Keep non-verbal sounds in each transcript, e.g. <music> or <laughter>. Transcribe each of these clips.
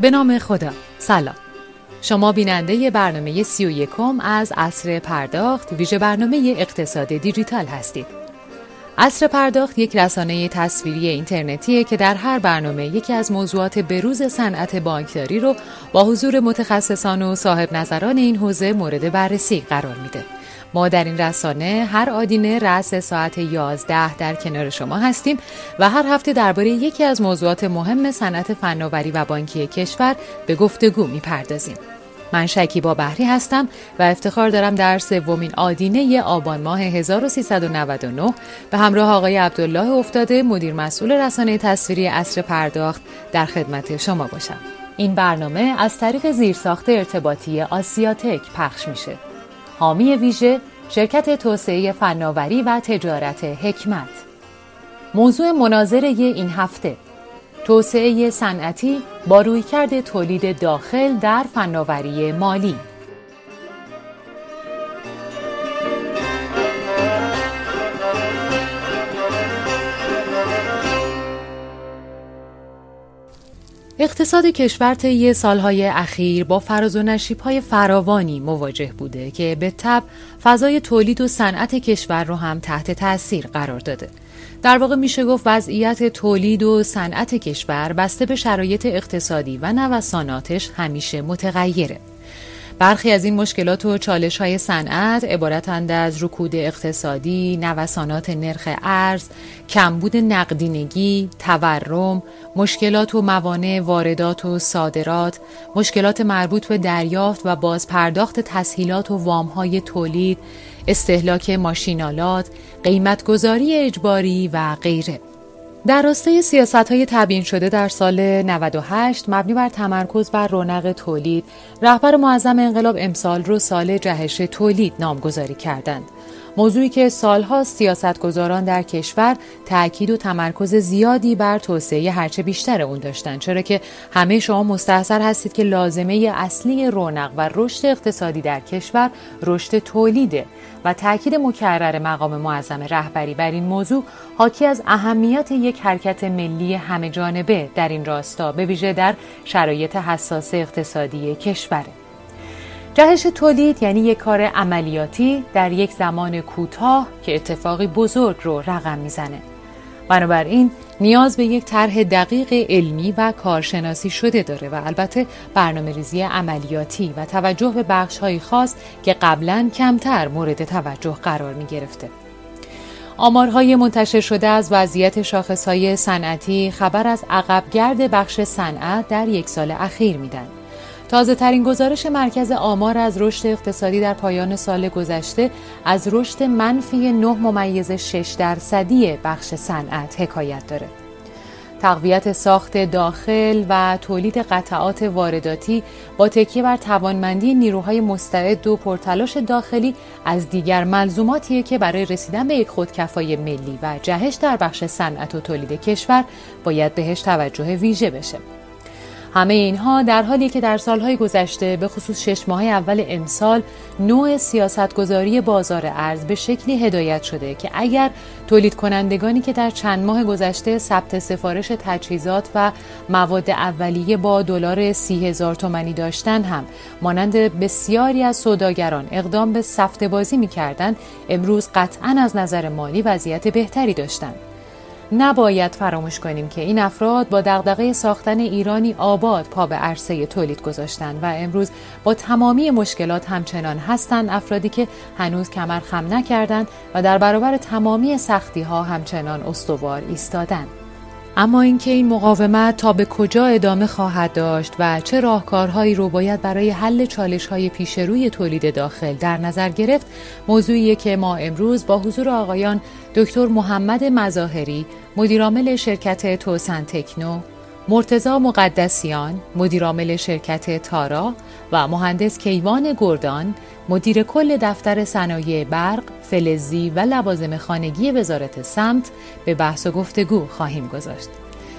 به نام خدا. سلام. شما بیننده برنامه سی و یکم از عصر پرداخت ویژه برنامه اقتصاد دیجیتال هستید. عصر پرداخت یک رسانه تصویری اینترنتیه که در هر برنامه یکی از موضوعات بروز صنعت بانکداری رو با حضور متخصصان و صاحب نظران این حوزه مورد بررسی قرار میده. ما در این رسانه هر آدینه رأس ساعت 11 در کنار شما هستیم و هر هفته درباره یکی از موضوعات مهم صنعت فناوری و بانکی کشور به گفتگو می‌پردازیم. من شکیبا بحری هستم و افتخار دارم در سومین آدینه آبان ماه 1399 به همراه آقای عبدالله افتاده مدیر مسئول رسانه تصویری اصر پرداخت در خدمت شما باشم. این برنامه از طریق زیرساخت ارتباطی آسیاتک پخش میشه. حامی ویژه شرکت توسعه فناوری و تجارت حکمت. موضوع مناظره این هفته. توسعه صنعتی با رویکرد تولید داخل در فناوری مالی. اقتصاد کشور طی سالهای اخیر با فراز و های فراوانی مواجه بوده که به تب فضای تولید و صنعت کشور رو هم تحت تاثیر قرار داده. در واقع میشه گفت وضعیت تولید و صنعت کشور بسته به شرایط اقتصادی و نوساناتش همیشه متغیره. برخی از این مشکلات و چالش های صنعت عبارتند از رکود اقتصادی، نوسانات نرخ ارز، کمبود نقدینگی، تورم، مشکلات و موانع واردات و صادرات، مشکلات مربوط به دریافت و بازپرداخت تسهیلات و وامهای تولید، استهلاک ماشینالات، قیمتگذاری اجباری و غیره. در راستای سیاست های تبیین شده در سال 98 مبنی بر تمرکز بر رونق تولید رهبر معظم انقلاب امسال رو سال جهش تولید نامگذاری کردند. موضوعی که سالها سیاستگزاران در کشور تاکید و تمرکز زیادی بر توسعه هرچه بیشتر اون داشتند چرا که همه شما مستحضر هستید که لازمه اصلی رونق و رشد اقتصادی در کشور رشد تولیده و تاکید مکرر مقام معظم رهبری. بر این موضوع حاکی از اهمیت یک حرکت ملی همه جانبه در این راستا به ویژه در شرایط حساس اقتصادی کشوره. جهش تولید یعنی یک کار عملیاتی در یک زمان کوتاه که اتفاقی بزرگ رو رقم می‌زنه. بنابراین نیاز به یک طرح دقیق علمی و کارشناسی شده داره و البته برنامه ریزی عملیاتی و توجه به بخش های خاص که قبلا کمتر مورد توجه قرار می گرفته. آمارهای منتشر شده از وضعیت شاخصهای صنعتی خبر از عقبگرد بخش صنعت در یک سال اخیر میدن. تازه ترین گزارش مرکز آمار از رشد اقتصادی در پایان سال گذشته از رشد منفی 9 ممیز 6 درصدی بخش صنعت حکایت داره. تقویت ساخت داخل و تولید قطعات وارداتی با تکیه بر توانمندی نیروهای مستعد و پرتلاش داخلی از دیگر ملزوماتیه که برای رسیدن به یک خودکفای ملی و جهش در بخش صنعت و تولید کشور باید بهش توجه ویژه بشه. همه اینها در حالی که در سالهای گذشته به خصوص شش ماه اول امسال نوع سیاستگذاری بازار ارز به شکلی هدایت شده که اگر تولید کنندگانی که در چند ماه گذشته ثبت سفارش تجهیزات و مواد اولیه با دلار سی هزار تومنی داشتند هم مانند بسیاری از سوداگران اقدام به سفته بازی می امروز قطعا از نظر مالی وضعیت بهتری داشتند. نباید فراموش کنیم که این افراد با دغدغه ساختن ایرانی آباد پا به عرصه تولید گذاشتند و امروز با تمامی مشکلات همچنان هستند افرادی که هنوز کمر خم نکردند و در برابر تمامی سختی ها همچنان استوار ایستادند. اما اینکه این مقاومت تا به کجا ادامه خواهد داشت و چه راهکارهایی رو باید برای حل چالش های پیش روی تولید داخل در نظر گرفت موضوعیه که ما امروز با حضور آقایان دکتر محمد مظاهری مدیرعامل شرکت توسن تکنو مرتزا مقدسیان مدیرعامل شرکت تارا و مهندس کیوان گردان مدیر کل دفتر صنایع برق، فلزی و لوازم خانگی وزارت سمت به بحث و گفتگو خواهیم گذاشت.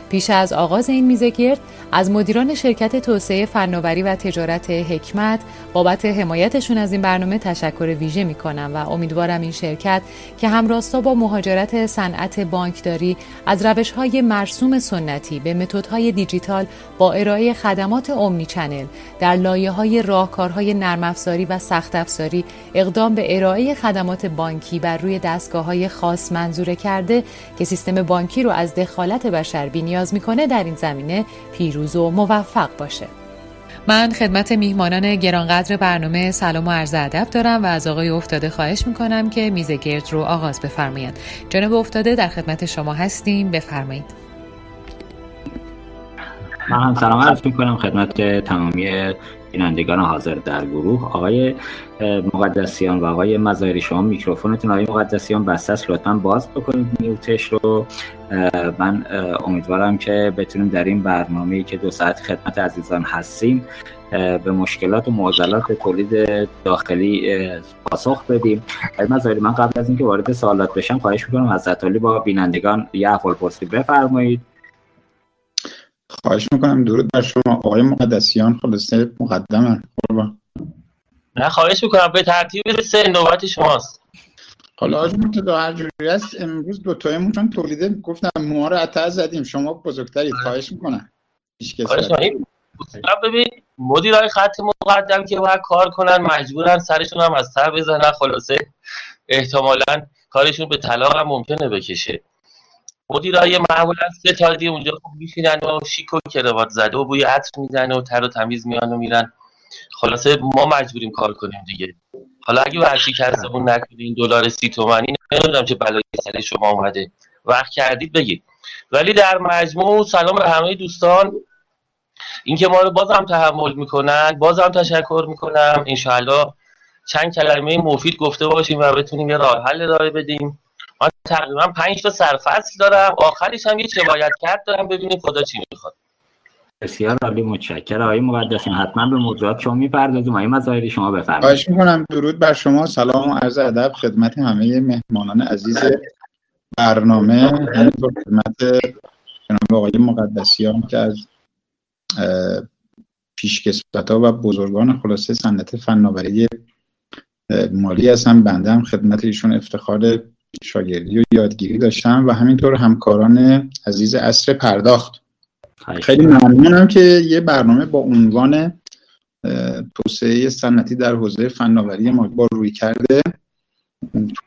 پیش از آغاز این میزه گرد از مدیران شرکت توسعه فناوری و تجارت حکمت بابت حمایتشون از این برنامه تشکر ویژه می‌کنم و امیدوارم این شرکت که همراستا با مهاجرت صنعت بانکداری از روش های مرسوم سنتی به متدهای دیجیتال با ارائه خدمات اومنی چنل در لایه های راهکارهای نرم افزاری و سخت افزاری اقدام به ارائه خدمات بانکی بر روی دستگاه های خاص منظوره کرده که سیستم بانکی رو از دخالت بشر نیاز می‌کنه در این زمینه پیروز و موفق باشه. من خدمت میهمانان گرانقدر برنامه سلام و عرض ادب دارم و از آقای افتاده خواهش می‌کنم که میز گرد رو آغاز بفرمایند جناب افتاده در خدمت شما هستیم. بفرمایید. من هم سلام عرض می‌کنم خدمت تمامی بینندگان حاضر در گروه آقای مقدسیان و آقای مزایری شما میکروفونتون آقای مقدسیان بسته است لطفا باز بکنید میوتش رو. من امیدوارم که بتونیم در این برنامه که دو ساعت خدمت عزیزان هستیم به مشکلات و معضلات تولید داخلی پاسخ بدیم. مزایری من قبل از اینکه وارد سوالات بشم خواهش می‌کنم علی با بینندگان یه احوال پرسی بفرمایید. خواهش می‌کنم. درود بر شما. آقای مقدسیان خلاصه مقدمن قربان. نه خواهش می‌کنم. به ترتیب سه نوبت شماست. حالا آج مرتضا هر جوری است امروز دو تایمون چون تولیده گفتم موها رو عطا زدیم. شما بزرگترید. خواهش می‌کنم. خواهش ببین مدیرای خط مقدم که باید کار کنن مجبورن سرشون هم از سر بزنن. خلاصه احتمالا کارشون به طلاق هم ممکنه بکشه. مدیرای معمولا سه تا دی اونجا خوب میشینن و شیک و کروات زده و بوی عطر می‌زنه و تر و تمیز میان و میرن. خلاصه ما مجبوریم کار کنیم دیگه. حالا اگه ورشی کسبون نکنین دلار سی تومنی نمی‌دونم چه بلایی سر شما اومده. وقت کردید بگید. ولی در مجموع سلام به همه دوستان. اینکه ما رو بازم تحمل می‌کنن بازم تشکر می‌کنم. انشاءالله چند کلمه مفید گفته باشیم و بتونیم یه راه حل ارائه بدیم. من تقریبا پنج تا سرفصل دارم. آخرش هم یه چه باید کرد دارم ببینیم خدا چی می‌خواد. بسیار عالی متشکرم. آقای مقدسیان حتما به موضوعات شما می‌پردازیم. آقای مظاهری شما بفرمایید. خواهش می‌کنم. درود بر شما. سلام و عرض ادب خدمت همه مهمانان عزیز برنامه. همینطور خدمت جناب آقای مقدسیان که از پیشکسوت ها و بزرگان خلاصه صنعت فناوری مالی هستم بنده هم خدمت ایشون افتخار شاگردی و یادگیری داشتم و همینطور همکاران عزیز اصر پرداخت. خیلی ممنونم که یه برنامه با عنوان توسعه صنعتی در حوزه فناوری ما با روی کرده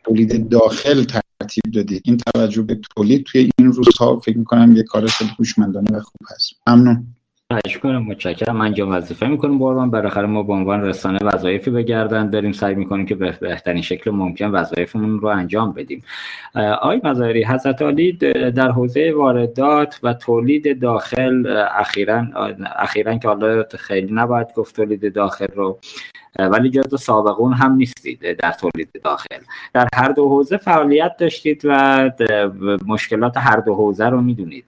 تولید داخل ترتیب دادید این توجه به تولید توی این روزها فکر می‌کنم یه کار خیلی هوشمندانه و خوب هست. ممنون. کنم متشکرم. انجام وظیفه می‌کنیم بارمان بالاخره ما به عنوان رسانه وظایفی به گردن داریم. سعی می‌کنیم که به بهترین شکل ممکن وظایفمون رو انجام بدیم. آقای مظاهری حضرت علی در حوزه واردات و تولید داخل اخیرا اخیرا که حالا خیلی نباید گفت تولید داخل رو ولی جزو سابقون هم نیستید در تولید داخل. در هر دو حوزه فعالیت داشتید و مشکلات هر دو حوزه رو می‌دونید.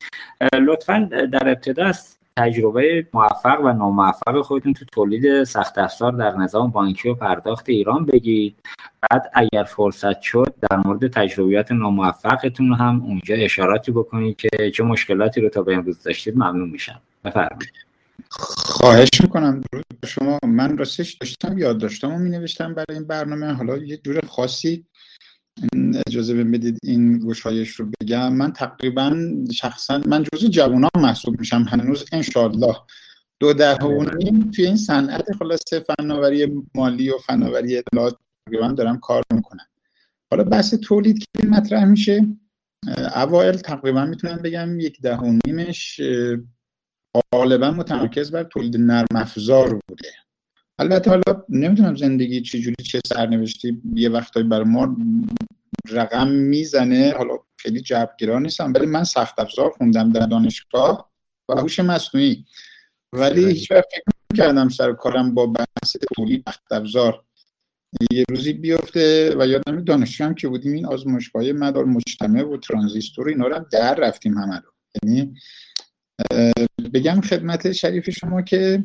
لطفا در ابتدا تجربه موفق و ناموفق خودتون تو تولید سخت افزار در نظام بانکی و پرداخت ایران بگید بعد اگر فرصت شد در مورد تجربیات ناموفقتون هم اونجا اشاراتی بکنید که چه مشکلاتی رو تا به امروز داشتید ممنون میشم. بفرمایید. خواهش می‌کنم درود شما. من راستش داشتم یاد داشتم و می نوشتم برای این برنامه. حالا یه جور خاصی اجازه بدید این گشایش رو بگم. من تقریبا شخصا من جزو جوانان محسوب میشم. هنوز انشالله دو ده و توی این صنعت خلاصه فناوری مالی و فناوری اطلاعات تقریبا دارم کار می‌کنم. حالا بحث تولید که مطرح میشه اوایل تقریبا می‌تونم بگم یک ده و نیمش غالبا متمرکز بر تولید نرم افزار بوده. البته حالا نمی‌تونم زندگی چجوری چه سرنوشتی یه وقتایی برای ما رقم می‌زنه. حالا خیلی جبگیرا نیستم ولی من سخت افزار خوندم در دانشگاه و هوش مصنوعی. ولی هیچ وقت فکر کردم سر کارم با بحث تولید سخت افزار یه روزی بیفته و یادم دانشجو هم که بودیم این آزمایشگاه مدار مجتمع و ترانزیستور اینا رو در رفتیم همه رو. یعنی بگم خدمت شریف شما که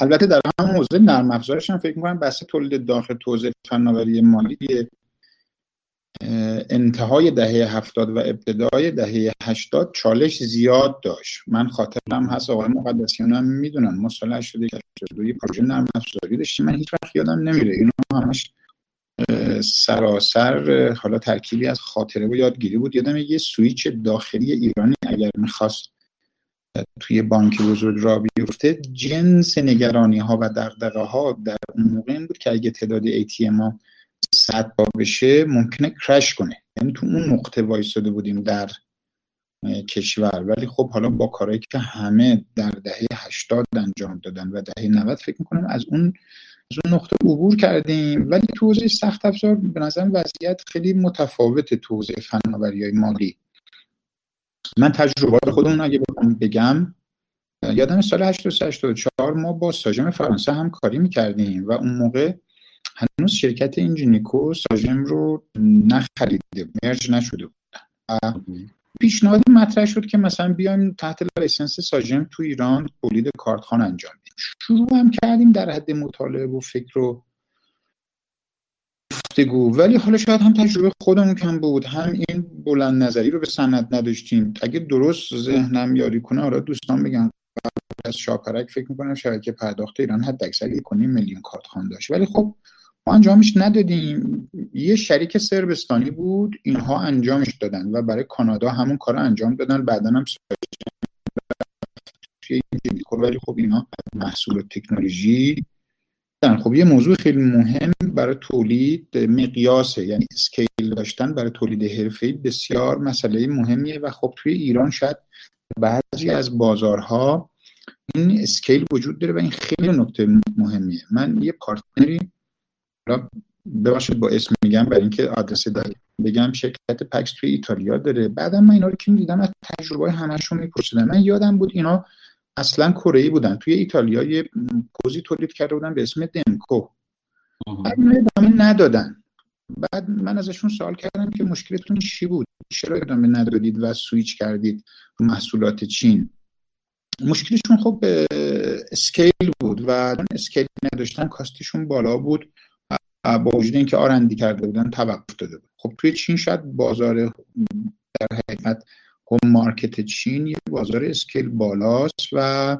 البته در همون حوزه نرم افزارش هم فکر می‌کنم بحث تولید داخل توزیع فناوری مالی انتهای دهه هفتاد و ابتدای دهه هشتاد چالش زیاد داشت. من خاطرم هست آقای مقدسیان هم می‌دونن. ما سال 82 یه پروژه نرم افزاری داشتیم. من هیچ وقت یادم نمیره. اینا همش سراسر حالا ترکیبی از خاطره و یادگیری بود. یادم یه سویچ داخلی ایرانی اگر می‌خواست توی بانک بزرگ را بیفته. جنس نگرانی ها و دقدقه ها در اون موقع این بود که اگه تعداد ATM ها صد با بشه ممکنه کرش کنه. یعنی تو اون نقطه وایستاده بودیم در کشور. ولی خب حالا با کارهایی که همه در دهه 80 انجام دادن و دهه 90 فکر می‌کنم از اون از اون نقطه عبور کردیم. ولی تو حوزه سخت افزار به نظر وضعیت خیلی متفاوت تو حوزه فناوری های مالی. من تجربات خودمون اگه بخوام بگم یادم سال 83 ما با ساژم فرانسه هم کاری می‌کردیم و اون موقع هنوز شرکت اینجنیکو ساژم رو نخریده merge نشده بود پیشنهادی مطرح شد که مثلا بیایم تحت license ساژم تو ایران تولید کارتخان انجام بدیم. شروع هم کردیم در حد مطالعه و فکر و گفتگو ولی حالا شاید هم تجربه خودمون کم بود. هم این بلند نظری رو به سند نداشتیم. اگه درست ذهنم یاری کنه آره دوستان بگن از شاپرک فکر می‌کنم شبکه پرداخت ایران حد اکثر یک میلیون کارتخان داشت. ولی خب ما انجامش ندادیم. یه شریک سربستانی بود. اینها انجامش دادن و برای کانادا همون کار انجام دادن. بعدا هم ولی خب اینا محصول تکنولوژی خب یه موضوع خیلی مهم برای تولید مقیاسه یعنی scale داشتن برای تولید حرفه‌ای بسیار مسئله مهمیه و خب توی ایران شاید بعضی از بازارها این scale وجود داره و این خیلی نکته مهمیه. من یه partner ی ببخشید با اسم میگم برای اینکه آدرس داری بگم شرکت پکس توی ایتالیا داره. بعدا من اینا رو که می‌دیدم از تجربه همشون میپرسیدم من یادم بود اینا اصلا کره بودن. توی ایتالیا یه پوزی تولید کرده بودن به اسم دمکو ادامه ندادن. بعد من ازشون سوال کردم که مشکلتون چی بود؟ چرا ادامه ندادید و سویچ کردید رو محصولات چین؟ مشکلشون خب scale بود و scale نداشتن cost شون بالا بود با وجود اینکه R&D کرده بودن توقف داده بود. خب توی چین شاید بازار در حقیقت هوم مارکت چین یه بازار اسکیل بالاست و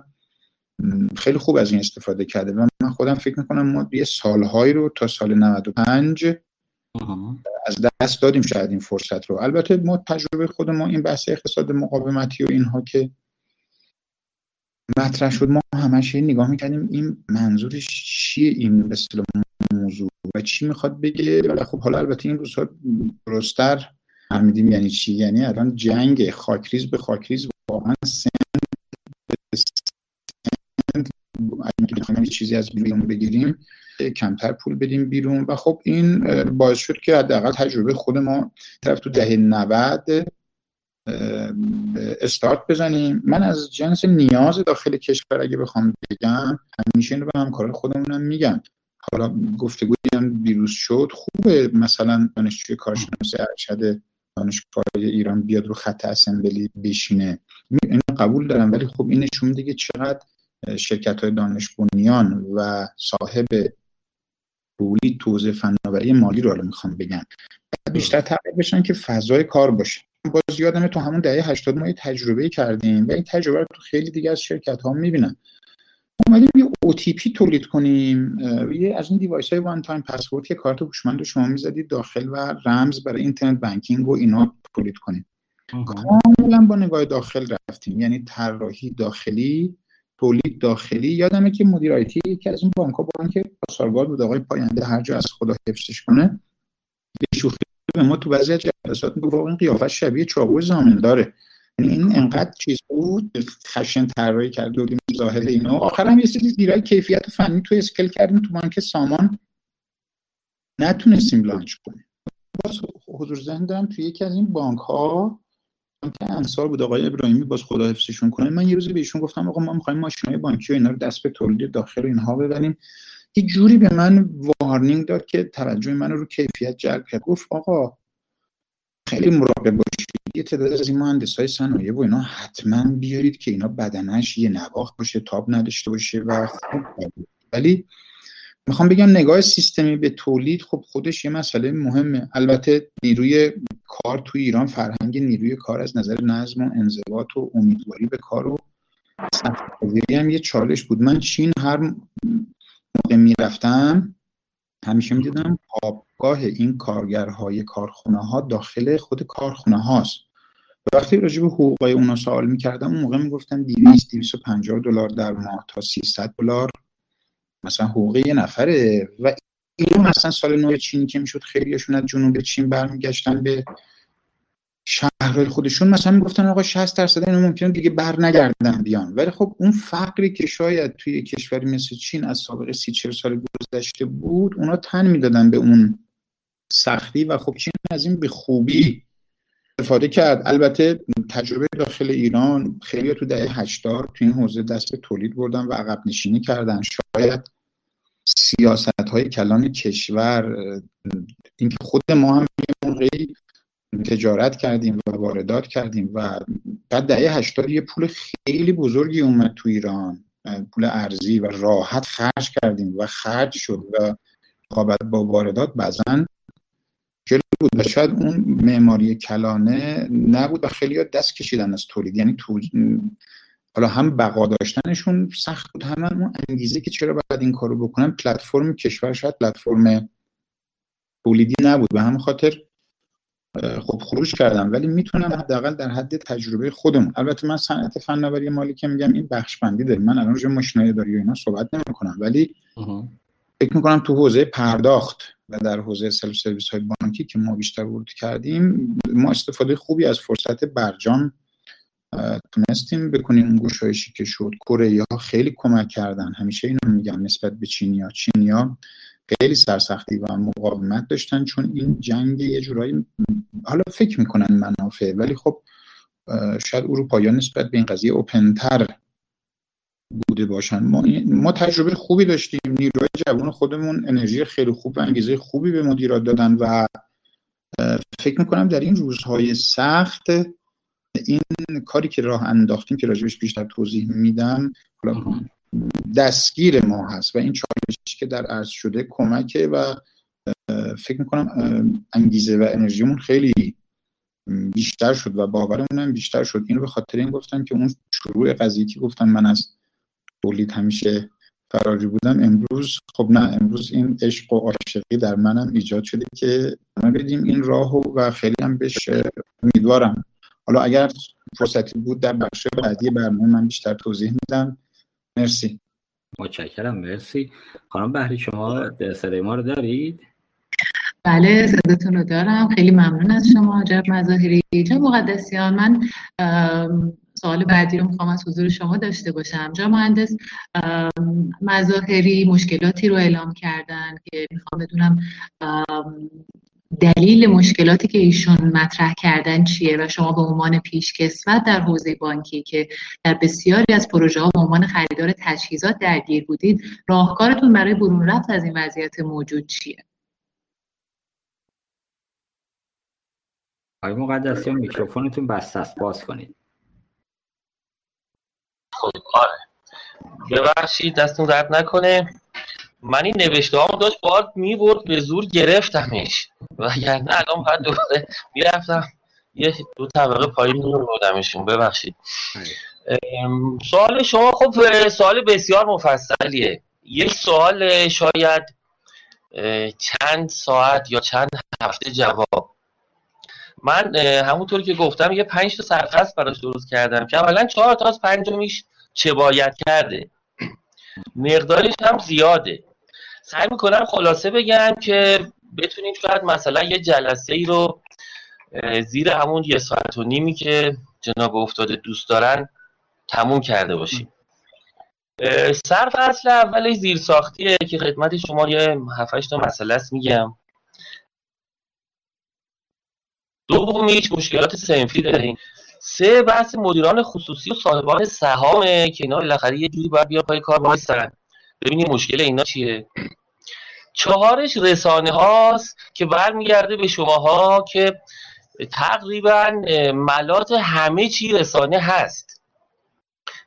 خیلی خوب از این استفاده کرده و من خودم فکر می‌کنم ما یه سالهایی رو تا سال 95 از دست دادیم شاید این فرصت رو. البته ما تجربه خود ما این بحث اقتصاد مقاومتی و اینها که مطرح شد ما همش نگاه می‌کردیم این منظورش چیه؟ این به موضوع و چی می‌خواد بگه؟ و خب حالا البته این روزها درستر فهمیدیم یعنی چی؟ یعنی الان جنگ خاکریز به خاکریز واقعا سند اگه چیزی از بیرون بگیریم کمتر پول بدیم بیرون. و خب این باعث شد که حداقل تجربه خود ما طرف تو دهه 90 استارت بزنیم. من از جنس نیاز داخل کشور اگه بخوام بگم همیشه اینو به همکار خودمونم میگم. حالا گفتگوی هم ویروس شد. خوبه مثلا دانشجوی کارشناسی ارشد دانشگاه ایران بیاد رو خط اسمبلی بشینه. اینو قبول دارم ولی خب این نشون میده که چقدر شرکت های دانش بنیان و صاحب تولید توزیع فناوری مالی رو الان می‌خوام بگم بیشتر تغییر بشن که فضای کار باشه. باز یادمه تو همون دهه 80 ما یه تجربه کردیم و این تجربه رو تو خیلی دیگه از شرکت ها می‌بینن. اومدیم یه OTP تولید کنیم. یه از این device های one time password که کارت هوشمند رو شما می‌زدید داخل و رمز برای internet banking و اینا تولید کنیم. کاملا با نگاه داخل رفتیم. یعنی طراحی داخلی تولید داخلی. یادمه که مدیر IT یکی از این بانک ها بانک پاسارگاد بود آقای پاینده هر جا از خدا حفظش کنه به شوخی به ما تو بعضی از جلسات می‌گفت این قیافه شبیه چاقو ضامن داره. این انقدر چیز بود خشن طراحی کرده بودیم ظاهر اینا. آخر هم یه سری دیرای کیفیت فنی تو اسکل کردیم تو بانک سامان. نتونستیم لانچ کنیم. باز حضور ذهن دارم توی یکی از این بانک ها که انصار بود آقای ابراهیمی باز خدا حفظشون کنه. من یه روزی بهشون گفتم آقا ما می‌خوایم های بانکی و اینا رو دست به تولید داخل اینها ببریم. یه جوری به من وارنینگ داد که توجه منو رو کیفیت جلب کرد. گفت آقا خیلی مراقب باشید. یه تعداد از این مهندس های صنایع و اینا حتما بیارید که اینا بدنش یه نواخت باشه تاب نداشته باشه و ولی می‌خوام بگم نگاه سیستمی به تولید خب خودش یه مسئله مهمه. البته نیروی کار تو ایران فرهنگ نیروی کار از نظر نظم و انضباط و امیدواری به کار و هم یه چالش بود. من چین هر موقع می‌رفتم همیشه می‌دیدم خوابگاه این کارگرهای کارخونه ها داخل خود کارخونه هاست وقتی راجع به حقوق اونا سوال می‌کردم اون موقع می‌گفتن 200 250 دلار در ماه تا 300 دلار مثلا حقوق یه نفره. و اینو مثلا سال نو چینی که می‌شد خیلیشون از جنوب چین برمیگشتن به شهرهای خودشون مثلا می‌گفتن آقا 60 درصد اینو ممکنه دیگه بر نگردن بیان. ولی خب اون فقری که شاید توی کشوری مثل چین از سابقه سی چهل سال گذشته بود اونا تن می‌دادن به اون سختی و خب چین از این به خوبی استفاده کرد. البته تجربه داخل ایران خیلی تو دهه 80 تو این حوزه دست تولید بردن و عقب نشینی کردن. شاید سیاست های کلان کشور اینکه خود ما هم یه موقعی تجارت کردیم و واردات کردیم و بعد دهه 80 یه پول خیلی بزرگی اومد تو ایران. پول ارزی و راحت خرج کردیم و خرج شد و با واردات بعضا بود و شاید اون معماری کلانه نبود و خیلی دست کشیدن از تولید. یعنی تو حالا هم بقا داشتنشون سخت بود هم اون انگیزه که چرا باید این کارو بکنن. پلتفرم کشور شاید پلتفرم تولیدی نبود. به همین خاطر خب خروج کردم ولی می‌تونم حداقل در حد تجربه خودم البته من صنعت فناوری مالی که میگم این بخش بندی داره. من الان روی ماشینای داری و اینا صحبت نمی‌کنم. ولی فکر می‌کنم تو حوزه پرداخت و در حوزه self service های بانکی که ما بیشتر ورود کردیم ما استفاده خوبی از فرصت برجام تونستیم بکنیم. اون گشایشی که شد کره ها خیلی کمک کردن. همیشه اینو میگم نسبت به چینیا. چینیا خیلی سرسختی و مقاومت داشتن چون این جنگ یه جورایی حالا فکر می‌کنن منافع ولی خب شاید اروپایی نسبت به این قضیه open تر بوده باشن. ما, ما تجربه خوبی داشتیم. نیروی جوان خودمون انرژی خیلی خوب و انگیزه خوبی به مدیرات دادن و فکر می‌کنم در این روزهای سخت این کاری که راه انداختیم که راجبش بیشتر توضیح میدم دستگیر ما هست و این چالشی که در عرض شده کمکه و فکر می‌کنم انگیزه و انرژیمون خیلی بیشتر شد و باورمون هم بیشتر شد. اینو به خاطر این گفتم که اون شروع قضیه که گفتم من از تولید همیشه فراری بودم امروز خب نه امروز این عشق و عاشقی در منم ایجاد شده که ما بدیم این راهو و خیلی هم بهش امیدوارم. حالا اگر فرصتی بود در بخش بعدی برنامه من بیشتر توضیح میدم. مرسی. متشکرم. مرسی. خانم بهری شما صدای ما رو دارید؟ بله صداتون رو دارم. خیلی ممنون از شما جب مظاهری. جا مقدسیان من سوال بعدی رو می‌خوام از حضور شما داشته باشم. جا مهندس مظاهری مشکلاتی رو اعلام کردن که می‌خوام بدونم دلیل مشکلاتی که ایشون مطرح کردن چیه و شما به عنوان پیشکسوت در حوزه بانکی که در بسیاری از پروژه ها به عنوان خریدار تجهیزات درگیر بودید راهکارتون برای برون رفت از این وضعیت موجود چیه؟ آقای مقدسیان میکروفونتون بسته است. باز کنید. آره. ببخشید دستون درد نکنه. من این نوشته هامو داشت باد می‌برد به زور گرفتمش. و نه الان باید دوباره می‌رفتم. یه دو طبقه پایین میبردمشون ببخشید. سوال شما خب سوال بسیار مفصلیه. یک سوال شاید چند ساعت یا چند هفته جواب. من همونطور که گفتم یه پنج تا سرفصل براش درست کردم. که اولا چهار تا از پنجمیش چه باید کرده. مقدارش هم زیاده. سعی می‌کنم خلاصه بگم که بتونیم شاید مثلا یه جلسه ای رو زیر همون یه ساعت و نیمی که جناب افتاده دوست دارن تموم کرده باشیم. صرف اصل اولش زیر ساختیه که خدمت شما یه هفتش تا مسئله است میگم. دومیش مشکلات سنفی داریم. سه بحث مدیران خصوصی و صاحبان سهامه که اینا بالاخره یه جوری باید بیا پای کار وایسن ببینیم مشکل اینا چیه. چهارش رسانه هاست که برمیگرده به شماها که تقریبا ملات همه چی رسانه هست.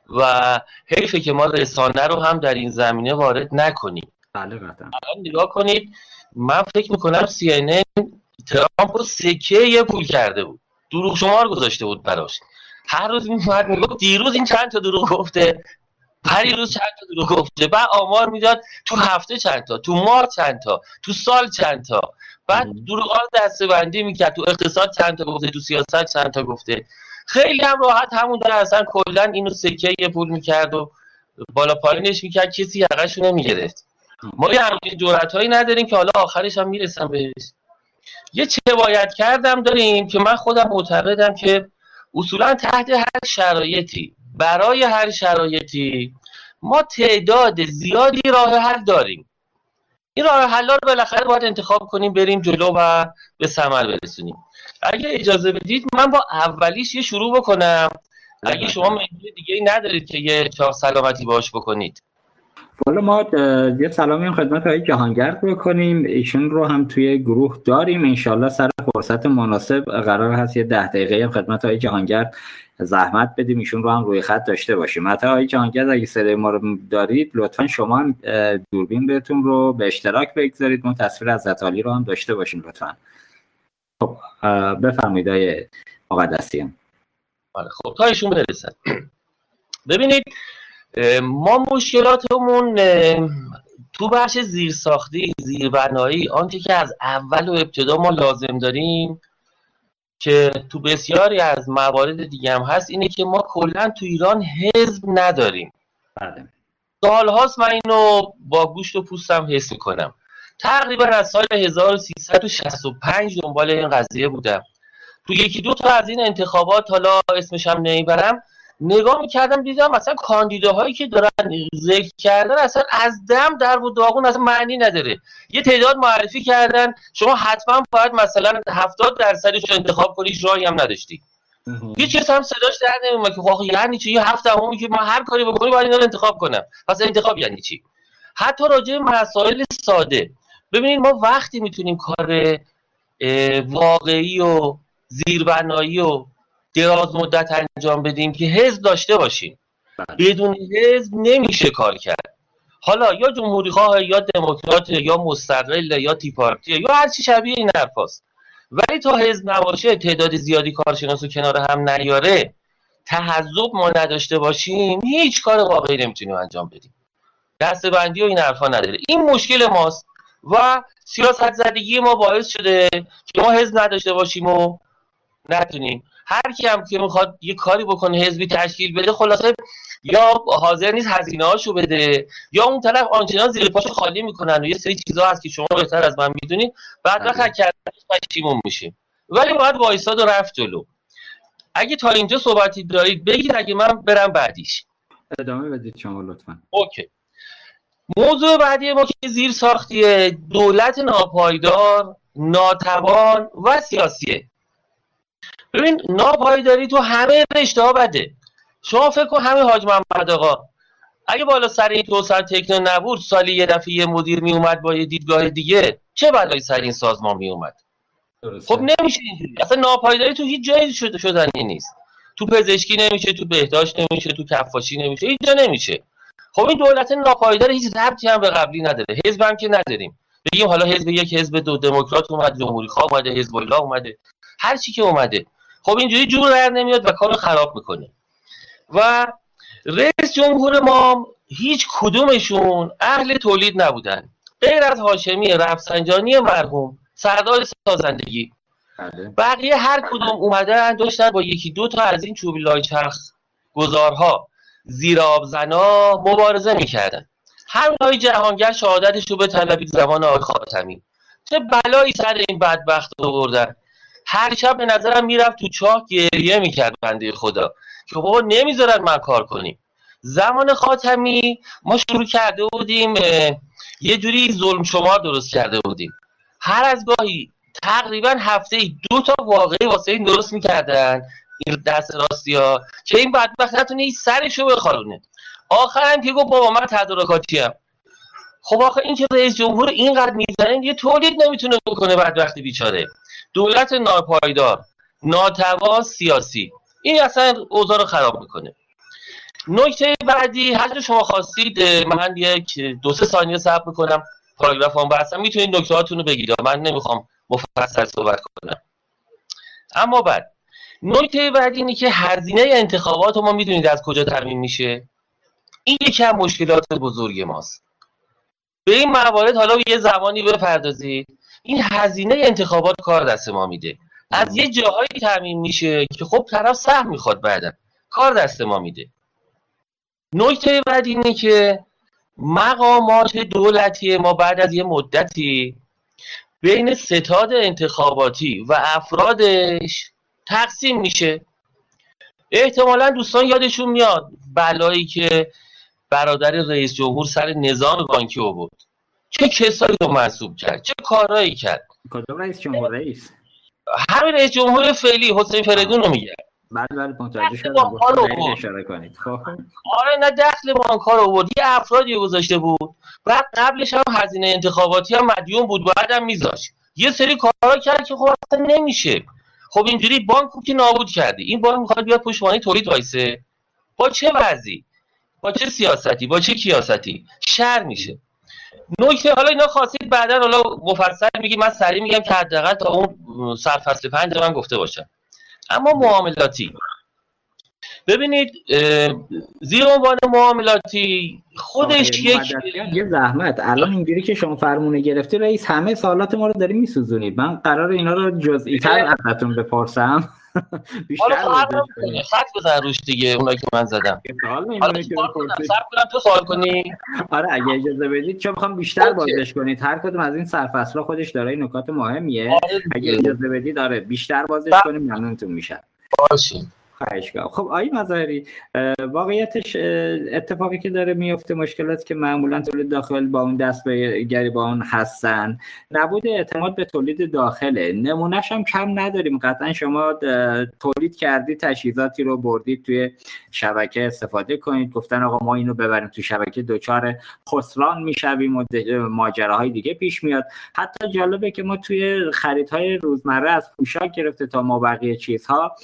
و حیفه که ما رسانه رو هم در این زمینه وارد نکنیم. بله قطعا. نگاه کنید من فکر می‌کنم سی ان ترامپ رو سکه یه پول کرده بود. دروغ شمار گذاشته بود براش. هر روز میومد می‌گفت دیروز این چند تا دروغ گفته. هر روز چند تا دروغ گفته. بعد آمار می‌داد تو هفته چند تا تو ماه چند تا تو سال چند تا. بعد دروغ دسته بندی می‌کرد. تو اقتصاد چند تا گفته تو سیاست چند تا گفته. خیلی هم راحت همون در اصلا کلا اینو سکه یه پول می‌کرد و بالا پایینش می‌کرد. کسی حقش نمی‌گرفت. ما یه همچین جورت هایی نداریم که حالا آخرش هم می‌رسم بهش. یه چه باید کردم داریم که من خودم معتقدم که اصولا تحت هر شرایطی برای هر شرایطی ما تعداد زیادی راه حل داریم. این راه حل رو بالاخره باید انتخاب کنیم بریم جلو و به ثمر برسونیم. اگه اجازه بدید من با اولیش یه شروع بکنم. اگه شما مهمونی دیگه ای ندارید که یه چاق سلامتی باش بکنید. حالا ما یه سلامی خدمت های جهانگرد بکنیم. ایشون رو هم توی گروه داریم. انشالله سر فرصت مناسب قرار هست یه ده دقیقه هم خدمت های جهانگرد زحمت بدیم. ایشون رو هم روی خط داشته باشیم. حتی های جهانگرد اگه صدای ما رو دارید لطفا شما هم دوربین بهتون رو به اشتراک بگذارید. ما تصویر از زتالی رو هم داشته باشیم لطفا. خب بفرمایید های مقدسیان. آره خب تا ایشون برسن <clears throat> ببینید ما مشکلاتمون تو بخش زیرساختی زیربنایی آنچه که از اول و ابتدا ما لازم داریم که تو بسیاری از موارد دیگه هم هست اینه که ما کلا تو ایران حزب نداریم. بله. سالهاست من اینو با گوشت و پوستم حس می‌کنم تقریبا از سال 1365 دنبال این قضیه بودم. تو یکی دو تا از این انتخابات حالا اسمش هم نمی‌برم. نگاه می‌کردم دیدم مثلا کاندیداهایی که دارن ذکر کردن اصلا از دم در و داغون اصلا معنی نداره. یه تعداد معرفی کردن شما حتما باید مثلا هفتاد درصدش رو انتخاب کنی راهی هم نداشتی. یه چیز هم صداش در نمیومد که خب یعنی چی؟ یه هفته همونی که ما هر کاری بکنیم باید اینا رو انتخاب کنم. پس انتخاب یعنی چی؟ حتی راجع مسائل ساده. ببینید ما وقتی می‌تونیم کار واقعی و زیربنایی و دراز مدت انجام بدیم که حزب داشته باشیم. بدون حزب نمیشه کار کرد. حالا یا جمهوری خواه یا دموکرات یا مستقل یا تی پارتی یا هر چی شبیه این حرفاست. ولی تا حزب نباشه تعداد زیادی کارشناس و کنار هم نیاره. تحذب ما نداشته باشیم هیچ کار واقعی نمی‌تونیم انجام بدیم. دسته بندی و این حرفا نداره. این مشکل ماست و سیاست زدگی ما باعث شده که ما حزب نداشته باشیم و نتونیم هر کی هم که می‌خواد یه کاری بکنه حزبی تشکیل بده خلاصه یا حاضر نیست هزینه هاشو بده یا اون طرف آنچنان زیر پاشو خالی می‌کنن و یه سری چیزا هست که شما بهتر از من می‌دونید بعد وقت کردن پشیمون میشیم ولی باید وایساد و رفت جلو. اگه تا اینجا صحبتی دارید بگید اگه من برم بعدیش. ادامه بدید شما لطفا. اوکی. موضوع بعدی ما که زیر ساختیه دولت ناپایدار ناتوان و سیاسیه. ببین ناپایداری تو همه رشته ها بده. شما فکر کن همه حاج محمد آقا اگه بالا سر این توسعه تکنو نبود سالی یه دفعه یه مدیر می اومد با یه دیدگاه دیگه چه بلایی سر این سازمان می اومد خب نمیشه اینجوری. اصلا ناپایداری تو هیچ جایی شده شدنی نیست. تو پزشکی نمیشه تو بهداشت نمیشه تو کفاشی نمیشه هیچ جا نمیشه. خب این دولت ناپایدار هیچ ربطی هم به قبلی نداره. حزب هم که نداریم. بگیم حالا حزب یک حزب دو دموکرات اومد جمهوری خواه اومده حزب الله اومده. هر چی که اومده. خب اینجوری جور در نمیاد و کارو خراب می‌کنه. و رئیس جمهور ما هیچ کدومشون اهل تولید نبودن. غیر از هاشمی رفسنجانی مرحوم سردار سازندگی. بقیه هر کدوم اومدن داشتن با یکی دو تا از این چوبی لای چرخ گذارها زیر آبزنا مبارزه می‌کردن. همین های جهانگر شهادتش رو به طلبید زمان آقای خاتمی. چه بلایی سر این بدبخت آوردن. هر شب به نظرم می‌رفت تو چاه گریه می‌کرد بنده خدا. که بابا نمی‌ذارن من کار کنیم. زمان خاتمی ما شروع کرده بودیم یه جوری ظلم شمار درست کرده بودیم. هر از گاهی تقریبا هفته دو تا واقعی واسه این درست می‌کردن این دست راستی ها که این بدبخت نتونه این سرشو بخارونه. آخرم که گفت بابا من تدارکاتی هم خب آخه این که رئیس جمهور اینقدر می‌زنه یه تولید نمی‌تونه بکنه بدبخت بیچاره. دولت ناپایدار ناتوا سیاسی. این اصلا اوضاع رو خراب می‌کنه. نکته بعدی هر شما خواستید من یک دو سه ثانیه صبر می‌کنم. پاراگراف هم بحثم می‌تونید نکته هاتون رو بگید من نمی‌خوام مفصل صحبت کنم. اما بعد نکته بعدی اینه که هزینه انتخابات ما می‌دونید از کجا تامین میشه؟ این یکی از مشکلات بزرگ ماست. به این موارد حالا یه زمانی بپردازید. این هزینه انتخابات کار دست ما میده. از یه جاهایی تامین میشه که خب طرف سهم می‌خواد بعدا. کار دست ما میده. نکته بعد اینه که مقامات دولتی ما بعد از یه مدتی بین ستاد انتخاباتی و افرادش تقسیم میشه. احتمالا دوستان یادشون میاد بلایی که برادر رئیس جمهور سر نظام بانکی آورد. چه کسایی رو منصوب کرد؟ چه کارهایی کرد؟ کدام رئیس جمهور رئیس؟ همین رئیس جمهور فعلی حسین فریدون رو میگه. بعد بعد متوجه شدم. اشاره کنید. خب. آره نه دخل بانک رو آورد. یه افرادی گذاشته بود. بعد قبلش هم هزینه انتخاباتی هم مدیون بود. بعدم میذاشت. یه سری کارا کرد که خب اصلا نمیشه. خب اینجوری بانک که نابود کرده. این بانک می‌خواد بیاد پشت تولید وایسه. با چه وضعی؟ با چه سیاستی؟ با چه کیاستی؟ شر میشه. نکته حالا اینا خواستید بعدا حالا مفصل میگی من سریع میگم که حداقل تا اون سرفصل پنج من گفته باشم اما معاملاتی. ببینید زیر عنوان معاملاتی خودش یک یه زحمت. الان اینجوری که شما فرمونه گرفتی رئیس همه سوالات ما رو داری میسوزونید. من قرار اینا رو جزئی تر ازتون بپرسم. <laughs> بیشتر خط بزن روش دیگه اونایی که من زدم. حالا تو سوال کنی؟ آره اگه اجازه بدید چون می‌خوام بیشتر بازش کنید. هر کدوم از این سرفصل خودش داره نکات مهمیه. آره اگه اجازه بدید آره بیشتر بازش کنیم ممنونتون میشم. باشین خب آی مظاهری واقعیتش اتفاقی که داره میفته مشکلات که معمولا تولید داخل با اون دست به گری با اون هستن نبود اعتماد به تولید داخله. نمونهش هم کم نداریم. قطعا شما تولید کردید تجهیزاتی رو بردید توی شبکه استفاده کنید. گفتن آقا ما اینو ببریم تو شبکه دچار خسران می‌شویم و ماجراهای دیگه پیش میاد. حتی جالبه که ما توی خریدهای روزمره از پوشاک گرفته تا ما بقیه چیزها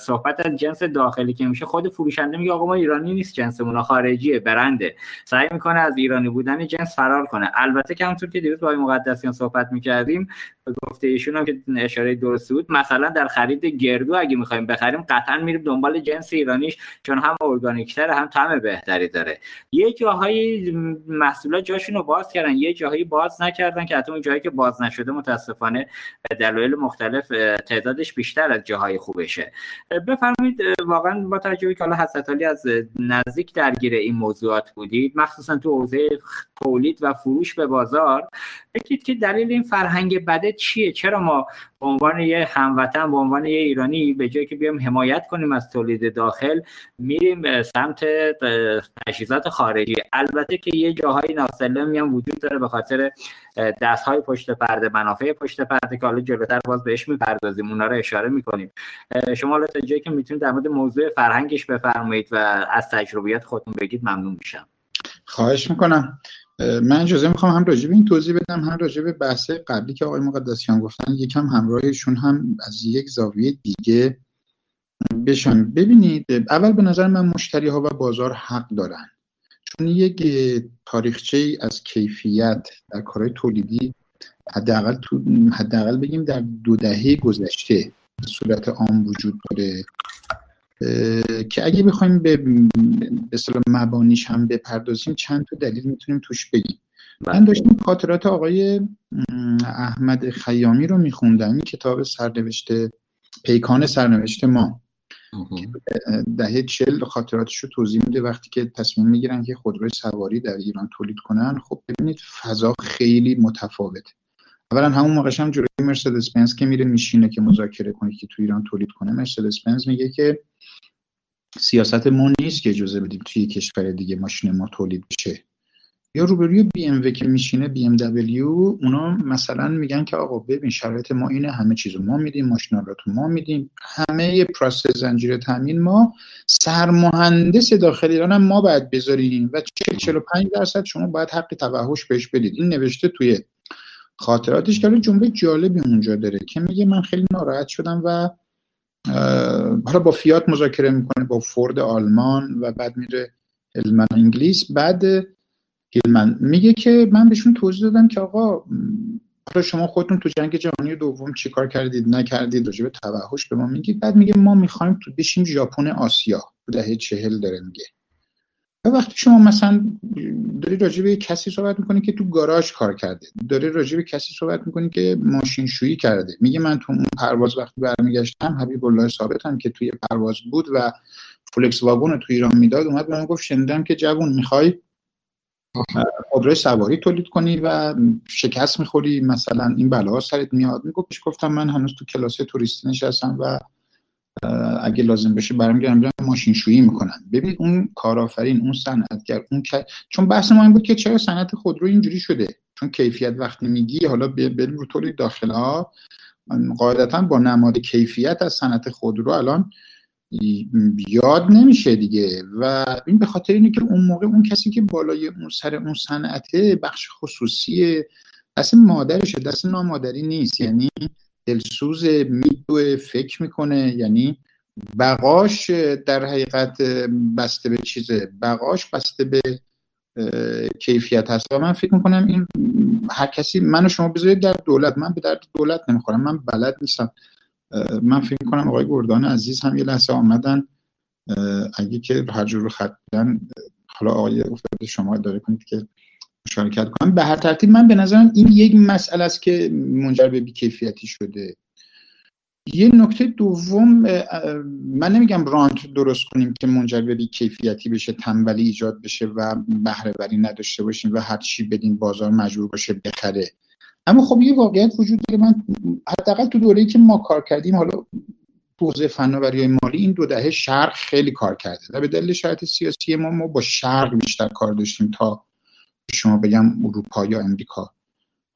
صحبت از جنس داخلی که میشه خود فروشنده میگه آقا ما ایرانی نیست جنسمون خارجیه برنده. سعی می‌کنه از ایرانی بودن جنس فرار کنه. البته که همونطور که دیروز با مقدسیان صحبت می‌کردیم گفته ایشون هم که اشاره درست بود مثلا در خرید گردو اگه می‌خوایم بخریم قطعا میریم دنبال جنس ایرانیش چون هم ارگانیکتر هم طعم بهتری داره. یه جاهایی محصولات جاشون رو باز کردن یه جاهایی باز نکردن که حتی اون جایی که باز نشده متاسفانه دلایل مختلف تعدادش بیشتر از جاهای خوبشه. بفرمایید واقعا با توجه که حالا حضرت از نزدیک درگیر این موضوعات بودید مخصوصا تو حوزه تولید و فروش به بازار بگید که دلیل این فرهنگ بده چیه؟ چرا ما به عنوان یه هموطن به عنوان یه ایرانی به جایی که بیام حمایت کنیم از تولید داخل میریم سمت تجهیزات خارجی؟ البته که یه جاهای ناسلمی هم وجود داره به خاطر دست های پشت پرده منافع پشت پرده که حالا جلوتر باز بهش می‌پردازیم اونا رو اشاره می‌کنیم. شما حالا جایی که می‌تونید در مورد موضوع فرهنگش بفرمایید و از تجربیات خودتون بگید ممنون میشم. خواهش می‌کنم. من اجازه می‌خوام هم راجع به این توضیح بدم هم راجع به بحث قبلی که آقای مقدسیان گفتن. یکم همراهشون هم از یک زاویه دیگه بشن. ببینید اول به نظر من مشتری ها و بازار حق دارن. چون یک تاریخچه از کیفیت در کارهای تولیدی حداقل تو حداقل بگیم در دو دهه گذشته صورت عام وجود داره. که اگه بخوایم به اصطلاح مبانیش هم بپردازیم چند تا دلیل می‌تونیم توش بگیم. من بله. داشتم خاطرات آقای احمد خیامی رو میخوندم این کتاب سرنوشته پیکان سرنوشت ما. دهه چل خاطراتش رو توضیح میده وقتی که تصمیم می‌گیرن که خودروی سواری در ایران تولید کنن. خب ببینید فضا خیلی متفاوته. اولا همون موقعش هم جلوی مرسدس بنز که میره میشینه که مذاکره کنه که تو ایران تولید کنه. مرسدس بنز میگه که سیاست ما نیست که اجازه بدیم توی کشور دیگه ماشین ما تولید بشه. یا روبروی بی ام که میشینه بی ام دبلیو اونا مثلا میگن که آقا ببین شرایط ما اینه همه چیزو ما میدیم ماشینا رو ما میدیم. همه process زنجیره تامین ما سرمهندس داخل ایران هم ما باید بذاریم و 40 45 درصد شما باید حق توحش بهش بدید. این نوشته توی خاطراتش که جمله جالبی اونجا داره که میگه من خیلی ناراحت شدم و حالا با فیات مذاکره می‌کنه با فورد آلمان و بعد میره هلمن انگلیس. بعد هلمن میگه که من بهشون توضیح دادم که آقا حالا شما خودتون تو جنگ جهانی دوم چیکار کردید نکردید؟ راجع به توحش به ما میگید. بعد میگه ما می‌خوایم تو بشیم ژاپن آسیا. تو دهه چهل داره میگه. وقتی شما مثلا داری راجع به کسی صحبت می‌کنی که تو گاراژ کار کرده داری راجع به کسی صحبت می‌کنی که ماشین شویی کرده میگه من تو اون پرواز وقتی برمیگشتم حبیب الله ثابت هم که توی پرواز بود و فلکس واگن تو ایران می‌داد اومد به من گفت شنیدم که جوون می‌خوای خودروی سواری تولید کنی و شکست می‌خوری مثلا این بلا سرت میاد. میگفتش گفتم من هنوز تو کلاس توریستی نشستم و اگه لازم بشه برمیگردم برم ماشین شویی می‌کنن. ببین اون کارآفرین اون صنعتگر اون چون بحث ما این بود که چرا صنعت خودرو اینجوری شده؟ چون کیفیت وقتی میگی حالا بریم رو تولید داخل ها قاعدتا با نماد کیفیت از صنعت خودرو الان یاد نمیشه دیگه. و این به خاطر اینه که اون موقع اون کسی که بالای اون سر اون صنعته بخش خصوصی دست مادرشه دست نامادری نیست. یعنی دلسوز میدوه فکر می‌کنه یعنی بقاش در حقیقت بسته به چیزه. بقاش بسته به کیفیت هست. و من فکر می‌کنم این هر کسی منو شما بذارید در دولت. من به درد دولت نمی‌خورم. من بلد نیستم. من فکر می‌کنم آقای گردان عزیز هم یه لحظه آمدن. اگه که هر جور خط حالا آقای افتاده شما داره کنید که مشارکت کنم. به هر ترتیب من به نظرم این یک مسئله است که منجر به بیکیفیتی شده. یه نکته دوم من نمیگم رانت درست کنیم که منجر به کیفیتی بشه تنبلی ایجاد بشه و بهره وری نداشته باشیم و هر چی بدین بازار مجبور باشه بخره. اما خب یه واقعیت وجود داره. من حداقل تو دوره‌ای که ما کار کردیم حالا حوزه فناوری مالی این دو دهه شرق خیلی کار کرده. و به دلیل شرایط سیاسی ما ما با شرق بیشتر کار داشتیم تا شما بگم اروپا یا امریکا.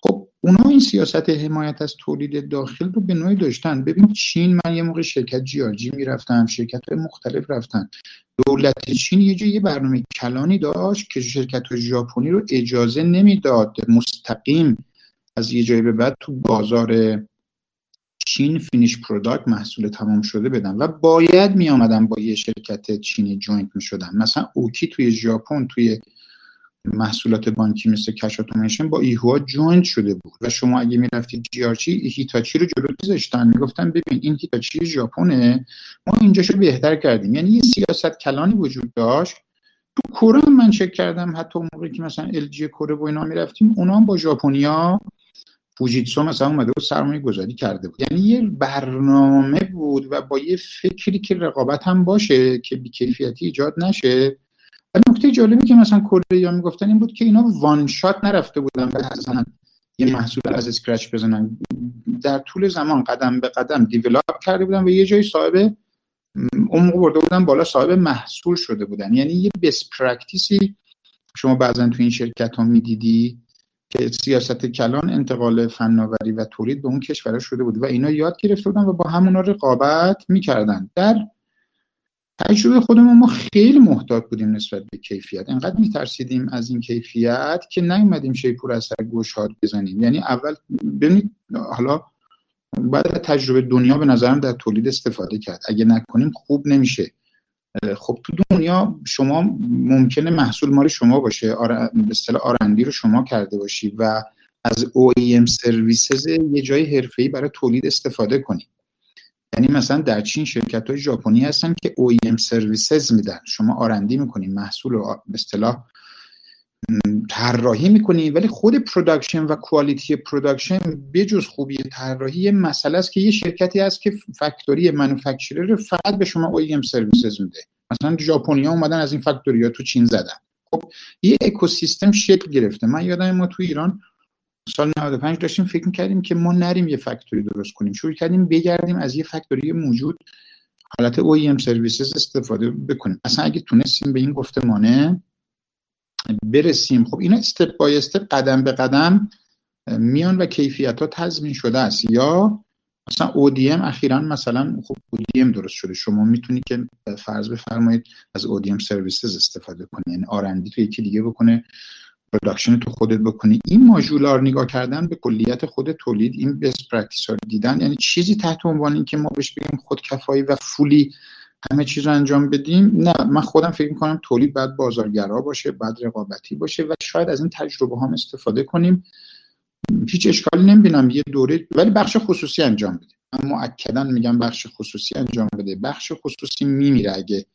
خب اونا این سیاست حمایت از تولید داخل رو به نوعی داشتن. ببین چین من یه موقع شرکت GRG می‌رفتم شرکت های مختلف رفتن. دولت چین یه جایی برنامه کلانی داشت که شرکت ژاپنی رو اجازه نمی‌داد مستقیم از یه جایی به بعد تو بازار چین finish product محصول تمام شده بدن و باید می آمدن با یه شرکت چینی joint می شدن مثلا OK توی ژاپن توی محصولات بانکی مثل cash automation با ایهوا joint شده بود. و شما اگه می‌رفتید GRG هیتاچی رو جلو میذاشتن می‌گفتن ببین این هیتاچی ژاپنه ما اینجاشو بهتر کردیم. یعنی یه سیاست کلانی وجود داشت. تو کره من چک کردم. حتی موقعی که مثلا ال جی کره و اینا می‌رفتیم اونا هم با ژاپنیا فوجیتسو مثلا اومده بود سرمایه گذاری کرده بود. یعنی یه برنامه بود و با یه فکری که رقابت هم باشه که بیکیفیتی ایجاد نشه نکته جالبی که مثلا کره می‌گفتن این بود که اینا one shot نرفته بودن مثلا یه محصول از scratch بزنن. در طول زمان قدم به قدم develop کرده بودن و یه جای صاحب موقع برده بودن بالا صاحب محصول شده بودن. یعنی یه best practice ی شما بعضا تو این شرکت ها می‌دیدی که سیاست کلان انتقال فناوری و تولید به اون کشورها شده بود و اینا یاد گرفته بودن و با همونا رقابت می‌کردن. در تجربه خودمون ما خیلی محتاط بودیم نسبت به کیفیت. انقدر میترسیدیم از این کیفیت که نیومدیم شیپور از سر گوشهاد بزنیم. یعنی اول ببینید حالا بعد تجربه دنیا به نظرم در تولید استفاده کرد. اگه نکنیم خوب نمیشه. خب تو دنیا شما ممکنه محصول مال شما باشه به اصطلاح آرندی رو شما کرده باشی و از OEM سرویسز یه جای حرفه‌ای برای تولید استفاده کنی. یعنی مثلا در چین شرکت های ژاپنی هستن که OEM services میدن. شما R&D می‌کنین محصول رو به اصطلاح طراحی می‌کنی ولی خود production و quality production بجز خوبی طراحی مسئله است که یه شرکتی هست که factory manufacturer فقط به شما OEM services میده. مثلا ژاپنیا اومدن از این factory ها تو چین زدن. خب یه اکوسیستم شکل گرفته. من یادم ما تو ایران سال 95 داشتیم فکر می‌کردیم که ما نریم یه فکتوری درست کنیم. شروع کردیم بگردیم از یه فکتوری موجود حالت OEM سرویسز استفاده بکنیم. اصلا اگه تونستیم به این گفتمانه برسیم خب اینا استپ بای استپ قدم به قدم میان و کیفیت ها تضمین شده است. یا مثلا ODM اخیرا مثلا خب ODM درست شده. شما می‌تونید که فرض بفرمایید از ODM سرویسز استفاده کنید یعنی آرندی تو یکی دیگه بکنه. production تو خودت بکنی. این ماژولار نگاه کردن به کلیت خود تولید این best practice ها دیدن. یعنی چیزی تحت عنوان این که ما بهش بگیم خودکفایی و fully همه چیز رو انجام بدیم. نه من خودم فکر می‌کنم تولید باید بازارگرا باشه بعد رقابتی باشه و شاید از این تجربه هم استفاده کنیم. هیچ اشکالی نمی‌بینم. یه دوره ولی بخش خصوصی انجام بده. من مؤکدا میگم بخش خصوصی انجام بده. بخش خصوصی میمیره اگه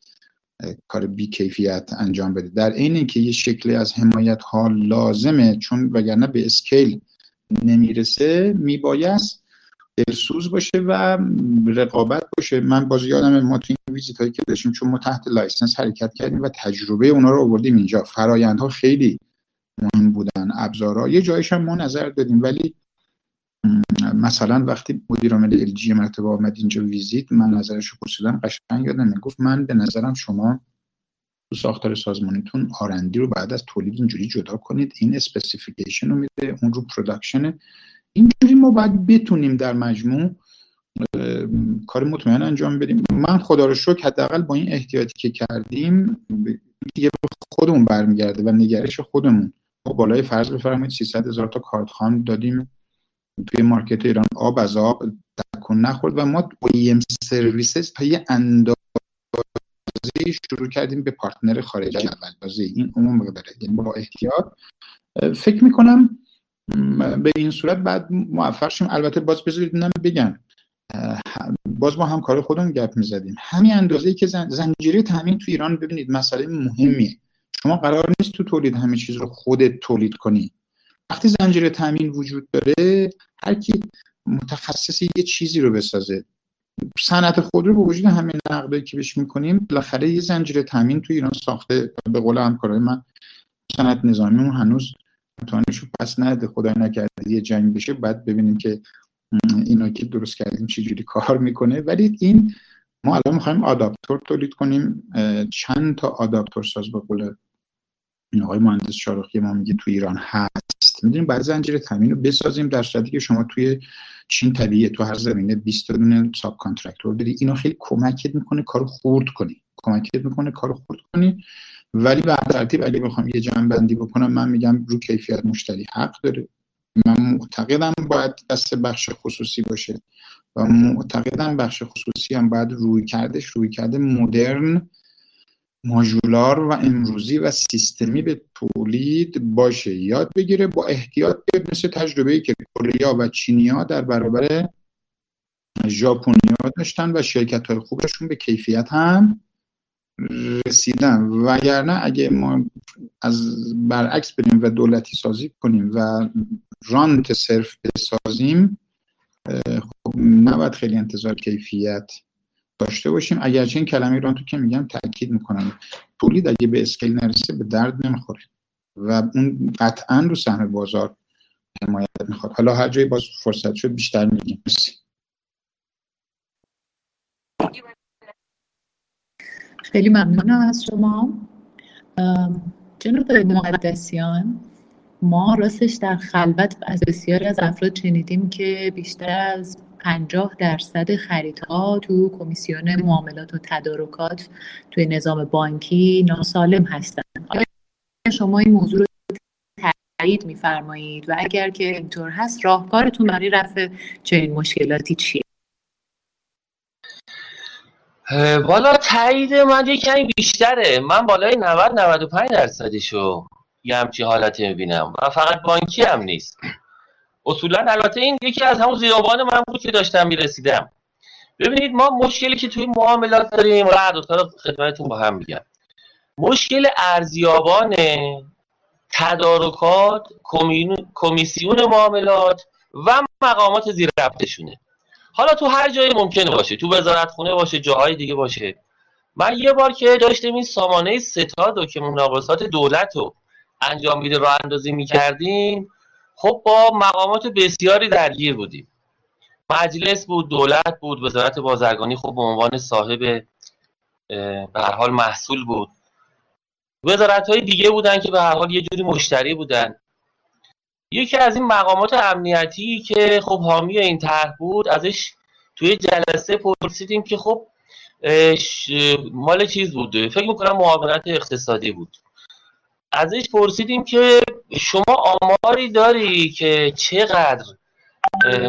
کار بیکیفیت انجام بده. در عین اینکه یه شکلی از حمایت ها لازمه چون وگرنه به scale نمی‌رسه میبایست دلسوز باشه و رقابت باشه. من باز یادم ما تو این visit هایی که داشتیم چون ما تحت license حرکت کردیم و تجربه اونا رو آوردیم اینجا. فرایندها خیلی مهم بودن ابزارها. یه جایش هم ما نظر دادیم ولی مثلا وقتی مدیر عامل ال جی مرتبه آمد اینجا visit من نظرش رو پرسیدم قشنگ یادم گفت من به نظرم شما تو ساختار سازمانیتون R&D رو بعد از تولید اینجوری جدا کنید. این specification رو میده اون رو production اینجوری ما باید بتونیم در مجموع کار مطمئن انجام بدیم. من خدا رو شکر حداقل با این احتیاطی که کردیم دیگه خودمون برمیگرده و نگرش خودمون. ما بالای فرض بفرمایید 300 هزار تا کارتخوان دادیم. توی market ایران آب از آب تکون نخورد و ما OEM services تا یه اندازه شروع کردیم به پارتنر خارجی اول بازی این عموم داره یعنی با احتیاط. فکر می‌کنم به این صورت بعد موفق شیم. البته باز بذارید من بگم. باز ما هم کار خودمون گپ می‌زدیم. همین اندازه که زنجیره تامین تو ایران ببینید مسئله مهمیه. شما قرار نیست تو تولید همه چیز رو خودت تولید کنی. وقتی زنجیره تامین وجود داره هر کی متخصص یه چیزی رو بسازه. صنعت خودرو با وجود همین نقدی که بهش می‌کنیم بالاخره یه زنجیره تامین تو ایران ساخته. به قول همکارای من صنعت نظامی هنوز امتحانش پس نده. خدای نکرده یه جنگ بشه بعد ببینیم که اینا که درست کردیم چجوری کار می‌کنه. ولی این ما الان می‌خوایم آداپتور تولید کنیم. چند تا آداپتور ساز به قول آقای مهندس شارخی ما میگه تو ایران هست. می‌دونیم بعد زنجیره تامین رو بسازیم در صورتی که شما توی چین طبیعی تو هر زمینه 20 دونه subcontractor بدی. اینو خیلی کمکت می‌کنه کارو خورد کنی. کمکت می‌کنه کارو خورد کنی. ولی به ترتیب اگه بخوام یه جمع بندی بکنم من میگم رو کیفیت مشتری حق داره. من معتقدم باید دست بخش خصوصی باشه و معتقدم بخش خصوصی هم باید رویکردش رویکرد مدرن ماژولار و امروزی و سیستمی به تولید باشه. یاد بگیره با احتیاط مثل تجربه ای که کوریا و چینیا در برابر ژاپنیا داشتن و شرکت های خوبشون به کیفیت هم رسیدن. وگرنه اگه ما از برعکس بریم و دولتی سازی کنیم و رانت صرف بسازیم خب نباید خیلی انتظار کیفیت داشته باشیم اگرچه این کلمه ایران تو که میگم تاکید می‌کنم. تولید اگه به اسکیل نرسه به درد نمی‌خوره. و اون قطعا رو سهم بازار حمایت می‌خواد. حالا هر جایی باز فرصت شد بیشتر میگیم. خیلی ممنونم از شما. جناب مقدسیان ما راستش در خلوت از بسیاری از افراد شنیدیم که بیشتر از پنجاه درصد خریدها تو کمیسیون معاملات و تدارکات توی نظام بانکی ناسالم هستند آیا شما این موضوع رو تایید میفرمایید و اگر که اینطور هست راهکارتون برای رفع چنین مشکلاتی چیه؟ بالا تایید من یه کمی بیشتره. من بالای 90 95 درصدشو یه همچی حالت می‌بینم و فقط بانکی هم نیست. اصولا البته این یکی از همون زیابان من بود که داشتم می‌رسیدم. ببینید ما مشکلی که توی معاملات داریم و دوتا خدمتتون با هم میگم. مشکل ارزیابان تدارکات کمیسیون معاملات و مقامات زیر رفتشونه حالا تو هر جایی ممکنه باشه تو وزارت خونه باشه جاهای دیگه باشه. من یه بار که داشتیم این سامانه ستاد و که مناقصات دولت رو انجام میده راه اندازی می‌کردیم خب با مقامات بسیاری درگیر بودیم. مجلس بود دولت بود وزارت بازرگانی خب به عنوان صاحب به هر حال محصول بود. وزارت های دیگه بودن که به هر حال یه جوری مشتری بودن. یکی از این مقامات امنیتی که خب حامی این طرح بود ازش توی جلسه پرسیدیم که خب مال چیز بود؟ فکر می‌کنم معاونت اقتصادی بود. ازش پرسیدیم که شما آماری داری که چقدر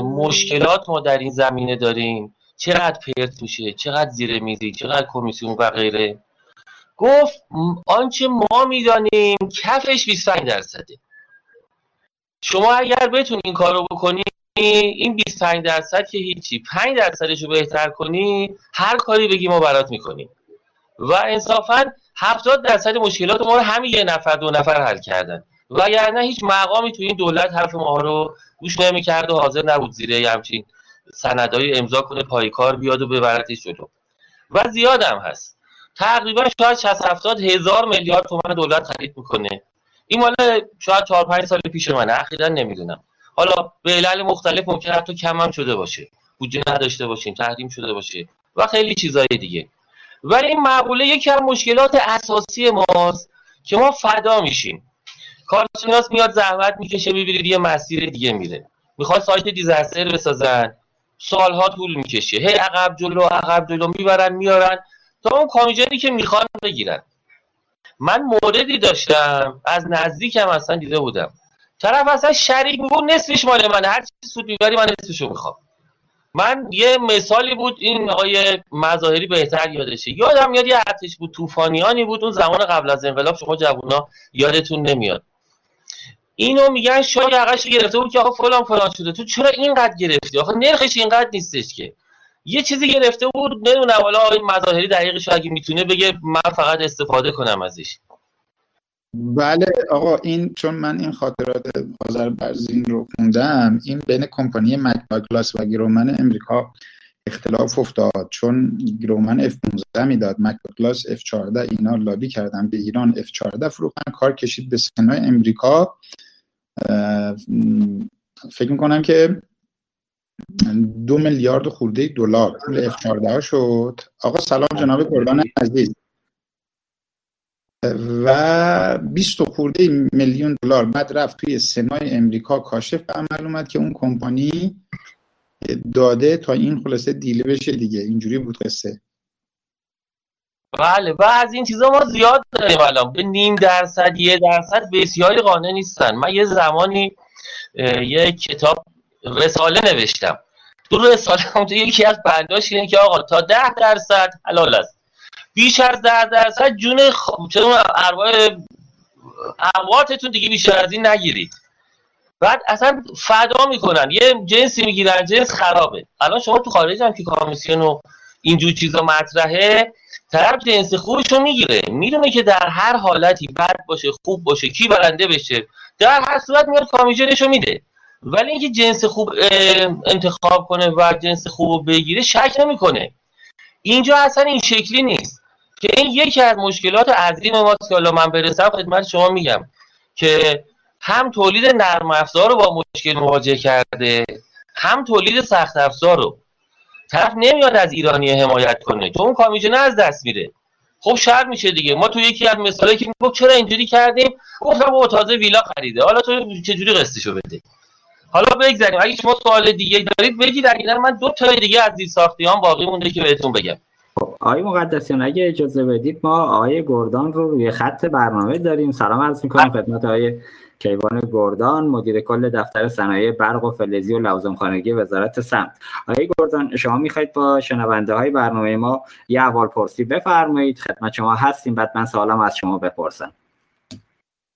مشکلات ما در این زمینه داریم؟ چقدر پرت میشه؟ چقدر زیر میزی؟ چقدر کمیسیون و غیره؟ گفت آنچه ما می‌دانیم کفش 25 درصده. شما اگر بتونی این کار رو بکنی این 25 درصد که هیچی. 5 درصدش رو بهتر کنی هر کاری بگی ما برات می‌کنیم. و انصافا 70 درصد مشکلات ما رو همین یه نفر دو نفر حل کردن. و نه هیچ مقامی تو این دولت حرف ما رو گوش نمی‌کرد و حاضر نبود زیره همچین سندایی امضا کنه پای کار بیاد و ببرتش جلو. و زیادم هست. تقریبا شاید 60 70 هزار میلیارد تومان دولت خرید می‌کنه. این مال شاید 4 5 سال پیش منه اخیرا نمی‌دونم. حالا به علل مختلف ممکن حتی کم هم شده باشه. بودجه نداشته باشیم تحریم شده باشه و خیلی چیزای دیگه. ولی این مقوله یکی از مشکلات اساسی ماست که ما فدا میشیم. کارشناس میاد زحمت می‌کشه می‌بینید یه مسیر دیگه میره. می‌خواد سایت دیزاستر بسازن. سالها طول می‌کشه. هی عقب جلو عقب جلو می‌برن میارن تا اون کامیجری که می‌خوان بگیرن. من موردی داشتم. از نزدیکم اصلا دیده بودم. طرف اصلا شریک بود نصفش مال من. هر چی سود می‌بری من نصفشو می‌خوام. من یه مثالی بود این آقای مظاهری بهتر یادشه. یادم یاد یه ارتش بود طوفانیانی بود اون زمان قبل از انقلاب شما جوونا یادتون نمیاد. اینو میگن شاه عقش گرفته بود که آقا فلان فلان شده. تو چرا اینقدر گرفتی؟ آخه نرخش اینقدر نیستش که. یه چیزی گرفته بود نمی‌دونم حالا آقای مظاهری دقیقش اگه می‌تونه بگه من فقط استفاده کنم ازش. بله آقا این چون من این خاطرات برزین رو خوندم این بین کمپانی مکداگلاس و گرومن امریکا اختلاف افتاد. چون گرومن F15 می‌داد مکداگلاس F14 اینا لابی کردن به ایران F14 فروختن کار کشید به سنای امریکا. فکر می‌کنم که دو میلیارد خورده دلار پول F14 شد. آقا سلام جناب قربان عزیز. و 20 خورده میلیون دلار. بعد رفت توی سنای امریکا کاشف به عمل اومد که اون کمپانی داده تا این خلاصه دیله بشه دیگه. اینجوری بود قصه. بله و از این چیزا ما زیاد داریم الان. به نیم درصد یه درصد بسیاری قانع نیستن. من یه زمانی یه کتاب رساله نوشتم. تو رساله اونجا یکی از بنداش اینه که آقا تا ده درصد حلال است. بیش از ده درصد جون خ... چون ارواح دیگه بیشتر از این نگیرید. بعد اصلا فدا می‌کنن. یه جنسی می‌گیرن جنس خرابه. الان شما تو خارج هم که کامیسیون و اینجور چیزا مطرحه طرف جنس خوبش رو می‌گیره. می‌دونه که در هر حالتی بد باشه خوب باشه کی برنده بشه در هر صورت میاد کامیجرش رو میده. ولی اینکه جنس خوب انتخاب کنه و جنس خوب بگیره شک نمی‌کنه. اینجا اصلا این شکلی نیست. که این یکی از مشکلات عظیم ماست که من برسم خدمت شما میگم که هم تولید نرم افزار رو با مشکل مواجه کرده هم تولید سخت افزار رو. طرف نمیاد از ایرانی حمایت کنه چون اون کامیجنه از دست میره. خب شر میشه دیگه. ما تو یکی از مثالی که گفت چرا اینجوری کردیم؟ گفتم با تازه ویلا خریده. حالا تو چجوری قسطشو بده؟ حالا بگذاریم. اگه شما سوال دیگه دارید بگید. اگر من دو تا دیگه از ساختیان باقی مونده که بهتون بگم. خب آقای مقدسیان اگه اجازه بدید ما آقای گردان رو روی خط برنامه داریم. سلام عرض می‌کنم خدمت آقای کیوان گردان مدیر کل دفتر صنایع برق و فلزی و لوازم خانگی وزارت سمت آقای گردان شما می‌خواید با شنونده های برنامه ما یه احوال پرسی بفرمایید؟ خدمت شما هستیم بعد من سوالم از شما بپرسم.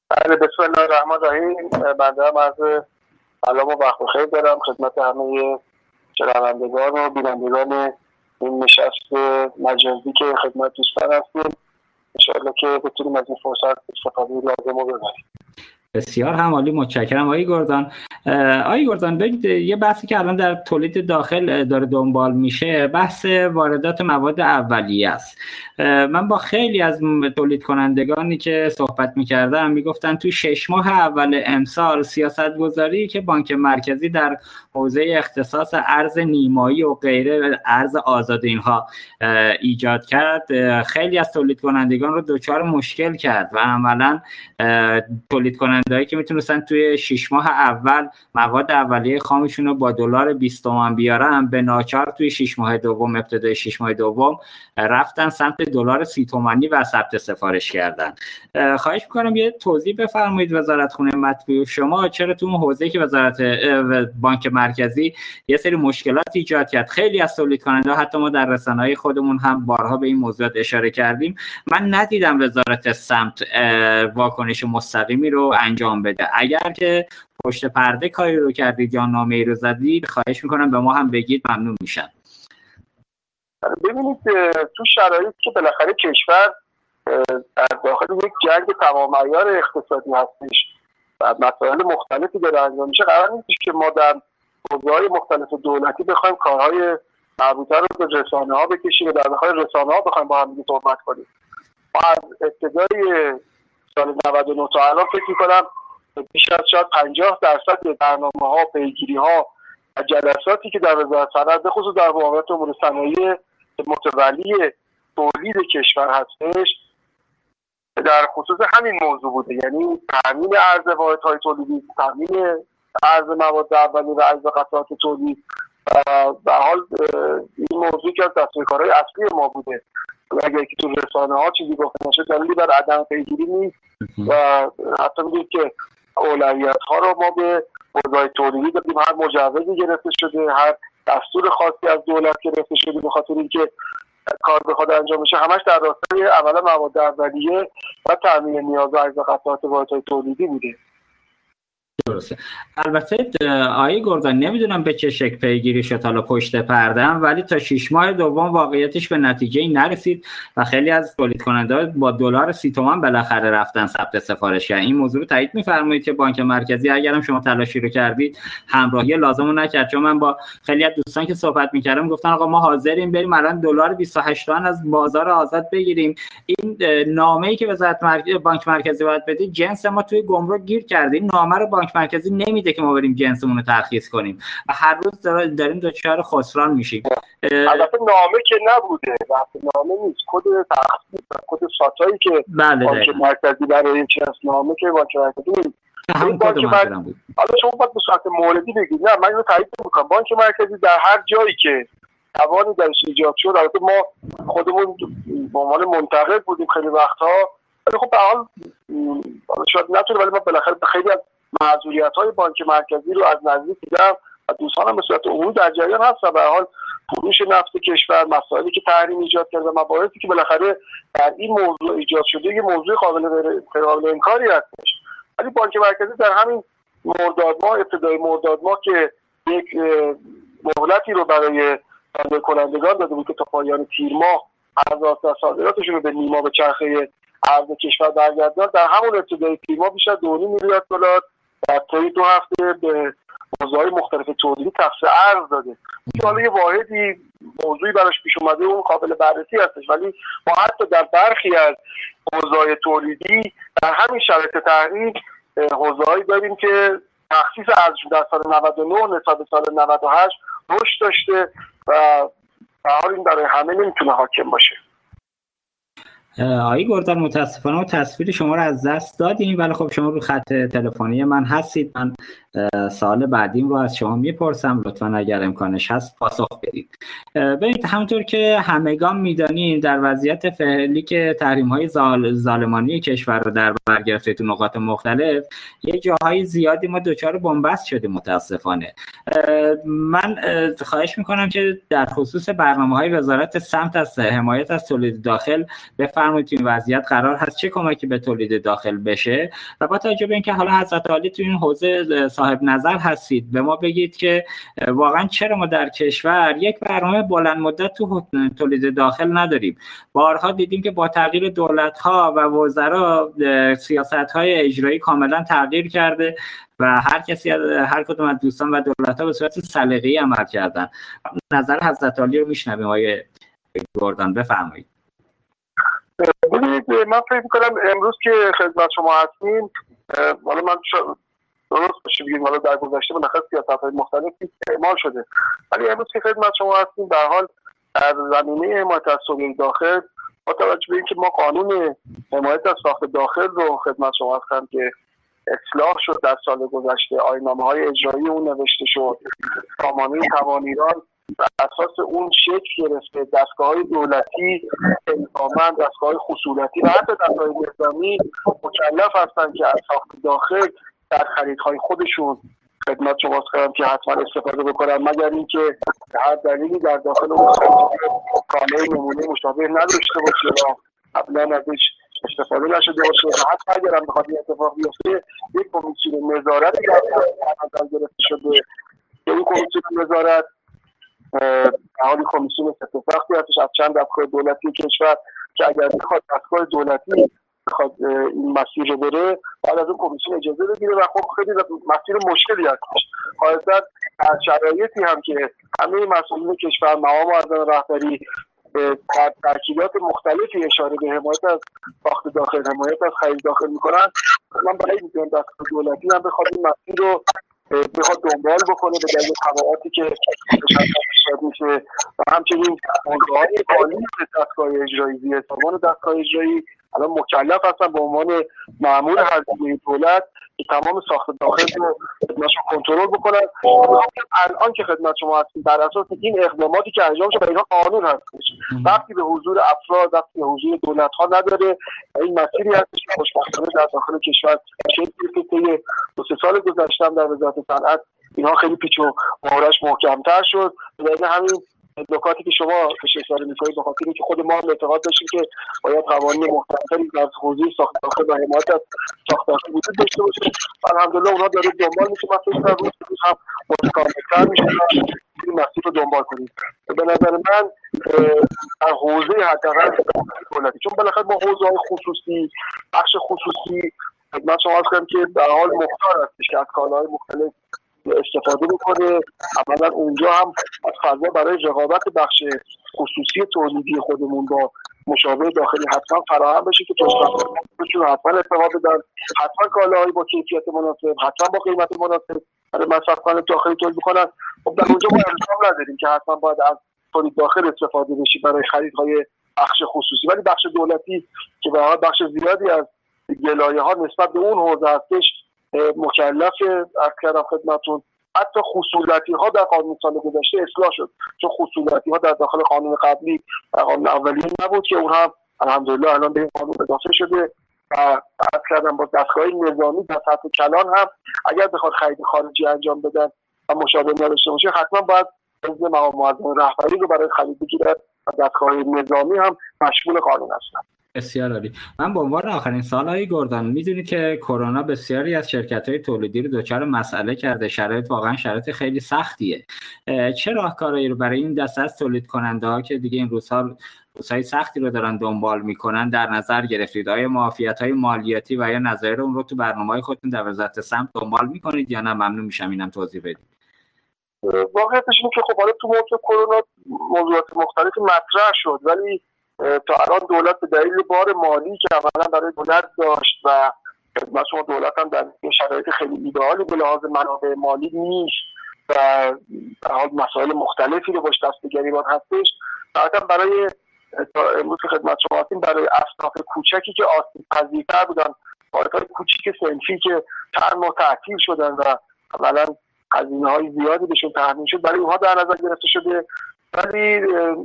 بله بسم الله الرحمن الرحیم. بنده هم از سلام و وقت خیر دارم خدمت همه شنوندگان و بینندگان این نشست مجازی که خدمت دوستان هستیم انشاءالله که بتونیم از این فرصت استفاده لازم رو ببریم. بسیار هم عالی متشکرم آقای گردان. آقای گردان بگید یه بحثی که الان در تولید داخل داره دنبال میشه بحث واردات مواد اولیه است. من با خیلی از تولید کنندگانی که صحبت می‌کردم می‌گفتن تو شش ماه اول امسال سیاست گذاری که بانک مرکزی در حوزه اختصاص ارز نیمایی و غیره ارز آزاد اینها ایجاد کرد. خیلی از تولید کنندگان رو دچار مشکل کرد و عملا تولید کنندگان کنندهایی که می‌تونستن توی شیش ماه اول مواد اولیه خامشون رو با دلار 20 تومن بیارن به ناچار توی شیش ماه دوم ابتدای شیش ماه دوم رفتن سمت دلار سی تومنی و ثبت سفارش کردن. خواهش می‌کنم یه توضیح بفرمایید وزارت خونه مطبوع شما. چرا تو اون حوزه که وزارت بانک مرکزی یه سری مشکلات ایجاد کرد؟ خیلی از تولید کننده حتی ما در رسانه‌های خودمون هم بارها به این موضوعات اشاره کردیم. من ندیدم وزارت سمت واکنش مستقیمی رو انجام بده. اگر که پشت پرده کاری رو کردید یا نامه ای رو زدید خواهش می‌کنم به ما هم بگید ممنون میشم. ببینید تو شرایطی که بالاخره کشور در داخل یک جنگ تمام اقتصادی هستش و مسائل مختلفی داره انجام میشه قرار نیست که ما در حوزه مختلف دولتی بخوایم کارهای مربوطه رو به رسانه ها بکشیم و در داخل رسانه ها بخوایم با هم صحبت کنیم. ما از ابتدای سال 99 تا الان فکر می‌کنم بیش از شاید 50 درصد برنامه ها پیگیری ها و جلساتی که در وزارت صنعت به خصوص در مقابلت امور صنایع متولی تولید کشور هستش در خصوص همین موضوع بوده. یعنی تامین ارز های تولیدی تامین ارز مواد اولیه و ارز قطعات تولید و حال این موضوع که از دستورکارهای اصلی ما بوده. اگر که تو رسانه ها چیزی گفته نشه دلیلی بر عدم پیگیری نیست و حتی می‌دونید که اولویت ها رو ما به حوزه تولیدی دادیم. هر مجوزی گرفته شده هر دستور خاصی از دولت گرفته شده به خاطر اینکه کار بخواد انجام بشه همش در راستای عمل مواد اولیه و تامین نیاز و عرض قطعات واحدهای تولیدی بوده. درسته. البته آقای گردان نمی‌دونم به چه شکل پیگیری شد حالا پشت پرده ولی تا شیش ماه دوم واقعیتش به نتیجه نرسید و خیلی از تولید کننده با دلار سی تومن بالاخره رفتن ثبت سفارش کردن. این موضوع رو تایید میفرمایید که بانک مرکزی اگرم شما تلاشی رو کردید همراهی لازم نکرد. چون من با خیلی از دوستان که صحبت می‌کردم گفتن آقا ما حاضریم بریم الان دلار 28 تومن از بازار آزاد بگیریم. این نامه ای که وزارت مرکزی بانک مرکزی باید بده جنس ما توی گمرک گیر کردیم. نامه رو بانک مرکزی نمیده که ما بریم جنسمون رو ترخیص کنیم. و هر روز داریم دچار خسران میشیم. البته نامه که نبوده. نامه نیست. کد تخصیص کد ساتایی که بله بانک مرکزی برای این جنس نامه که بانک مرکزی همون کد بود. حالا شما باید به صورت موردی بگید. نه من اینو تایید می‌کنم بانک مرکزی در هر جایی که توانی درش ایجاد شد البته ما خودمون به عنوان منتقد بودیم خیلی وقتها. ولی خب به حال شاید نتونه ولی ما بالاخره خیلی از معذوریت های بانک مرکزی رو از نزدیک دیدم و دوستانم به صورت عمومی در جریان هست و به حال فروش نفت کشور مسائلی که تحریم ایجاد کرده مباحثی که بالاخره در این موضوع ایجاد شده یه موضوع قابل قابل انکاری هستش. ولی بانک مرکزی در همین مرداد ماه ابتدای مرداد ماه که یک مهلتی رو برای صادر کنندگان داده بود که تا پایان تیر ماه ارز صادراتشون رو به نیما به چرخه ارز کشور برگردان در همون ابتدای تیر ماه بیش از 2.5 میلیارد دلار طی دو هفته به موضوعهای مختلف تولیدی تخصیص ارز داده. که حالا یه واحدی موضوعی براش پیش اومده اون قابل بررسی هستش ولی ما حتی در برخی از حوزه‌های تولیدی در همین شرایط تحریم حوزه‌هایی داریم که تخصیص ارزشون در سال 99 نسبت به سال 98 رشد داشته و حال این برای همه نمی‌تونه حاکم باشه. آقای گردن متاسفانه تصویر شما رو از دست دادیم. ولی خب شما رو خط تلفنی من هستید. من سال بعدیم رو از شما می‌پرسم. لطفا اگر امکانش هست پاسخ بدید. ببینید همونطور که همگان می‌دانیم در وضعیت فعلی که تحریم های ظالمانی کشور رو در بر گرفته تو نقاط مختلف یه جاهای زیادی ما دچار بنبست شدیم متاسفانه. من خواهش می‌کنم که در خصوص برنامه های وزارت سمت از حمایت از تولید داخل بفرمایید این وضعیت قرار هست چه کمکی به تولید داخل بشه. و با توجه به اینکه حالا حضرت عالی تو این حوزه صاحب نظر هستید به ما بگید که واقعا چرا ما در کشور یک برنامه بلند مدت تو تولید داخل نداریم؟ بارها دیدیم که با تغییر دولت ها و وزرا سیاست های اجرایی کاملا تغییر کرده و هر کسی هر کدوم از دوستان و دولت ها به صورت سلیقه‌ای عمل کردن. نظر حضرت علی رو میشنویم آقای گردان بفرمایید. ببینید من فکر می‌کنم امروز که خدمت شما هستیم حالا من درست باشه بگیم حالا در گذشته بالاخره سیاست های مختلفی اعمال شده. ولی امروز که خدمت شما هستیم در حال در زمینه حمایت از داخل با توجه به اینکه ما قانون حمایت از ساخت داخل رو خدمت شما هستم که اصلاح شد در سال گذشته آینامه های اجرایی اون نوشته شد سامانه توان ایران بر اساس اون شکل گرفته دستگاه های دولتی الزاما دستگاه های خصولتی و حتی دستگاه نظامی مکلف هستند که از ساخت داخل در خریدهای خودشون. خدمت شما کردم که حتما استفاده بکنم. مگر اینکه هر دلیلی در داخل اون کاله نمونه مشابه نداشته باشه یا قبلا ازش استفاده نشده باشه. و حتی اگر هم بخواد این اتفاق بیفته یک کمیسیون نظارتی در نظر گرفته شده. این کمیسیون نظارت حالی کمیسیون سختی هستش از چند دستگاه دولتی کشور که اگر می‌خواد دستگاه دولتی بخواد این مسیر رو بره بعد از اون کمیسیون اجازه بگیره و خب خیلی مسیر مشکلی هستش خواهستن در شرایطی هم که همه مسئولین کشور مقام معظم رهبری در ترکیبات مختلفی اشاره به حمایت از ساخت داخل حمایت از خرید داخل می‌کنن. من برای می‌دونم دستگاه دولتی هم بخواد این مسیر رو بخواد دنبال بکنه به دلیل تبعاتی که میشه. و همچنین های قانون دستگاه اجرایی زیر سامان دستگاه اجرایی الان مکلف هستن به عنوان معمول هزینه دولت که تمام ساخت داخل رو خدمتشون کنترل بکنن. الان که خدمت شما هستیم بر اساس این اقداماتی که انجام شده اینها قانون هستش. وقتی به حضور افراد وقتی به حضور دولت ها نداره این مسیری هستش که خوشبختانه در داخل کشور شکل که طی دو سه سال گذشته در وزارت صنعت اینها خیلی پیچ و مهرش محکمتر شد. و همین نکاتی که شما بهش اشاره می‌کنید به خاطر که خود ما هم اعتقاد داشتیم که باید قوانین محکمتری در حوزه ساخت و حمایت از ساخت داخل وجود داشته باشه. الحمدلله اونا داره دنبال میشه. من فکر روز روز هم متکاملتر میشه. این مسیر رو دنبال کنید به نظر من در حوزه حداقل دولتی. چون بالاخره ما حوزه های خصوصی بخش خصوصی خدمت شما کنم که در حال مختار هستش که از کالاهای مختلف استفاده بکنه اولا اونجا هم از فضا برای رقابت بخش خصوصی تولیدی خودمون با مشابه داخلی حتما فراهم بشه که بتونن حتما ارتقا بدن. حتما کالاهایی با کیفیت مناسب حتما با قیمت مناسب برای مصرف کننده داخلی تولید بکنن خب در اونجا ما الزام نداریم که حتما باید از تولید داخل استفاده بشی برای خریدهای بخش خصوصی. ولی بخش دولتی که به بخش زیادی از گلایه ها نسبت به اون حوزه هستش مکلف از کردم خدمتون. حتی خصولتی ها در قانون سال گذشته اصلاح شد. چون خصولتی ها در داخل قانون قبلی در قانون اولیه نبود که اون هم الحمدلله الان به قانون اضافه شده و از کردم با دستگاه نظامی در سطح کلان هم اگر بخواد خرید خارجی انجام بدن و مشابه نداشته باشه حتما باید از مقام معظم رهبری رو برای خرید بگیرد و دستگاه نظامی هم مشمول قانون هستند بسیار عالی. من به عنوان آخرین سال های گردان می‌دونید که کرونا بسیاری از شرکت های تولیدی رو دچار مسئله کرده. شرایط واقعا شرایط خیلی سختیه. چه راهکارهایی رو برای این دسته از تولید کننده ها که دیگه این روزها روزهای سختی رو دارن دنبال می‌کنن در نظر گرفتید؟ آیا معافیت های مالیاتی و یا نظایر اون رو تو برنامه های خودتون در وزارت سمت دنبال می‌کنید یا نه؟ ممنون میشم اینم توضیح بدید. واقعیتش اینه که خب حالا تو موضوع کرونا موضوعات مختلفی مطرح شد ولی تا الان دولت به دلیل بار مالی که اولا برای دولت داشت و خدمت شما دولت هم در شرایط خیلی ایدئالی به لحاظ منابع مالی نیست و حال مسائل مختلفی رو باش دستگیری باید هستش بعدا برای امروز خدمت شما هستیم برای اصناف کوچکی که آسیب پذیرتر بودن های کوچیک سنفی که چند ماه تعطیل شدن و اولا هزینه های زیادی بهشون تحمیل شد برای اونها در نظر گرفته شده ولی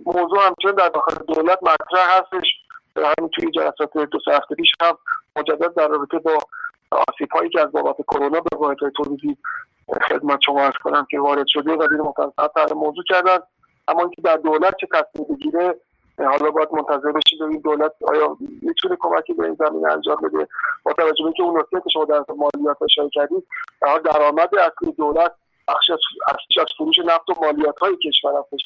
موضوع همچنان در داخل دولت مطرح هستش. همین توی جلسات دو سه هفته پیش هم مجدد در رابطه با آسیب هایی که از بابت کرونا به واحد های تولیدی خدمت شما ارز کنم که وارد شده و دیر مفصل موضوع کردن. اما اینکه در دولت چه تصمیم بگیره حالا باید منتظر بشید ببینید دولت آیا می‌تونه کمکی به این زمینه انجام بده. با توجه به اینکه اون نکته که شما در مالیات اشاره کردید در درآمد اصلی دولت بخش از فروش نفت و مالیات های کشور هستش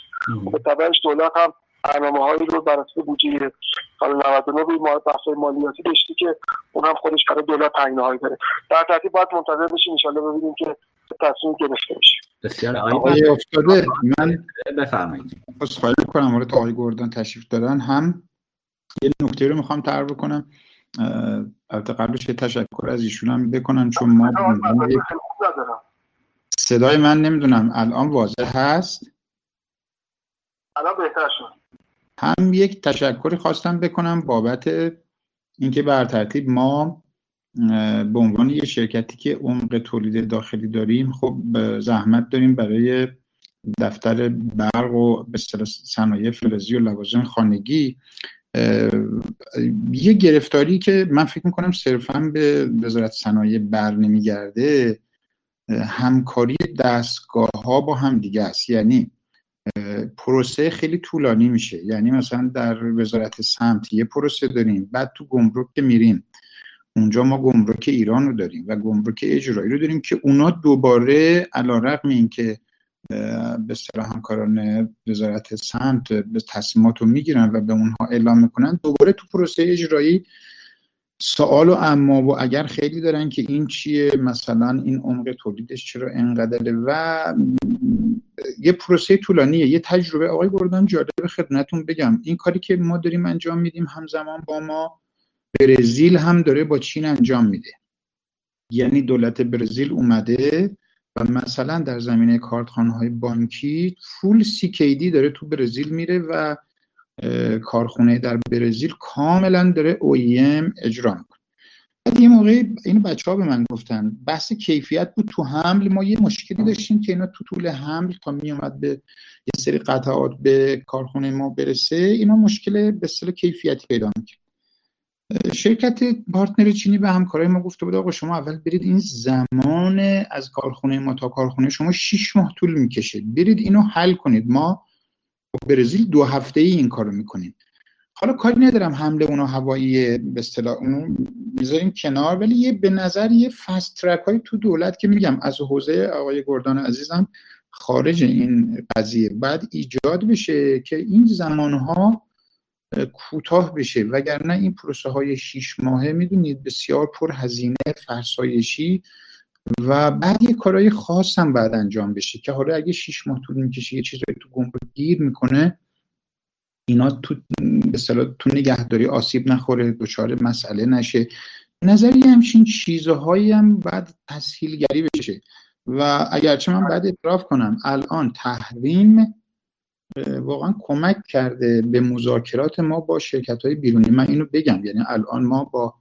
به تبعش دولت هم برنامه هایی رو بر اساس بودجه سال 99 روی بحث مالیاتی داشتی که اون هم خودش برای دولت تنگنه هایی داره. در ترتیب باید منتظر بشیم ان ببینیم که تصمیم گرفته بشه. بسیار آقای افتاده من بفرمایید. خواهی می‌کنم وارد آقای گردن تشریف دارن. هم یه نکته رو می‌خوام تعریف کنم البته قبلش یه تشکر از ایشون هم بکنم چون ما صدای من نمی‌دونم. الان واضح هست؟ الان بهتر شد. هم یک تشکری خواستم بکنم بابت اینکه بر ترتیب ما به عنوان یه شرکتی که عمق تولید داخلی داریم خب زحمت داریم برای دفتر برق و به صنایع فلزی و لوازم خانگی. یه گرفتاری که من فکر می‌کنم صرفا به وزارت صنایع بر نمیگرده. همکاری دستگاه ها با هم دیگه است. یعنی پروسه خیلی طولانی میشه. یعنی مثلا در وزارت سمت یه پروسه داریم بعد تو گمرک که میریم اونجا ما گمرک ایران رو داریم و گمرک اجرایی رو داریم که اونا دوباره علا رقم این که به اصطلاح همکاران وزارت سمت به تصمیمات رو می‌گیرن و به اونها اعلام می‌کنن دوباره تو پروسه اجرایی سوال و اما و اگر خیلی دارن که این چیه مثلا این عمق تولیدش چرا انقدره و یه پروسه طولانیه یه تجربه. آقای گردان جالب خدمتون بگم. این کاری که ما داریم انجام میدیم همزمان با ما برزیل هم داره با چین انجام میده. یعنی دولت برزیل اومده و مثلا در زمینه کارتخانه های بانکی فول سی داره تو برزیل میره و کارخونه در برزیل کاملا داره OEM اجرا می‌کنه. بعد یه موقع این بچه ها به من گفتن بحث کیفیت بود تو حمل. ما یه مشکلی داشتیم که اینا تو طول حمل تا می اومد به یه سری قطعات به کارخونه ما برسه اینا مشکل به کیفیتی پیدا می‌کنه شرکت پارتنر چینی به همکارای ما گفته بود آقا شما اول برید این زمان از کارخونه ما تا کارخونه شما 6 ماه طول می‌کشه. برید اینو حل کنید. ما برزیل دو هفته ای این کارو می‌کنیم. حالا کاری ندارم حمله اونو هوایی به اصطلاح اونو می‌ذاریم کنار ولی یه به نظر یه فست ترک های تو دولت که میگم از حوزه آقای گردان عزیزم خارج این قضیه. بعد ایجاد بشه که این زمانها کوتاه بشه. وگرنه این پروسه های شیش ماهه می‌دونید بسیار پر هزینه فرسایشی و بعد یه کارهای خاص هم بعد انجام بشه که حالا اگه شیش ماه طول می‌کشه یه چیزایی تو گمرک گیر می‌کنه اینا تو به تو نگهداری آسیب نخوره دچار مسئله نشه. نظری همچین چیزهایی هم بعد تسهیلگری بشه. و اگرچه من بعد اعتراف کنم الان تحریم واقعا کمک کرده به مذاکرات ما با شرکت های بیرونی. من اینو بگم یعنی الان ما با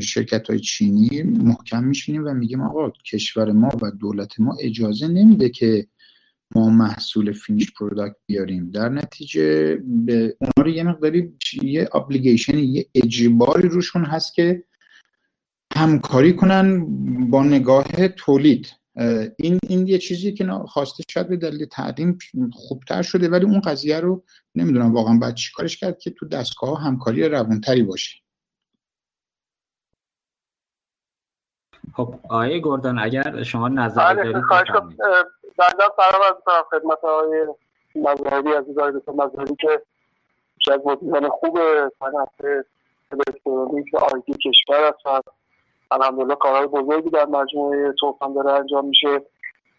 شرکت های چینی محکم میشینیم و میگیم آقا کشور ما و دولت ما اجازه نمیده که ما محصول finished product بیاریم. در نتیجه به اونا رو یه مقداری یه obligation یه اجباری روشون هست که همکاری کنن با نگاه تولید. این این یه چیزی که خواسته شاید به دلیل تعلیم خوبتر شده ولی اون قضیه رو نمی‌دونم واقعا باید چیکارش کرد که تو دستگاه همکاری روانتری باشه. خب آقای گردان اگر شما نظر بله، دارید بعدا سلام از کنم خدمت آقای مظاهری عزیز آقای دکتر که شاید مدیران خوب صنعت الکترونیک و آیتی کشور هستن. الحمدلله کارهای بزرگی در مجموعه توفان داره انجام میشه.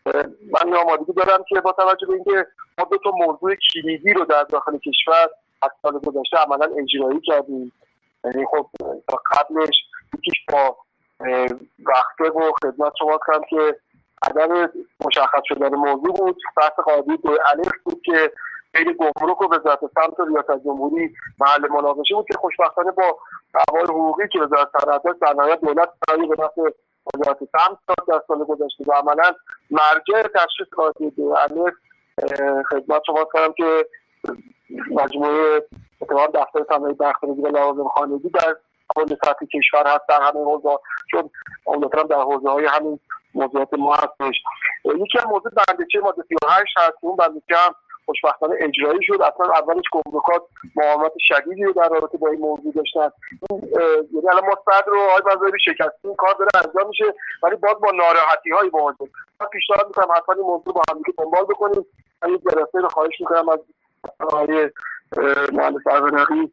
من آمادگی دارم که با توجه به اینکه ما دو تا موضوع کلیدی رو در داخل کشور از سال گذشته عملا اجرایی کردیم. یعنی خب تا قبلش یکیش با وقته و خدمت شما کنم که عدم مشخص شدن موضوع بود. بحث قاعده دو الف بود که بین گمرک و وزارت سمت و ریاست جمهوری محل مناقشه بود که خوشبختانه با دعوای حقوقی که وزارت صنعت در نهایت دولت برای به نفع وزارت سمت در سال گذشته و عملا مرجع تشخیص قاعده دو الف خدمت شما کنم که مجموعه اتفاق دفتر صنایع بختانگی و لوازم خانگی در کل سطح کشور هست در همه حوزه چون عمدتا در حوزه های همین موضوعات ما هستش. یکی از موضوع بندیچه ماده 38 هست اون بندیچه هم خوشبختانه اجرایی شد. اصلا اولش گمرکات مقاومت شدیدی رو در رابطه با این موضوع داشتن. یعنی الان ما صد رو آقای مذهبی شکستیم کار داره انجام میشه ولی باز با ناراحتی های مواجه من پیشنهاد می‌کنم حتما این موضوع با هم دنبال بکنیم. من یک جلسه رو خواهش می‌کنم از آقای مهندس ارزنقی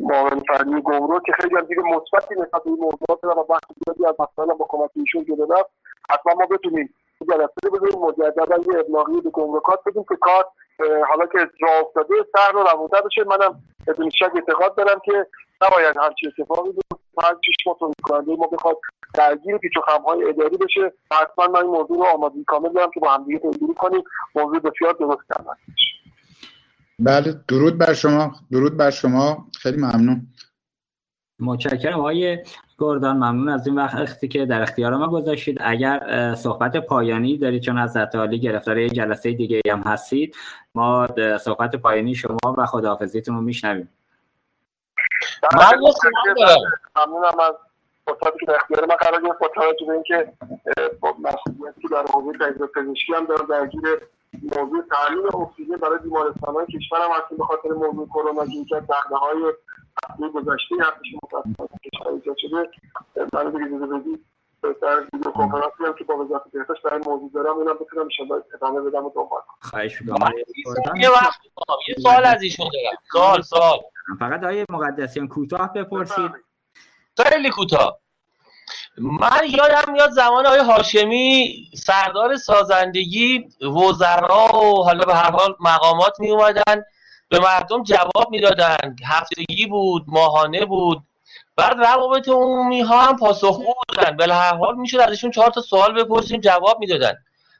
معاون فنی گمرک که خیلی هم دیگه مثبتی نسبت به این موضوعات و بحث زیادی از مسائل با کمک ایشون شده حتما ما بتونیم جلسه بذاریم مجددا یه ابلاغی به گمرکات بدیم که کار حالا که جا افتاده سهل و روونتر بشه. منم بدون شک اعتقاد دارم که نباید همچین اتفاقی هر چیش ما تولید کننده ما بخواد درگیر پیچ و خمهای اداری بشه. حتما من این موضوع رو آمادگی کامل دارم که با همدیگه پیگیری کنیم. موضوع بسیار درست کردن بله درود بر شما درود بر شما. خیلی ممنون. متشکرم. آقای گردان ممنون از این وقتی که در اختیار ما گذاشتید. اگر صحبت پایانی دارید چون از عالی گرفتار یه جلسه دیگه هم هستید ما صحبت پایانی شما و خداحافظیتون رو میشنویم. من ممنونم از فرصتی که در اختیار من قرار گرفت با توجه به اینکه مسئولیتی در حوزه پزشکی هم دارم درگیر موضوع تامین اکسیژن برای بیمارستانهای کشورم هستیم به خاطر موضوع کرونا که یکی از های هفته گذشته هفته متاسفانه کشور ایجاد شده من دیگه اجازه بدید در ویدیو کنفرانسی هم که با وزارت بهداشت در این موضوع دارم اونم بتونم انشالله ادامه بدم و دنبال کنم. خواهش می‌کنم. یه وقت یه سوال از ایشون دارم. سوال سوال. فقط آیه مقدسیان کوتاه بپرسید. خیلی کوتاه. من یادم میاد زمان آقای هاشمی سردار سازندگی وزرا و حالا به هر حال مقامات می اومدن به مردم جواب می‌دادن. هفتگی بود ماهانه بود. بعد روابط عمومی ها هم پاسخگو بودن. به هر حال می‌شد ازشون چهار تا سوال بپرسیم جواب می‌دادن.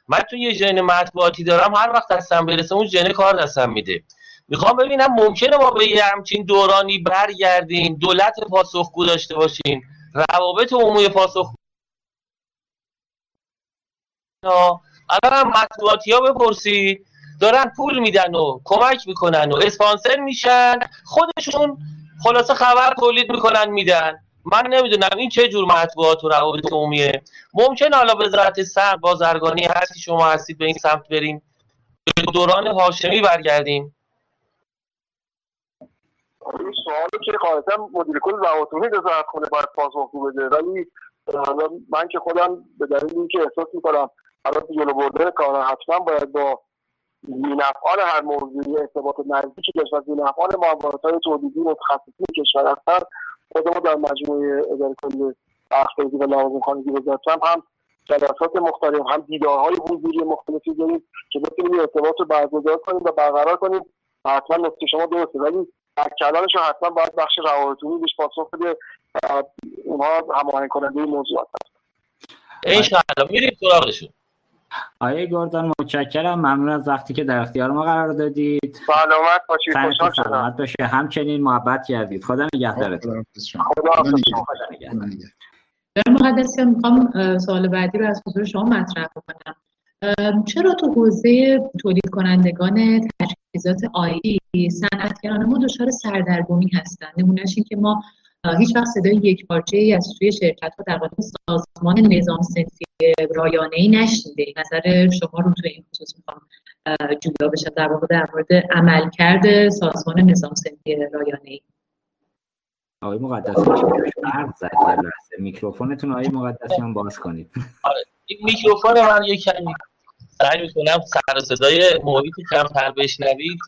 من تو یه ژن مطبوعاتی دارم هر وقت دستم برسه اون ژن کار دستم میده. می‌خوام ببینم ممکنه ما به یه همچین دورانی برگردیم دولت پاسخگو داشته باشیم. روابط عمومی پاسخ الان هم مطبوعاتی ها بپرسید. دارن پول میدن و کمک می‌کنن و اسپانسر میشن. خودشون خلاصه خبر تولید می‌کنن میدن. من نمی‌دونم این چه جور مطبوعات و روابط عمومیه. ممکن حالا وزارت سر بازرگانی هستی شما هستید به این سمت بریم. به دوران هاشمی برگردیم. این سوالی که قاعدتا مدیر کل رواتونی وزارت خونه باید پاسخگو بده. ولی من که خودم به دلیل اینکه احساس می‌کنم الان جلو برده کار حتما باید با بینفعال هر موضوعی ارتباط نزدیکی داشت و بینفعال معاملات های تولیدی متخصصی کشور هستن خودمون در مجموعه اداره کل اخباری و لوازم خانگی وزارت هم جلسات مختلف هم دیدارهای حضوری مختلفی داریم که بتونیم ارتباط رو برگزار کنیم و برقرار کنیم. حتما نکته شما درسته. ولی در کلامش حتما باید بخش روابطونی بهش پاسخ بده اونها هماهنگ کننده موضوعات هست انشاءالله میریم سراغشون. آیه گردان متشکرم. ممنون از وقتی که در اختیار ما قرار دادید. سلامت باشید خوشحال سلامت باشه. همچنین محبت کردید. خدا نگهدارتون. خدا نگهدار. می‌خوام سوال بعدی رو از حضور شما مطرح کنم چرا تو حوزه تولید کنندگان تجهیزات آیی صنعتگران ما دچار سردرگمی هستن؟ نمونهش این که ما هیچ وقت صدای یک پارچه ای از توی شرکت ها در قالب سازمان نظام سنفی رایانه ای نشنیده نظر شما رو توی این خصوص می‌خوام جویا بشه در واقع در مورد عملکرد سازمان نظام سنفی رایانه ای آقای مقدسی برق زد؟ میکروفونتون آقای مقدسیان باز کنید. آره. میکروفون من یک کمی سعی می‌کنم سر صدای محیط کمتر بشنوید.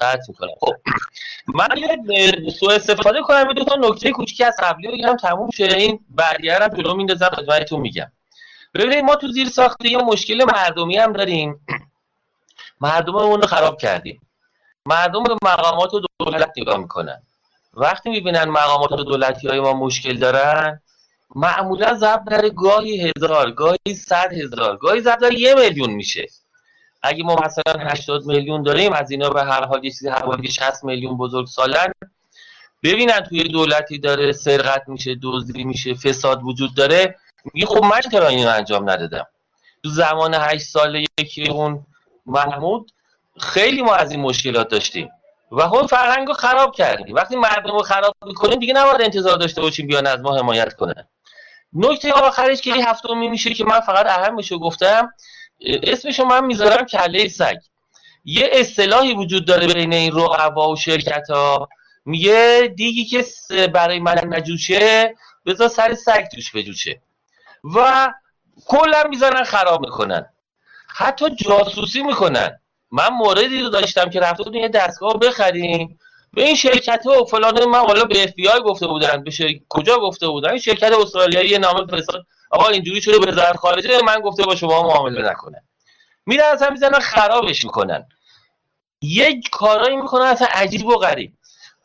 قطع می‌کنم. خب من یه سو استفاده کنم دو تا نکته کوچیکی از قبلی بگم تموم شه. این بعدیه هم جلو میندازم خدمتتون میگم. ببینید ما تو زیر ساخته یه مشکل مردمی هم داریم. مردممون رو خراب کردیم. مردم به مقامات و دولت نگاه می‌کنن. وقتی می‌بینن مقامات و دولتی های ما مشکل دارن معمولا ضرب در گاهی هزار گاهی صد هزار گاهی ضرب در یه میلیون میشه. اگه ما مثلا 80 میلیون داریم از اینا به هر حال یه چیزی حوالی 60 میلیون بزرگ سالن ببینن توی دولتی داره سرقت میشه دزدی میشه فساد وجود داره. میگه خب من چرا اینو انجام ندادم؟ تو زمان 8 ساله یکی اون محمود خیلی ما از این مشکلات داشتیم و خب فرهنگ خراب کردیم. وقتی مردم رو خراب می‌کنیم دیگه نباید انتظار داشته باشیم بیان از ما حمایت کنن. نکته آخرش که هفتمی میشه که من فقط اهمش رو گفتم اسمشو من می‌ذارم کله سگ. یه اصطلاحی وجود داره بین این رقبا و شرکت ها میگه دیگی که برای من نجوشه بذار سر سگ توش بجوشه. و کلا می‌ذارن خراب می‌کنن. حتی جاسوسی می‌کنن. من موردی رو داشتم که رفته بودیم یه دستگاه بخریم. به این شرکت ها و فلان من حالا به اف گفته بودن به کجا گفته بودن؟ این شرکت استرالیایی نامه فرستاد آقا اینجوری شده به وزارت خارجه من گفته با شما معامله نکنه. میرن اصلا می‌زنن خرابش می‌کنن. یک کارایی می‌کنن اصلا عجیب و غریب.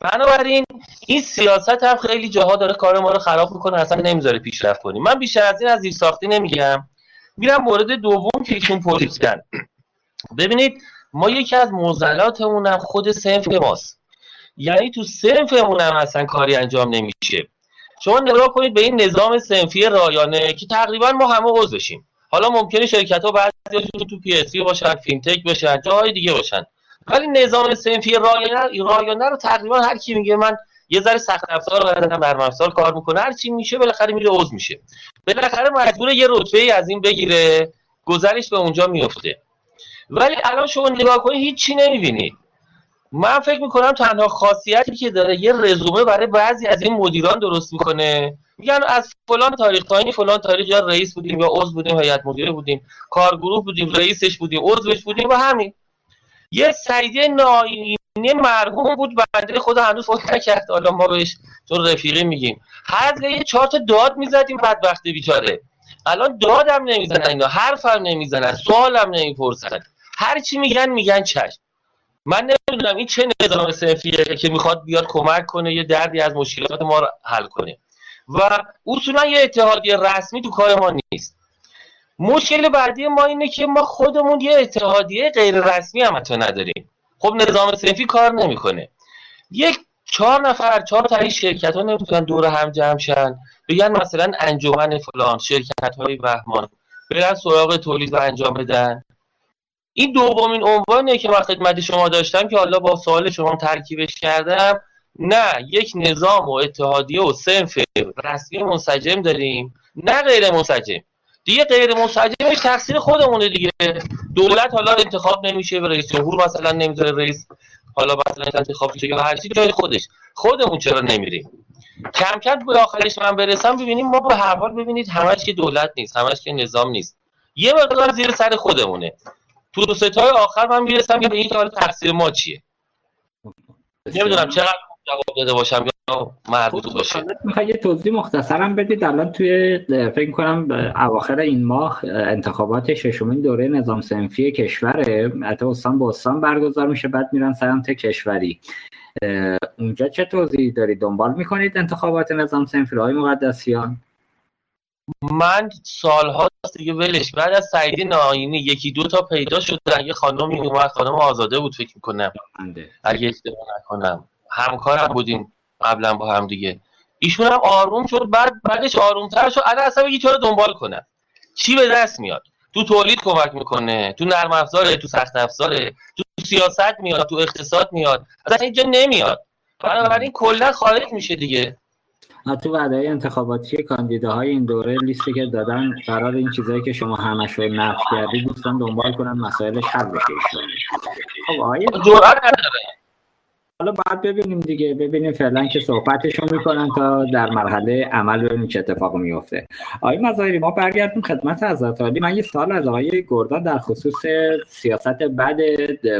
بنابراین این سیاست هم خیلی جاها داره کار ما رو خراب می‌کنه اصلا نمی‌ذاره پیشرفت کنیم. من بیشتر از این از زیر ساختی نمیگم. میرم مورد دوم که ایشون پرسیدن. ببینید ما یکی از معضلاتمون هم خود صنف ماست. یعنی تو صنفمون هم اصلا کاری انجام نمیشه. شما نگاه کنید به این نظام صنفی رایانه که تقریبا ما همه عضوشیم حالا ممکنه شرکت ها بعضیشون تو PS باشن fintech باشن جای دیگه باشن. ولی نظام سنفی رایانه رایانه رو تقریبا هر کی میگه من یه ذره سخت افزار و نرم افزار کار می‌کنه هر چی میشه بالاخره میره عضو میشه. بالاخره مجبور یه رتبه از این بگیره گذرش به اونجا میفته ولی الان شما نگاه کنید هیچی نمی‌بینید. من فکر می‌کنم تنها خاصیتی که داره یه رزومه برای بعضی از این مدیران درست می‌کنه. میگن از فلان تاریخ تا این فلان تاریخ یا رئیس بودیم یا عضو بودیم هیئت مدیره بودیم کارگروه بودیم رئیسش بودیم عضوش بودیم و همین. یه سعیده ناینی مرحوم بود بنده خود هنوز فکر نکرد. حالا ما بهش چون رفیقی میگیم. هر یه چهار تا داد می‌زدیم بدبخت بیچاره. الان دادم نمی‌زنن اینا حرفم نمی‌زنن سوالم نمی‌پرسن. هر چی میگن میگن چشم. من نمی‌دونم این چه نظام صنفیه که می‌خواد بیاد کمک کنه یه دردی از مشکلات ما رو حل کنه. و اصولا یه اتحادیه رسمی تو کار ما نیست. مشکل بعدی ما اینه که ما خودمون یه اتحادیه غیر رسمی هم حتی نداریم. خب نظام صنفی کار نمی‌کنه. یک چهار نفر چهار تا شرکت ها نمی‌تونن دور هم جمع شن. بگن مثلا انجمن فلان شرکت های بهمان برن سراغ تولید و انجام بدن. این دومین عنوانیه که من خدمت شما داشتم که حالا با سوال شما ترکیبش کردم. نه یک نظام و اتحادیه و سنف رسمی منسجم داریم. نه غیر منسجم. دیگه غیر منسجمش تقصیر خودمونه دیگه. دولت حالا انتخاب نمیشه به رئیس جمهور مثلا نمی‌ذاره رئیس حالا مثلا انتخاب یا هر چیزی جای خودش. خودمون چرا نمیریم؟ کم کم به آخرش من برسم ببینیم ما به هر حال ببینید همش که دولت نیست همش که نظام نیست. یه مقدار زیر سر خودمونه. تو دو ستای آخر من می‌رسم که به این حال تقصیر ما چیه؟ نمی‌دونم چقدر جواب داده باشم یا مربوط باشه. می‌خوای یه توضیح مختصرم بدید. الان توی فکر کنم اواخر این ماه انتخابات ششمین دوره نظام سنفی کشوره. حتی استان به استان برگزار میشه بعد میرن سمت کشوری. اونجا چه توضیحی دارید؟ دنبال می‌کنید انتخابات نظام سنفی؟ های مقدسیان. من سالهاست دیگه ولش. بعد از سعیدی ناینی یکی دو تا پیدا شد. یه خانمی اومد خانم آزاده بود فکر می‌کنم. اگه اشتباه نکنم. همکارم بودیم قبلا با هم دیگه. ایشون هم آروم شد. بعد بعدش آرومتر شد. الان اصلا بگی چرا دنبال کنه چی به دست میاد؟ تو تولید کمک می‌کنه تو نرم افزاره تو سخت افزاره تو سیاست میاد تو اقتصاد میاد. اصلا اینجا نمیاد. بنابراین کلا خارج میشه دیگه. تو وعده انتخاباتی کاندیداهای این دوره لیستی که دادن قرار این چیزایی که شما همش رو نفت کردید دوستان دنبال کنن مسائلش حل بشه خب آقای حالا باید ببینیم دیگه. ببینیم فعلا که صحبتشون می‌کنن تا در مرحله عمل ببینیم چه اتفاق میفته آقای مظاهری ما برگردیم خدمت حضرت عالی. من یه سال از آقای گردان در خصوص سیاست بعد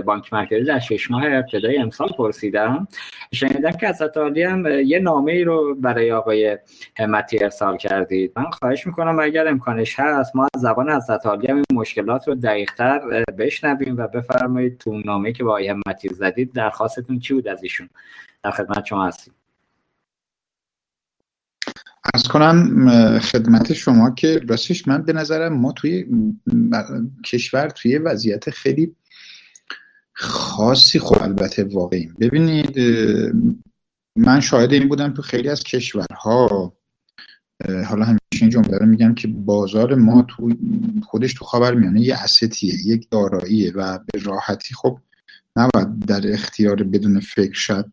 بانک مرکزی در شش ماه ابتدای امسال پرسیدم. شنیدم که حضرت عالی هم یه نامه ای رو برای آقای همتی ارسال کردید. من خواهش می‌کنم اگر امکانش هست ما از زبان حضرت عالی هم این مشکلات رو دقیقتر بشنویم و بفرمایید تو نامه که با آقای همتی زدید درخواستتون چی بود از ایشون در خدمت شما هستیم. از کنم خدمت شما که راستش من به نظرم ما توی کشور توی وضعیت خیلی خاصی خب البته واقعیم. ببینید من شاهد این بودم تو خیلی از کشورها حالا همیشه این جمله رو میگم که بازار ما تو خودش تو خبر میانه یه اسیتیه یک داراییه و به راحتی خب نباید در اختیار بدون فکر شد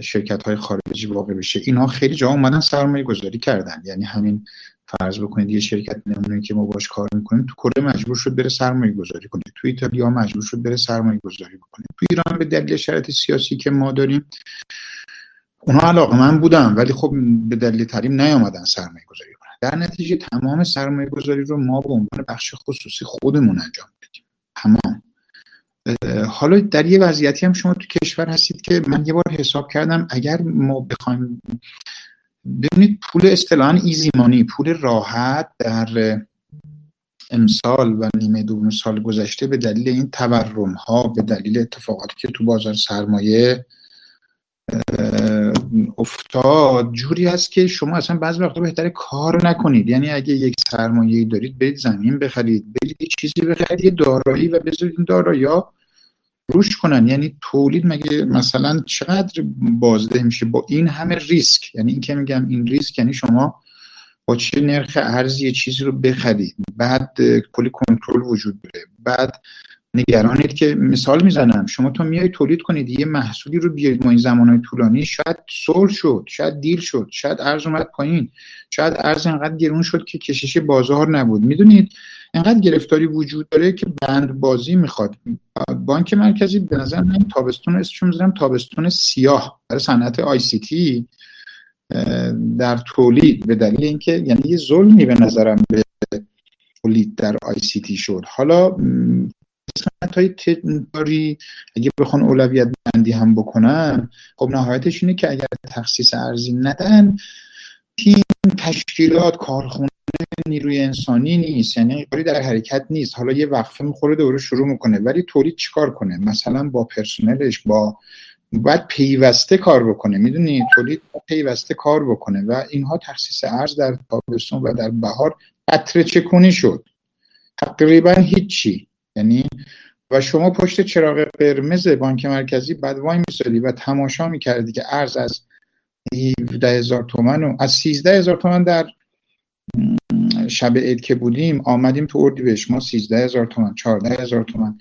شرکت های خارجی واقع بشه. اینها خیلی جا اومدن سرمایه گذاری کردن. یعنی همین فرض بکنید یه شرکت نمونه که ما باش کار می‌کنیم تو کره مجبور شد بره سرمایه گذاری کنه. تو ایتالیا مجبور شد بره سرمایه گذاری کنه تو ایران به دلیل شرایط سیاسی که ما داریم اونها علاقه من بودن ولی خب به دلیل تریم نیامدن سرمایه گذاری کنن. در نتیجه تمام سرمایه گذاری رو ما به عنوان بخش خصوصی خودمون انجام بدیم تمام. حالا در یه وضعیتی هم شما تو کشور هستید که من یه بار حساب کردم اگر ما بخوایم ببینید پول اصطلاحا ایزیمانی پول راحت در امسال و نیمه دوم سال گذشته به دلیل این تورم ها به دلیل اتفاقاتی که تو بازار سرمایه افتاد جوری هست که شما اصلا بعضی وقتا بهتره کار نکنید. یعنی اگه یک سرمایه دارید برید زمین بخرید برید یه چیزی بخرید یه دارایی و بذارید این دارایی روش کنن. یعنی تولید مگه مثلا چقدر بازده میشه با این همه ریسک؟ یعنی این که میگم این ریسک یعنی شما با چه نرخ ارزی یه چیزی رو بخرید. بعد کلی کنترل وجود داره. بعد نگرانید که مثال می‌زنم. شما تو میای تولید کنید یه محصولی رو بیارید ما این زمانهای طولانی شاید سول شد شاید دیر شد شاید ارز اومد پایین شاید ارز انقدر گرون شد که کشش بازار نبود. می‌دونید؟ انقدر گرفتاری وجود داره که بند بازی می‌خواد. بانک مرکزی به نظر من تابستون اسمش می‌ذارم تابستون سیاه. برای صنعت آی سی تی در تولید. به دلیل اینکه یعنی یه ظلمی به نظرم به تولید در آی سی تی شد. حالا قسمت های تجاری اگه بخوان اولویت بندی هم بکنن خب نهایتش اینه که اگر تخصیص ارزی ندن تیم تشکیلات کارخونه نیروی انسانی نیست یعنی کاری در حرکت نیست. حالا یه وقفه می‌خوره دوره شروع می‌کنه. ولی تولید چیکار کنه؟ مثلا با پرسنلش با باید پیوسته کار بکنه. می‌دونی؟ تولید پیوسته کار بکنه و اینها تخصیص ارز در تابستون و در بهار قطره چکونی شد. تقریبا هیچی. یعنی و شما پشت چراغ قرمز بانک مرکزی بعد وای میسادی و تماشا می‌کردی که ارز از 17 هزار تومن و از 13 هزار تومن در شب عید که بودیم آمدیم تو اردی بهش. ما 13 هزار تومن 14 هزار تومن.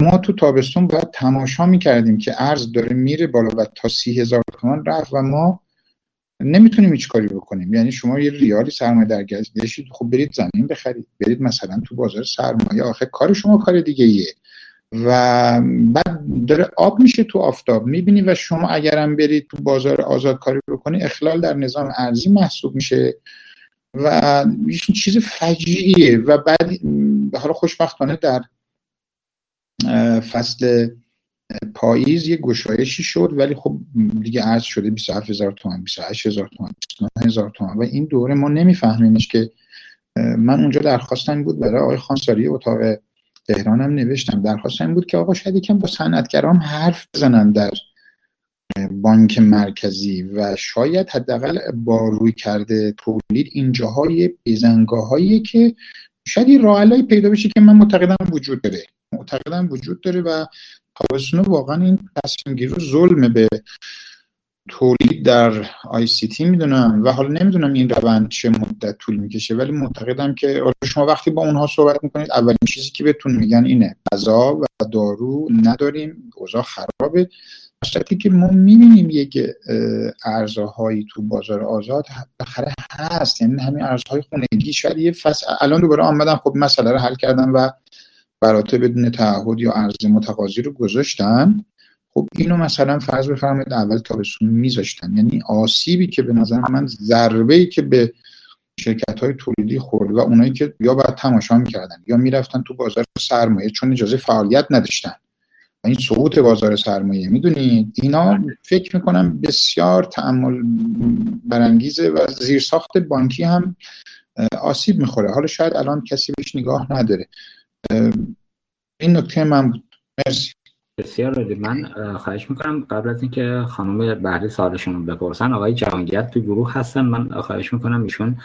ما تو تابستون باید تماشا می‌کردیم که ارز داره میره بالا و تا 30 هزار تومن رفت و ما نمی‌تونیم هیچ کاری بکنیم. یعنی شما یه ریالی سرمایه در گذاشتید خب برید زمین بخرید. برید مثلا تو بازار سرمایه. آخه کار شما کار دیگه ایه. و بعد داره آب میشه تو آفتاب. می‌بینی و شما اگرم برید تو بازار آزاد کاری بکنی اخلال در نظام ارزی محسوب میشه. و چیز فجیعیه. و بعد حالا خوشبختانه در فصل پاییز یه گشایشی شد ولی خب دیگه عرض شده 27 هزار تومن 28 هزار تومن 29 هزار تومن و این دوره ما نمیفهمیمش که من اونجا درخواستم بود برای آقای خانساری اتاق تهرانم نوشتم. درخواستم بود که آقا شاید یکم با صنعتگرام حرف بزنن در بانک مرکزی و شاید حداقل با روی کرده تولید این جاهای بزنگاه که شاید یه پیدا بشه که من معتقدم وجود داره. معتقدم وجود داره و تابستون واقعا این تصمیم گیری رو ظلم به تولید در آی سی تی می‌دونم و حالا نمی‌دونم این روند چه مدت طول می‌کشه ولی معتقدم که شما وقتی با اونها صحبت می‌کنید اولین چیزی که بهتون میگن اینه غذا و دارو نداریم اوضاع خرابه. صورتی که ما می‌بینیم یک ارزهایی تو بازار آزاد بخره هست یعنی همین ارزهای خونگی. شاید یه فصل الان دوباره آمدن خب مسئله رو حل کردن و برات بدون تعهد یا ارز متقاضی رو گذاشتن خب اینو مثلا فرض بفرمایید اول تابستون میذاشتن. یعنی آسیبی که به نظر من ضربه ای که به شرکت های تولیدی خورد و اونایی که یا باید تماشا می‌کردن یا می‌رفتن تو بازار سرمایه چون اجازه فعالیت نداشتن. و این سقوط بازار سرمایه می‌دونید؟ اینا فکر می‌کنم بسیار تعمل برانگیزه و زیرساخت بانکی هم آسیب می‌خوره. حالا شاید الان کسی بهش نگاه نداره. این نکته من بود. مرسی. بسیار عالی. من خواهش می‌کنم قبل از اینکه خانم بهری سوالشون بپرسن آقای جهانگرد تو گروه هستن. من خواهش می‌کنم ایشون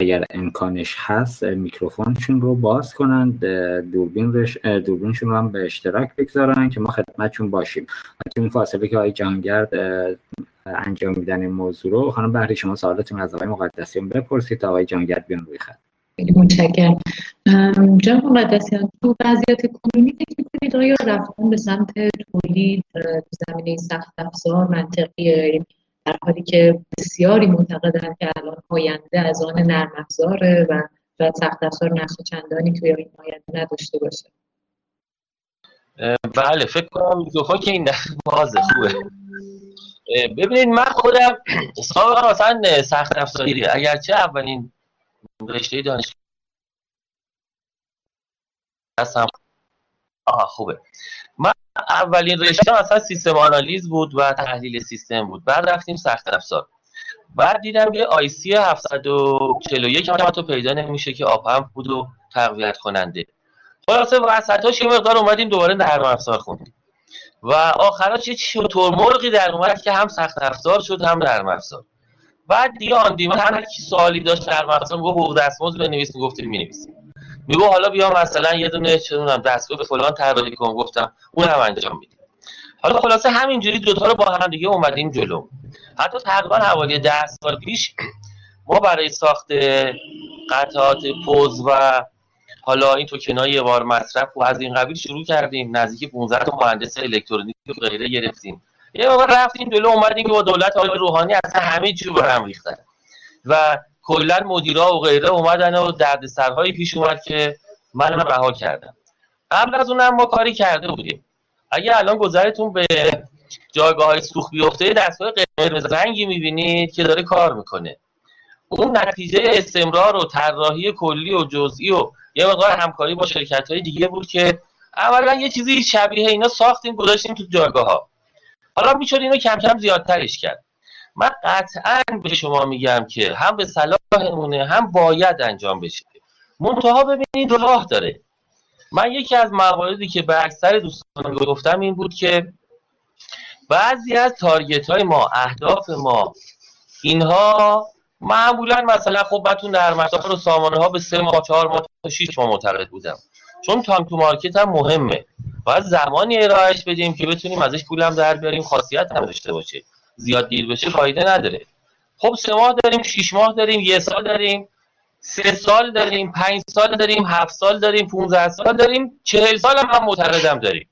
اگر امکانش هست میکروفونشون رو باز کنن دوربین رش... دوربینشون رو هم به اشتراک بگذارن که ما خدمتشون باشیم. تو این فاصله که آقای جهانگرد انجام میدن این موضوع رو خانم بهری شما سوالتون از آقای مقدسیان بپرسید تا آقای جهانگرد بیان روی خط. خیلی متشکرم. جناب مقدسیان تو وضعیت کنونی فکر می‌کنید آیا رفتن به سمت تولید زمینه سخت افزار منطقیه در حالی که بسیاری معتقدن که الان آینده از آن نرم افزاره و شاید سخت افزار نقش چندانی توی این آینده نداشته باشه؟ بله فکر کنم میکروفون که این بازه خوبه. ببینید من خودم سابقا مثلا سخت افزاری اگرچه اولین رشته دانش هستم آها خوبه. من اولین رشته اصلا سیستم آنالیز بود و تحلیل سیستم بود. بعد رفتیم سخت افزار. بعد دیدم که آی سی 741 هم تو پیدا نمیشه که آب بود و تقویت کننده. خلاصه وسطاش یه مقدار اومدیم دوباره نرم افزار خوندیم. و آخراش یه چطور مرغی در اومد که هم سخت افزار شد هم نرم افزار. بعد دیگه آن هر کی سوالی داشت در مثلا میگه حقوق دستمزد بنویس می‌گفتیم می‌نویسیم. میگه حالا بیا مثلا یه دونه چه دستگاه به فلان طراحی کن گفتم اون هم انجام میدیم. حالا خلاصه همینجوری دوتا رو با هم دیگه اومدیم جلو. حتی تقریبا حوالی ده سال پیش ما برای ساخت قطعات پوز و حالا این توکنای یه بار مصرف و از این قبیل شروع کردیم. نزدیک 15 تا مهندس الکترونیک و غیره گرفتیم. یه موقع رفتیم جلو اومدیم که با دولت آقای روحانی اصلا همه چی رو هم ریختن. و کلا مدیرا و غیره اومدن و دردسرهایی پیش اومد که من رها کردم قبل از اونم ما کاری کرده بودیم. اگه الان گذرتون به جایگاه های سوخت بیفته دستگاه قرمز رنگی می‌بینید که داره کار می‌کنه. اون نتیجه استمرار و طراحی کلی و جزئی و یه مقدار همکاری با شرکت های دیگه بود که اولا یه چیزی شبیه اینا ساختیم گذاشتیم تو جایگاه ها حالا می‌شد اینو کم کم زیادترش کرد. من قطعا به شما میگم که هم به صلاحمونه هم باید انجام بشه. منتها ببینید راه داره. من یکی از مواردی که به اکثر دوستان گفتم این بود که بعضی از target های ما اهداف ما اینها معمولا مثلا خب من تو نرم و سامانه ها به سه ماه چهار ماه تا شیش ماه معتقد بودم. چون time to market هم مهمه. باید زمانی ارائهش بدیم که بتونیم ازش پولم در بیاریم خاصیت هم داشته باشه. زیاد دیر بشه فایده نداره. خب سه ماه داریم شیش ماه داریم یه سال داریم سه سال داریم پنج سال داریم هفت سال داریم 15 سال داریم چهل سال هم, هم معتقدم داریم.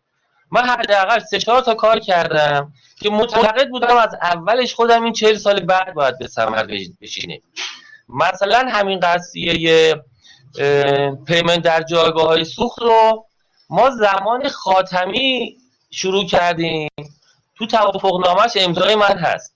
من حداقل سه چهار تا کار کردم که معتقد بودم از اولش خودم این چهل سال بعد باید به ثمر بشینه مثلا همین قضیه پیمنت در جایگاه های سوخت رو ما زمان خاتمی شروع کردیم. تو توافق نامش امضای من هست.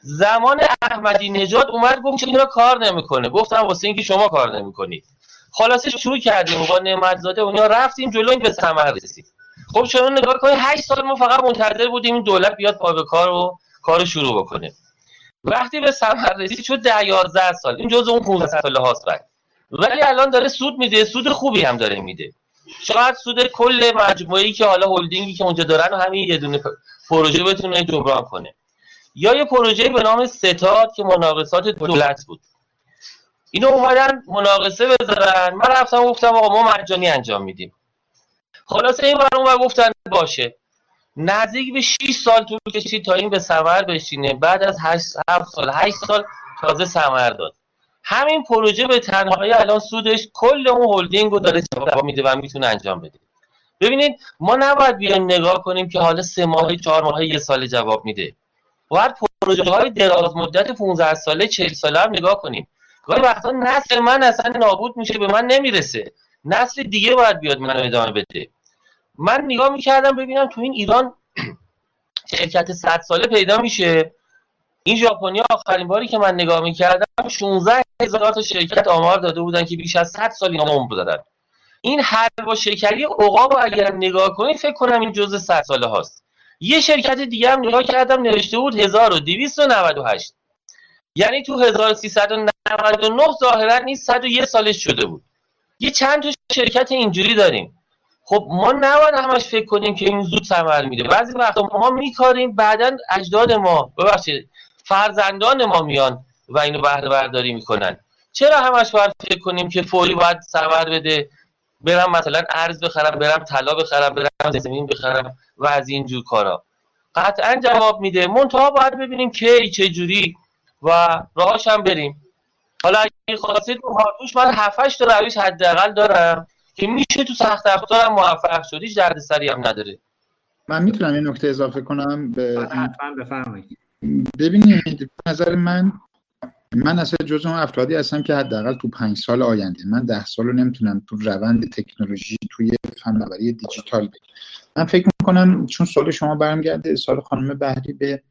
زمان احمدی نژاد اومد گفت اینا کار نمی‌کنه. گفتم واسه اینکه شما کار نمی‌کنید. خلاصه شروع کردیم. با نعمت زاده اونیا رفتیم جلو این به ثمر رسید. خب شما نگاه کنید 8 سال ما فقط منتظر بودیم این دولت بیاد پا به کار و کار شروع بکنه. وقتی به ثمر رسید شد 10 11 سال. این جزء اون 15 ساله هاست ولی الان داره سود میده. سود خوبی هم داره میده. شاید سود کل مجموعی که حالا هلدینگی که اونجا دارن و همین یه دونه پروژه بتونه جبران کنه. یا یه پروژه به نام ستاد که مناقصات دولت بود. اینو اومدن مناقصه بذارن. من رفتم گفتم آقا ما مجانی انجام میدیم. خلاصه این برون و گفتن باشه. نزدیک به 6 سال طول کشید تا این به ثمر بشینه. بعد از 8 سال 8 سال تازه ثمر داد. همین پروژه به تنهایی الان سودش کل اون هلدینگ رو داره جواب میده و می‌تونه انجام بده. ببینید ما نباید بیایم نگاه کنیم که حالا سه ماه چهار ماه یه سال جواب میده. باید پروژه های دراز مدت 15 ساله 40 ساله هم نگاه کنیم. گاهی وقتا نسل من اصلا نابود میشه به من نمی‌رسه. نسل دیگه باید بیاد منو ادامه بده. من نگاه می‌کردم ببینم تو این ایران <clears throat> شرکت 100 ساله پیدا میشه. این ژاپنیا آخرین باری که من نگاه می‌کردم 16 هزار تا شرکت آمار داده بودن که بیش از 100 سال اینا عمر دارن این حلوا شکری عقاب اگر نگاه کنید فکر کنم این جزء 100 ساله هاست. یه شرکت دیگه هم نگاه کردم نوشته بود 1298 یعنی تو 1399 ظاهرا نیست 101 سالش شده بود. یه چند تا شرکت اینجوری داریم. خب ما نباید همش فکر کنیم که این زود ثمر میده. بعضی وقتا ما میکاریم بعدا اجداد ما ببخشید فرزندان ما میان و اینو بهره برداری می‌کنن. چرا همش باید فکر کنیم که فوری باید ثمر بده؟ برم مثلا ارز بخرم برم طلا بخرم برم زمین بخرم و از این جور کارا. قطعا جواب میده. منتها باید ببینیم کی چه جوری و راهاش هم بریم. حالا اگه خواستید هاروش من 7 تا روش حداقل دارم که میشه تو سخت افزارم موفق شدی درد سری هم نداره. من می‌تونم یه نکته اضافه کنم؟ به حتما بفرمایید. ببینید نظر من من اصلا جز اون افرادی هستم که حداقل تو پنج سال آینده من ده سال رو نمی‌تونم تو روند تکنولوژی توی فناوری دیجیتال بگم. من فکر می‌کنم چون سال شما برمیگرده سال خانم بهری به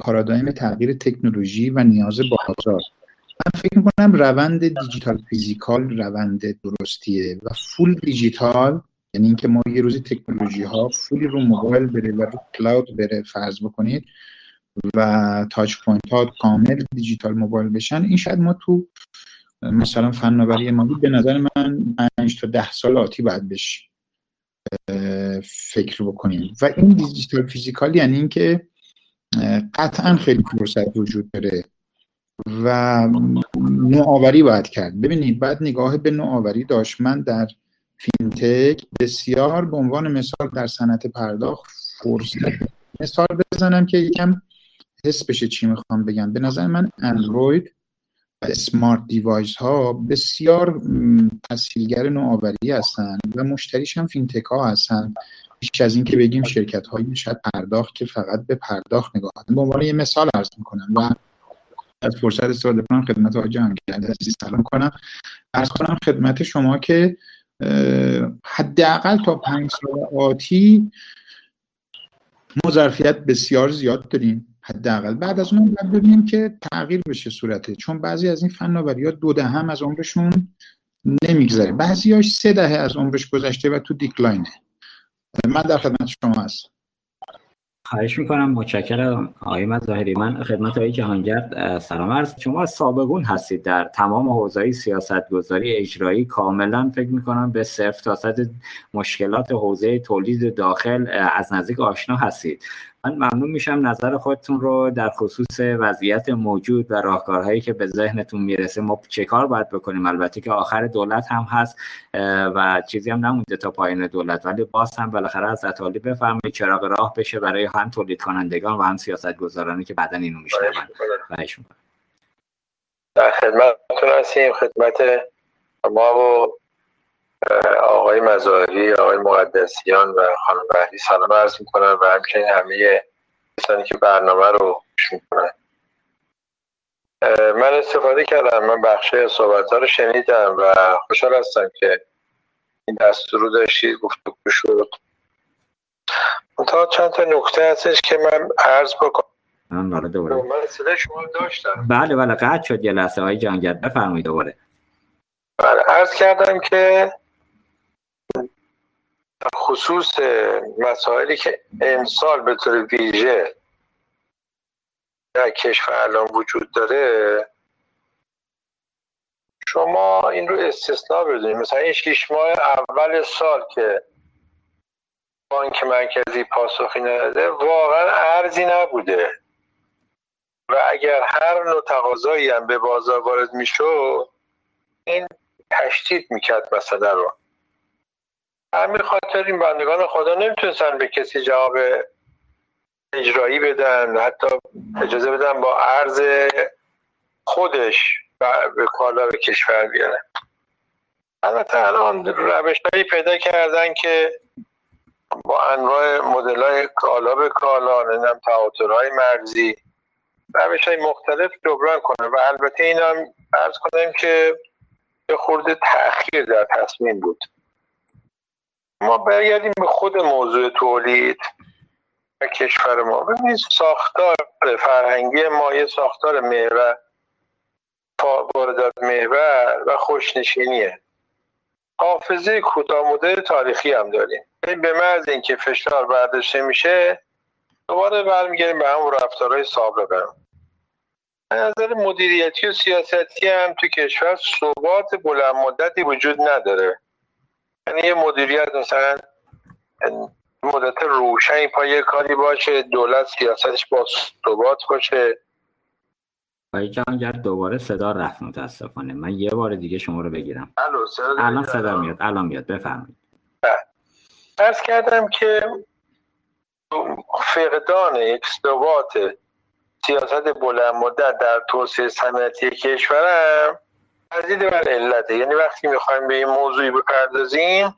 پارادایم تغییر تکنولوژی و نیاز بازار. من فکر می‌کنم روند دیجیتال فیزیکال روند درستیه و فول دیجیتال یعنی اینکه ما یه روزی تکنولوژی ها fully رو موبایل بره و رو cloud بره فرض بکنید و touch point ها کامل digital mobile بشن. این شاید ما تو مثلا فناوری مالی به نظر من 5 تا ده سال آتی باید بش فکر بکنیم. و این digital physical یعنی اینکه قطعا خیلی فرصت وجود داره و نوآوری باید کرد. ببینید بعد نگاه به نوآوری داشت. من در fintech بسیار به عنوان مثال در صنعت پرداخت فرصت مثال بزنم که یکم حس بشه چی می‌خوام بگم. به نظر من اندروید و smart device ها بسیار تسهیلگر نوآوری هستند و مشتریش هم fintech ها هستن. بیش از این که بگیم شرکت های شاید پرداخت که فقط به پرداخت نگاه به عنوان یه مثال عرض می‌کنم و از فرصت استفاده کنم خدمت آقای جهانگیر عزیز سلام کنم. ارز کنم خدمت شما که حداقل تا پنج سال آتی ما ظرفیت بسیار زیاد داریم. حداقل بعد از اون باید ببینیم که تغییر بشه صورته چون بعضی از این فناوری ها دو دهم از عمرشون نمیگذره. بعضیاش سه دهه از عمرش گذشته و تو دیکلاینه. من در خدمت شما هستم. خواهش می‌کنم. متشکرم. آقای مظاهری من خدمت آقای جهانگرد سلام عرض شما سابقون هستید. در تمام حوزه سیاست گذاری اجرایی کاملا فکر می‌کنم به صرف تا مشکلات حوزه تولید داخل از نزدیک آشنا هستید. من ممنون میشم نظر خودتون رو در خصوص وضعیت موجود و راهکارهایی که به ذهنتون می‌رسه. ما چه کار باید بکنیم؟ البته که آخر دولت هم هست و چیزی هم نمونده تا پایین دولت ولی باز هم بالاخره از علی بفرمایید چراغ راه بشه برای هم تولید کنندگان و هم سیاست گذارانی که بعدا اینو میشنون. در خدمتتون هستیم خدمت ما و آقای مزاری آقای مقدسیان و خانم بحری سلام عرض می‌کنم و همچنین همه کسانی که برنامه رو گوش می‌کنن. من استفاده کردم من بخشی صحبت ها رو شنیدم و خوشحال هستم که این دستور رو داشتید گفتگو شد. تا چند تا نکته هستش که من عرض بکنم. من دوباره. من شما داشتم. بله بله قطع شد یه لحظه. های بفرمایید دوباره. بله عرض کردم که خصوص مسائلی که امسال به طور ویژه در کشور الان وجود داره شما این رو استثناء بدونید. مثلا این شیش ماه اول سال که بانک مرکزی پاسخی نداده واقعا ارزی نبوده. و اگر هر نوع تقاضایی هم به بازار وارد می‌شد این تشدید می‌کرد مسئله رو. همین خاطر این بندگان خدا نمی‌تونستن به کسی جواب اجرایی بدن حتی اجازه بدن با عرض خودش به کالا به کشور بیاره. البته الان روش هایی پیدا کردن که با انواع مدل های کالا به کالا نمی‌دونم های مرزی روش های مختلف جبران کنه و البته این هم ارز کنم که به خورده تأخیر در تصمیم بود. ما برگردیم به خود موضوع تولید و کشور ما. ببینید ساختار فرهنگی ما یه ساختار محور واردات محور و خوشنشینیه. حافظه کوتاه مدل تاریخی هم داریم. به محض اینکه فشار برداشته میشه دوباره برمیگردیم به همون رفتارهای سابقه به نظر مدیریتی و سیاستی هم تو کشور ثبات بلند مدتی وجود نداره. یعنی یه مدیریت مثلا مدت روشنی پای کاری باشه دولت سیاستش با ثبات باشه. آقای جانگر دوباره صدا رفت متاسفانه. من یه بار دیگه شما رو بگیرم. صدا الان صدا میاد. الان میاد. بفرمایید. ارز کردم که فقدان یک ثبات سیاست بلند مدت در توسعه صنعتی کشورم مزید بر علته یعنی وقتی می‌خوایم به این موضوعی بپردازیم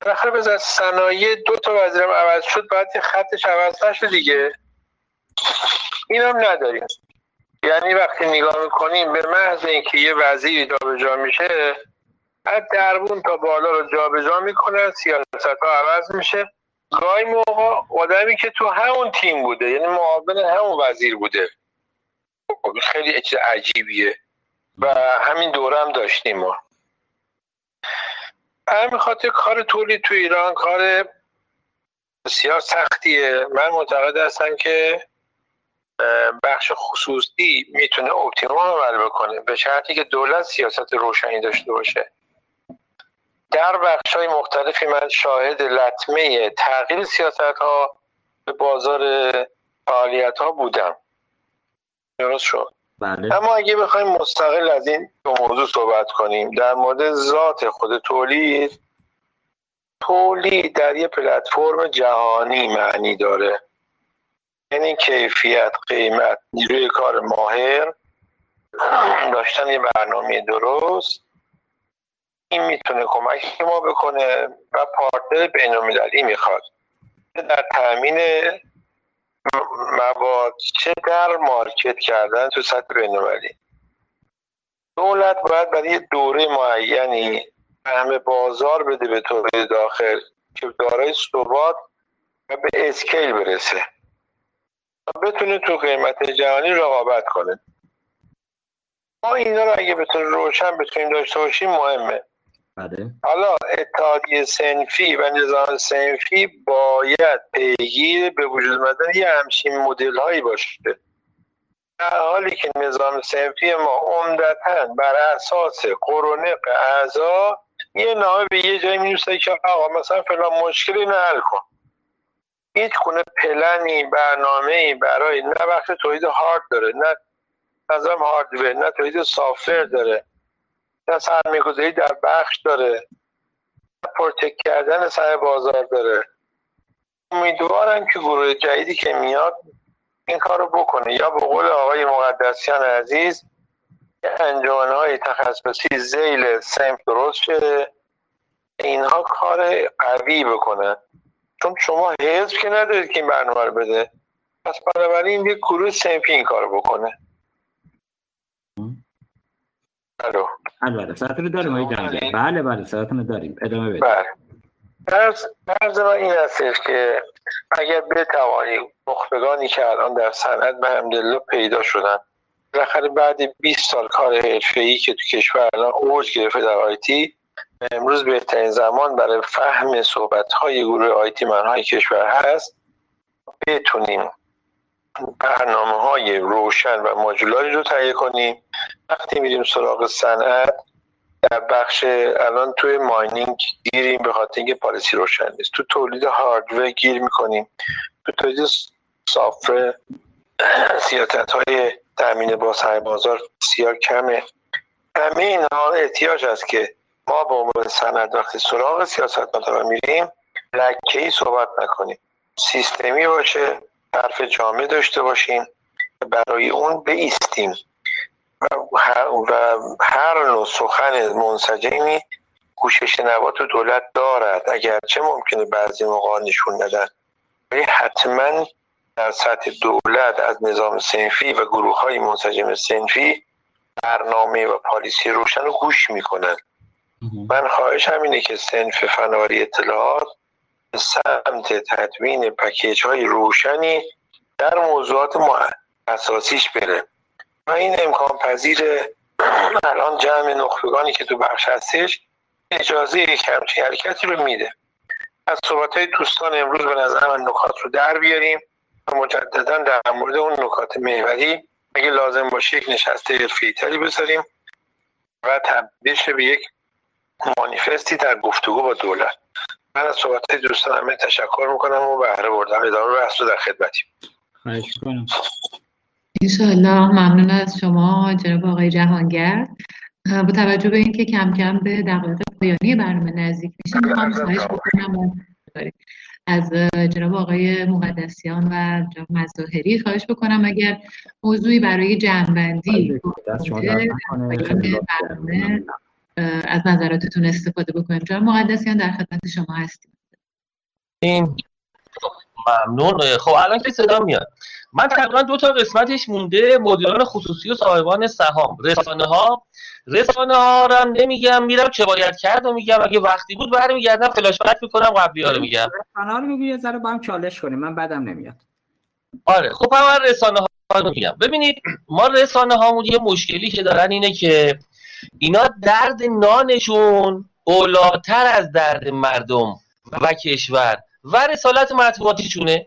بالاخره بذار صنایع دو تا وزیرم عوض شد باید خطش عوض نشد دیگه. این هم نداریم. یعنی وقتی نگاه می‌کنیم به محض اینکه یه وزیری جابجا میشه از دربون تا بالا رو جابجا می‌کنن سیاست ها عوض میشه. گاهی موقع آدمی که تو همون تیم بوده یعنی معاون همون وزیر بوده. خب، خیلی چیز عجیبیه. و همین دوره هم داشتیم ما. همین خاطر کار تولید تو ایران کار بسیار سختیه. من معتقد هستم که بخش خصوصی می‌تونه اپتیموم عمل بکنه. به شرطی که دولت سیاست روشنی داشته باشه. در بخش های مختلفی من شاهد لطمه تغییر سیاست ها به بازار فعالیت ها بودم. درست شد؟ بله. اما اگه بخوایم مستقل از این دو موضوع صحبت کنیم در مورد ذات خود تولید تولید در یه پلتفرم جهانی معنی داره. یعنی کیفیت قیمت نیروی کار ماهر داشتن یه برنامه درست. این می‌تونه کمک ما بکنه و پارتنر بین المللی می‌خواد. در تامین مواد چه در مارکت کردن تو سطح بین المللی دولت باید برای دوره معینی همه بازار بده به تولید داخل که دارای ثبات و به اسکیل برسه. بتونه تو قیمت جهانی رقابت کنه. ما اینا رو اگه بتونه روشن بتونیم داشته باشیم مهمه. بله. حالا اتحادیه سنفی و نظام سنفی باید پیگیر به وجود آمدن یه همچین مدل هایی باشه. در حالی که نظام سنفی ما عمدتا بر اساس قرونق اعضا یه نامه به یه جایی می‌رسه که آقا مثلا فلان مشکلی نه حل کن. هیچ کنه پلنی برنامه برای نه وقت تولید هارد داره نه نظام هاردور نه تولید سافر داره. سرمایه‌گذاری در بخش داره. پرتک کردن سر بازار داره. امیدوارم که گروه جدیدی که میاد این کار رو بکنه. یا به قول آقای مقدسیان عزیز انجامن های تخصصی زیل سمت درست شده اینها کار قوی بکنن چون شما حزب که ندارید که این برنامه رو بده. پس بنابراین یک گروه سمپی این کار بکنه. الو. بله ساعتون رو داریم آقای بله بله ساعتون رو داریم. ادامه بدیم بله. عرض من این هستش که اگر بتوانید نخبگانی که الان در صنعت به همدلله پیدا شدن بالاخره بعد 20 سال کار حرفه‌ای که تو کشور الان اوج گرفته در آیتی امروز بهترین زمان برای فهم صحبت های گروه آیتی منهای کشور هست. بتونیم برنامه های روشن و ماجولاری رو تهیه کنیم. وقتی میریم سراغ صنعت در بخش الان توی ماینینگ گیریم به خاطر اینکه پالیسی روشن نیست. تو تولید هاردور گیر می‌کنیم. تو تولید سافر سیاست های تامین با بازار بسیار کمه. همه اینها احتیاج است که ما به عنوان سند وقتی سراغ سیاست مدار میریم لکه ای صحبت نکنیم. سیستمی باشه حرف جامع داشته باشیم برای اون بیستیم. و هر نوع سخن منسجمی کوشش نوات و دولت دارد. اگرچه ممکنه بعضی موقع نشون ندن ولی حتما در سطح دولت از نظام سنفی و گروه های منسجم سنفی برنامه و پالیسی روشن رو گوش می‌کنن. من خواهش همینه که سنف فناوری اطلاعات سمت تدوین پکیج های روشنی در موضوعات اساسیش بره. و این امکان پذیر الان جمع نخبگانی که تو بخش هستش اجازه یک همچین حرکتی رو میده. از صحبت های دوستان امروز به نظر من نکات رو در بیاریم و مجددا در مورد اون نکات محوری اگه لازم باشه یک نشسته حرفی تری بذاریم و تبدیل به یک مانیفستی در گفتگو با دولت. من از صحبت دوستان همه تشکر می‌کنم و بهره بردم ادامه بحث رو در خدمتیم. خواهش کنم انشاءالله. ممنون از شما جناب آقای جهانگرد با توجه به اینکه کم کم به دقایق پایانی برنامه نزدیک میشیم می‌خوام خواهش بکنم از جناب آقای مقدسیان و جناب مظاهری خواهش بکنم اگر موضوعی برای جمعبندی برنامه از نظراتتون استفاده بکنیم. جناب مقدسیان در خدمت شما هستیم. این ممنون. خب الان که صدا میاد. من تقریبا دو تا قسمتش مونده. مدیران خصوصی و صاحبان سهام. رسانه ها رسانه ها رو نمیگم میرم چه باید کرد و میگم. اگه وقتی بود برمیگردم فلاش بک می‌کنم قبلی ها رو میگم. رسانه ها رو میگم یه ذره با هم چالش کنیم. من بعدم نمیاد. آره. خب هم رسانه ها رو میگم. ببینید ما رسانه هامون یه مشکلی که دارن اینه که اینا درد نانشون اولاتر از درد مردم و کشور. و رسالت مطبوعاتیشونه.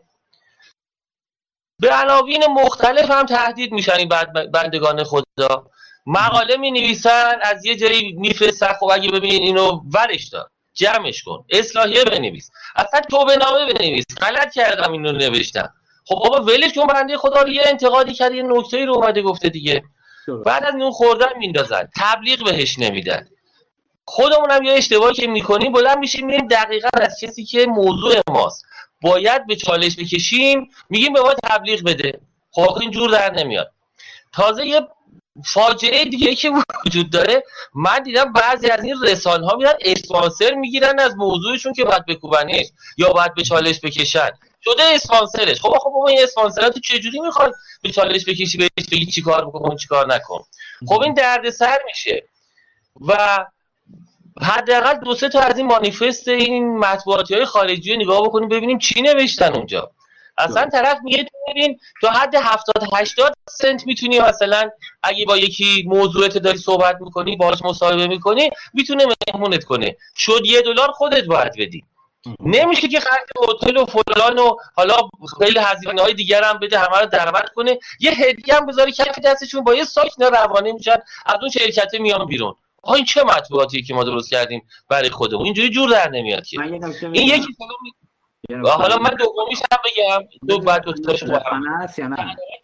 به عناوین مختلف هم تهدید میشن این بندگان خدا. مقاله می نویسن از یه جایی میفرستن خب اگه ببین اینو ورش دار. جمعش کن. اصلاحیه بنویس. اصلا توبه نامه بنویس. غلط کردم اینو نوشتم. خب بابا ولش کن بنده خدا رو یه انتقادی کرد یه نکته رو اومده گفته دیگه. بعد از اون خوردن میندازن. تبلیغ بهش نمیدن. خودمون هم یه اشتباهی که می‌کنیم بلند میشیم میریم دقیقا از کسی که موضوع ماست. باید به چالش بکشیم میگیم به ما تبلیغ بده. خب این جور در نمیاد. تازه یه فاجعه دیگه که وجود داره من دیدم بعضی از این رسانه ها میرن اسپانسر می‌گیرن از موضوعشون که باید بکوبنش یا باید به چالش بکشن. شده اسپانسرش. خب خب بابا این اسپانسر تو چجوری می‌خواد به چالش بکشی بهش بگی چیکار بکن چیکار نکن؟ خب این دردسر میشه. و حداقل دو سه تا از این مانیفست این مطبوعاتی های خارجی رو نگاه بکنیم ببینیم چی نوشتن اونجا. اصلا طرف میگه تو ببین تو حد 70 80 سنت می‌تونی مثلا اگه با یکی موضوعت داری صحبت می‌کنی باهاش مصاحبه می‌کنی می‌تونه مهمونت کنه. شد یه دلار خودت باید بدی. نمیشه که خرج هتل و فلان و حالا خیلی هزینه های دیگر هم بده همه رو دعوت کنه. یه هدیه هم بذاری کف دستشون با یه ساک روانه میشن از اون شرکت میان بیرون. آقا این چه مطبوعاتی که ما درست کردیم برای خودمون؟ اینجوری جور در نمیاد که. این یکی حالا من دومیش هم بگم. دو بعد دو تاشو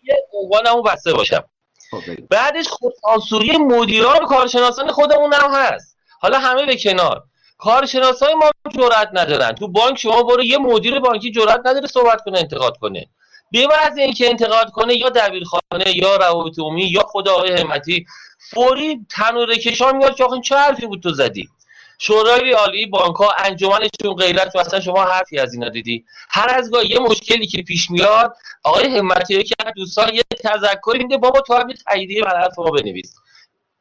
یه عنوانمو بسته باشم. خب، بعدش خودسانسوری مدیران کارشناسان خودمون هم هست. حالا همه به کنار. کارشناسای ما جرئت ندارن. تو بانک شما برو یه مدیر بانکی جرئت نداره صحبت کنه انتقاد کنه. به از اینکه انتقاد کنه یا دبیرخانه یا روابط عمومی یا خدا آقای همتی فوری تنور کشان میاد که آخه چه حرفی بود تو زدی؟ شورای عالی بانک ها انجمنشون غیرت اصلا شما حرفی از اینا دیدی؟ هر از گاه یه مشکلی که پیش میاد آقای همتی که دوستان یه تذکر میده بابا تو هم تاییدیه بر حرف ما بنویس.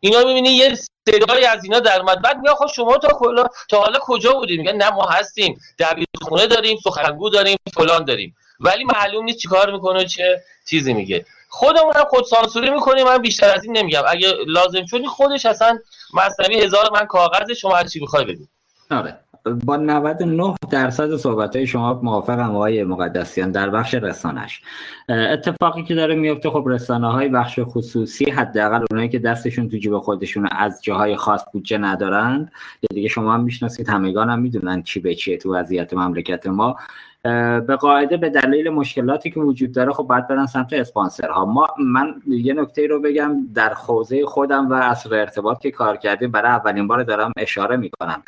اینا می‌بینی یه صدای از اینا در اومد. بعد میگه خب شما تا کلا تا حالا کجا بودیم؟ میگن نه ما هستیم. دبیرخونه داریم سخنگو داریم فلان داریم. ولی معلوم نیست چیکار می‌کنه چه چیزی میگه. خودمون هم خود سانسوری می‌کنیم. من بیشتر از این نمیگم. اگه لازم شدی خودش اصلا مصنوی هزار من کاغذ شما هر چی می‌خوای بگو آره. با 99 درصد صحبت های شما موافقم آقای مقدسیان در بخش رسانش اتفاقی که داره میفته خب رسانه های بخش خصوصی حداقل اونایی که دستشون تو جیب خودشون از جاهای خاص بودجه ندارند دیگه شما هم می‌شناسید همگان هم می‌دونن چی به چیه تو وضعیت مملکت ما. به قاعده به دلیل مشکلاتی که وجود داره خب باید برن سمت اسپانسرها. ما من یه نکته رو بگم در حوزه خودم و اصل ارتباط که کار کردیم برای اولین بار دارم اشاره می‌کنم.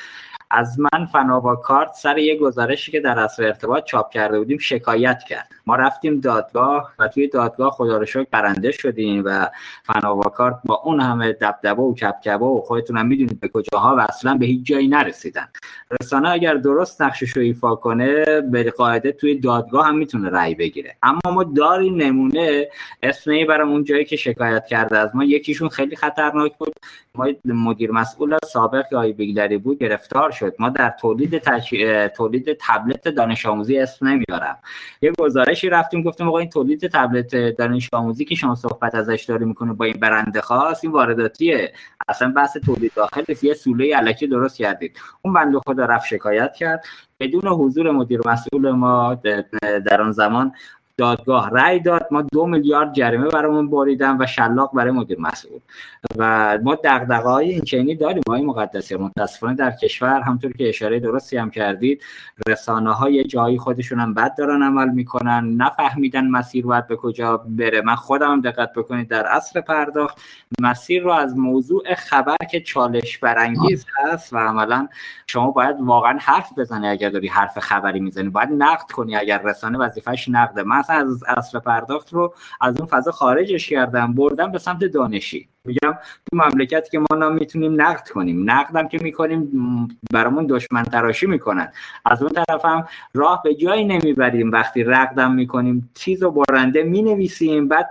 از من فناوا کارت سر یه گزارشی که در اصل ارتباط چاپ کرده بودیم شکایت کرد. ما رفتیم دادگاه و توی دادگاه خدا رو شکر برنده شدیم و فناوا کارت با اون همه دبدبه و کبکبه و خودتون هم می‌دونید به کجاها و اصلا به هیچ جایی نرسیدن. رسانه اگر درست نقشش رو ایفا کنه به قاعده توی دادگاه هم می‌تونه رأی بگیره. اما ما داریم نمونه اسم برای اون جایی که شکایت کرده از ما یکیشون خیلی خطرناک بود. ما مدیر مسئول سابق آقای بیگلری بود گرفتار شد. ما در تولید تش... تولید تبلت دانش آموزی اسم نمیارم. یه گزارشی رفتیم گفتیم آقا این تولید تبلت دانش آموزی که شما صحبت ازش داری می‌کنه با این برنده خاص این وارداتیه. اصلا بحث تولید داخل یه سوله علکی درست کردید. اون بنده خدا رفت شکایت کرد. بدون حضور مدیر مسئول ما در آن زمان دادگاه رأی داد. ما دو میلیارد جریمه برامون بریدن و شلاق برای مدیر مسئول. و ما دغدغه های این چنینی داریم های مقدسی. متاسفانه در کشور همطور که اشاره درستی هم کردید رسانه های جایی خودشون هم بد دارن عمل می‌کنن. نفهمیدن مسیر باید به کجا بره. من خودم هم دقت بکنید در اصل پرداخت مسیر رو از موضوع خبر که چالش برانگیز هست و عملا شما باید واقعا حرف بزنی اگر داری حرف خبری می‌زنی. باید نقد کنی اگر رسانه وظیفش نقده. من از اصل پرداخت رو از اون فضا خارجش کردم بردم به سمت دانشی. میگم تو مملکتی که ما نام می‌تونیم نقد کنیم. نقدم که می‌کنیم برامون دشمن تراشی می‌کنن. از اون طرف هم راه به جایی نمی‌بریم. وقتی رقدم می‌کنیم چیز و برنده می‌نویسیم. بعد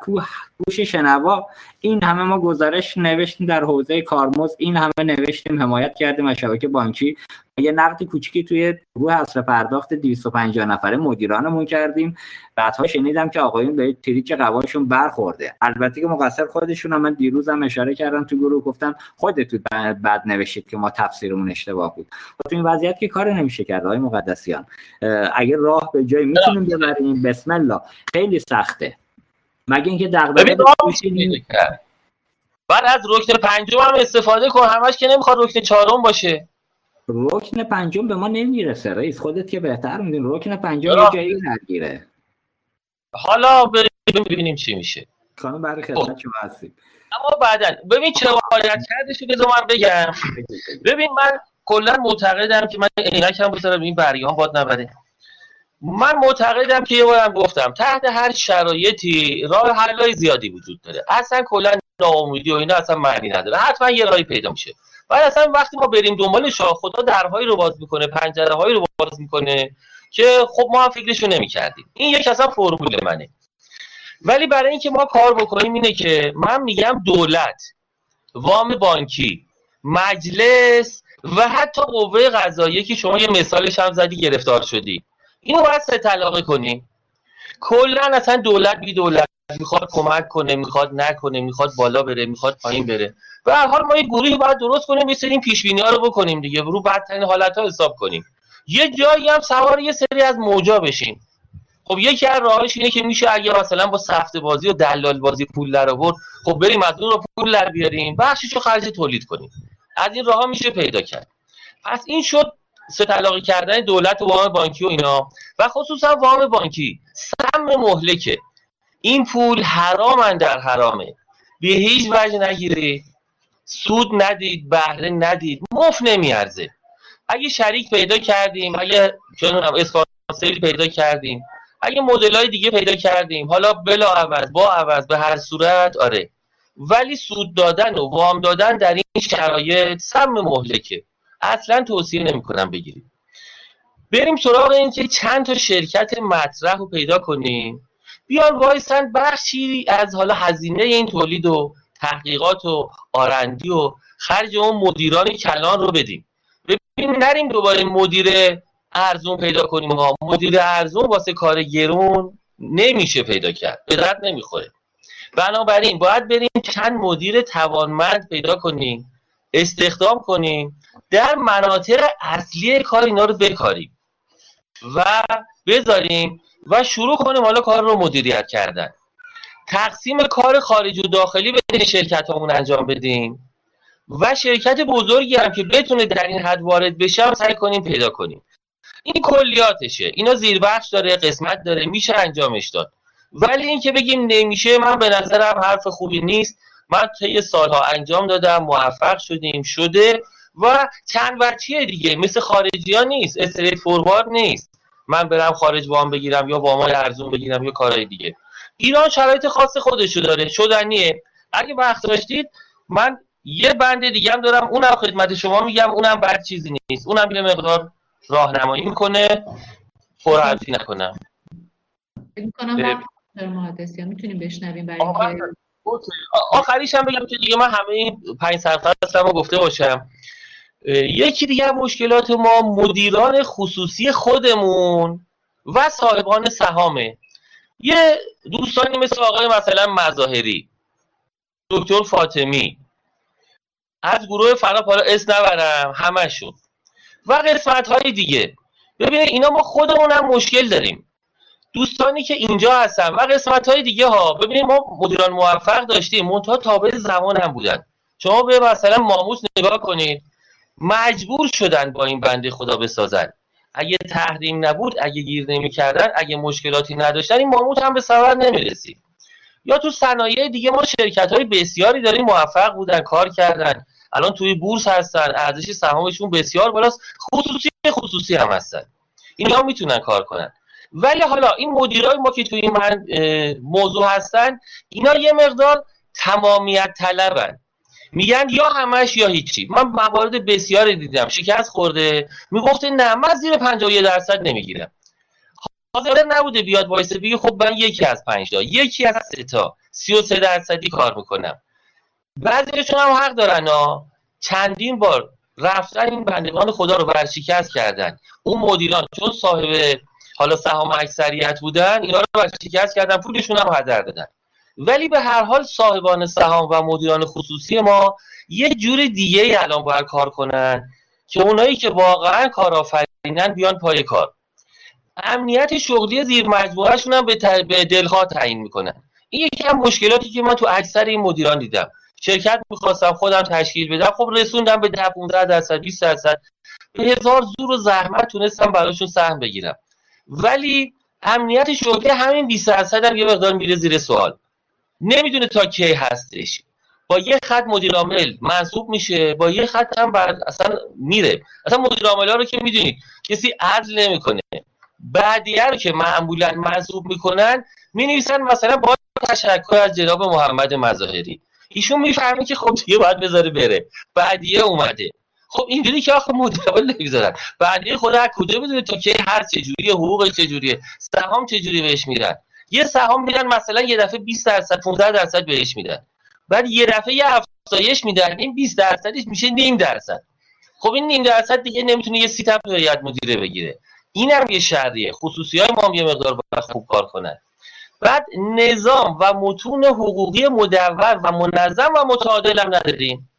گوش شنوا این همه ما گزارش نوشتیم در حوزه کارمز. این همه نوشتیم حمایت کردیم از شبکه بانکی. یه نقد کوچیکی توی گروه اصل پرداخت 250 نفره مدیرانمون کردیم. بعدها شنیدم که آقایون به تریک قواشون برخورده. البته که مقصر خودشون هم من دیروزم اشاره کردم تو گروه گفتم خودتون بعد نوشید که ما تفسیرمون اشتباه بود. تو این وضعیت که کار نمیشه کرد آقای مقدسیان. اگر راه به جای می‌تونیم ببریم بسم الله خیلی سخته. مگه اینکه دغدغه بعد از رکن پنجم هم استفاده کن همش که نمی‌خواد رکن چهارم باشه. رکن پنجم به ما نمی‌رسه. رئیس خودت که بهتر میدین رکن پنجم یه جایی نگیره حالا ببینیم چی میشه. خانم برای خدمت شما هستیم. اما بعدا. ببین چرا باید کردش بذار من بگم. ببین من کلا معتقدم که من عینکم بذارم. این بریان باد نبره. من معتقدم که یه بارم گفتم تحت هر شرایطی راه حلای زیادی وجود داره. اصلا کلا ناامیدی و اینا اصلا معنی نداره. حتما یه راهی پیدا میشه. بعد اصلا وقتی ما بریم دنبال شاه خدا درهایی رو باز می‌کنه پنجره هایی رو باز می‌کنه که خب ما هم فکرشو نمی‌کردیم. این یک اصلا فرمول منه. ولی برای اینکه ما کار بکنیم اینه که من میگم دولت وام بانکی مجلس و حتی قوه قضاییه که شما یه مثالش هم زدی گرفتار شدی. اینو باید سه طلاقه کنیم کلا اصلا دولت بی دولت. می‌خواد کمک کنه می‌خواد نکنه می‌خواد بالا بره می‌خواد پایین بره. به هر حال ما یه گروهی باید درست کنیم یه سری پیش ها رو بکنیم دیگه. رو بدترین حالت ها حساب کنیم. یه جایی هم سوار یه سری از موجا بشیم. خب یکی از راهش اینه که میشه اگه مثلا با سفت بازی و دلال بازی پول در آورد خب بریم از اون رو پول در بیاریم بخشش رو خرج تولید کنیم. از این راه میشه پیدا کرد. پس این شد سه طلاقی کردن دولت وام بانکی و اینا. و خصوصا وام بانکی. سم مهلکه. این پول حرام در حرامه. به هیچ وجه نگیری سود ندید بهره ندید. مف نمیارزه. اگه شریک پیدا کردیم اگه چنونم اسپانسری پیدا کردیم اگه مدل های دیگه پیدا کردیم حالا بلا عوض با عوض به هر صورت آره. ولی سود دادن و وام دادن در این شرایط سم مهلکه. اصلا توصیه نمی‌کنم بگیریم بریم سراغ این که چند تا شرکت مطرح رو پیدا کنیم. بیان وایسن بخشی از حالا هزینه این تولید و تحقیقات و آرندی و خرج اون مدیران کلان رو بدیم. ببین نریم دوباره مدیر ارزون پیدا کنیم ها. مدیر ارزون واسه کار گرون نمیشه پیدا کرد. به درد نمی‌خوره. بنابراین باید بریم چند مدیر توانمند پیدا کنیم استخدام کنیم در مناطق اصلی کار اینا رو بکاریم و بذاریم و شروع کنیم حالا کار رو مدیریت کردن. تقسیم کار خارج و داخلی به شرکت همون انجام بدیم و شرکت بزرگی هم که بتونه در این حد وارد بشه سعی کنیم پیدا کنیم. این کلیاتشه. اینا زیربخش داره قسمت داره میشه انجامش داد. ولی اینکه بگیم نمیشه من به نظرم حرف خوبی نیست. من طی سالها انجام دادم موفق شدیم شده. و چند وچیه دیگه؟ مثل خارجی ها نیست استریت فوروارد نیست. من برم خارج وام بگیرم یا وام ارزون بگیرم یا کارهای دیگه. ایران شرایط خاص خودشو داره شدنیه. اگه وقت داشتید من یه بند دیگه هم دارم اونم خدمت شما میگم اونم بد چیزی نیست. اونم یه مقدار راهنمایی می‌کنه حرفی نکنم. می‌کنم می‌تونیم بشنویم برای آخریش هم بگم که دیگه من همه این پنج صفحه هستم و گفته باشم. یکی دیگه مشکلات ما مدیران خصوصی خودمون و صاحبان سهامه. یه دوستانی مثل آقای مثلا مظاهری دکتر فاطمی از گروه فرا حالا اس نبرم همشون و قسمت های دیگه. ببینید اینا ما خودمون هم مشکل داریم. دوستانی که اینجا هستن و قسمت های دیگه ها. ببینید ما مدیران موفق داشتیم. منتها تابع زمان هم بودن. شما به مثلا ماموس نگاه کنید. مجبور شدن با این بنده خدا بسازن. اگه تحریم نبود اگه گیر نمی‌کردن اگه مشکلاتی نداشتن این ماموت هم به سفر نمی‌رسید. یا تو صنایع دیگه ما شرکت های بسیاری داریم موفق بودن کار کردن. الان توی بورس هستن ارزش سهامشون بسیار بالاست خصوصی خصوصی هم هستن. اینا می‌تونن کار کنن. ولی حالا این مدیرای ما که توی من موضوع هستن اینا یه مقدار تمامیت طلبن. میگن یا همش یا هیچی. من موارد بسیاری دیدم. شکست خورده. می‌گفته نه من زیر 51 درصد نمی‌گیرم. حاضر نبوده بیاد وایسه بگه خب من یکی از پنج تا یکی از سه تا 33 درصدی کار می‌کنم. بعضیشون هم حق دارن ها چندین بار رفتن این بندگان خدا رو ورشکست کردن. اون مدیران چون صاحب حالا سهام اکثریت بودن اینا رو ورشکست کردن پولشون هم هدر دادن. ولی به هر حال صاحبان سهام و مدیران خصوصی ما یه جور دیگه ای الان باید کار کنن که اونایی که واقعا کارآفرینن بیان پای کار. امنیت شغلی زیر مجموعهشون هم به, دلخواه تعیین می‌کنن. این یکی از مشکلاتی که من تو اکثر این مدیران دیدم. شرکت می‌خواستم خودم تشکیل بدم. خب رسوندم به 10 15 درصد 20 درصد. به هزار زور و زحمت تونستم براشون سهم بگیرم. ولی امنیت شغلی همین 20 درصد هم یه مقدار میره زیر سوال. نمی‌دونه تا کی هستش. با یه خط مدیر عامل منصوب میشه با یه خط هم بعد اصلا میره. اصلا مدیر عامل ها رو که می‌دونید کسی عدل نمی‌کنه. بعدیه رو که معمولا منصوب می‌کنن می نویسن مثلا با تشکر از جناب محمد مظاهری. ایشون می‌فهمه که خب دیگه باید بذاره بره. بعدیه اومده. خب اینجوری که آخه مدل نمی‌ذارن. بعدیه خود از کجا بدونه تا که هر چجوری حقوق چجوریه سهام چجوری بهش میدن. یه سهام میدن مثلا یه دفعه 20 درصد 15 درصد بهش میدن. بعد یه دفعه یه افزایش میدن این 20 درصدش میشه نیم درصد. خب این نیم درصد دیگه نمی‌تونه یه سی تپ مدیره بگیره. این هم یه شرطیه. خصوصی های ما هم یه مقدار باید خوب کار کنن. بعد نظام و متون حقوقی مدور و منظم و متعادل هم نداریم.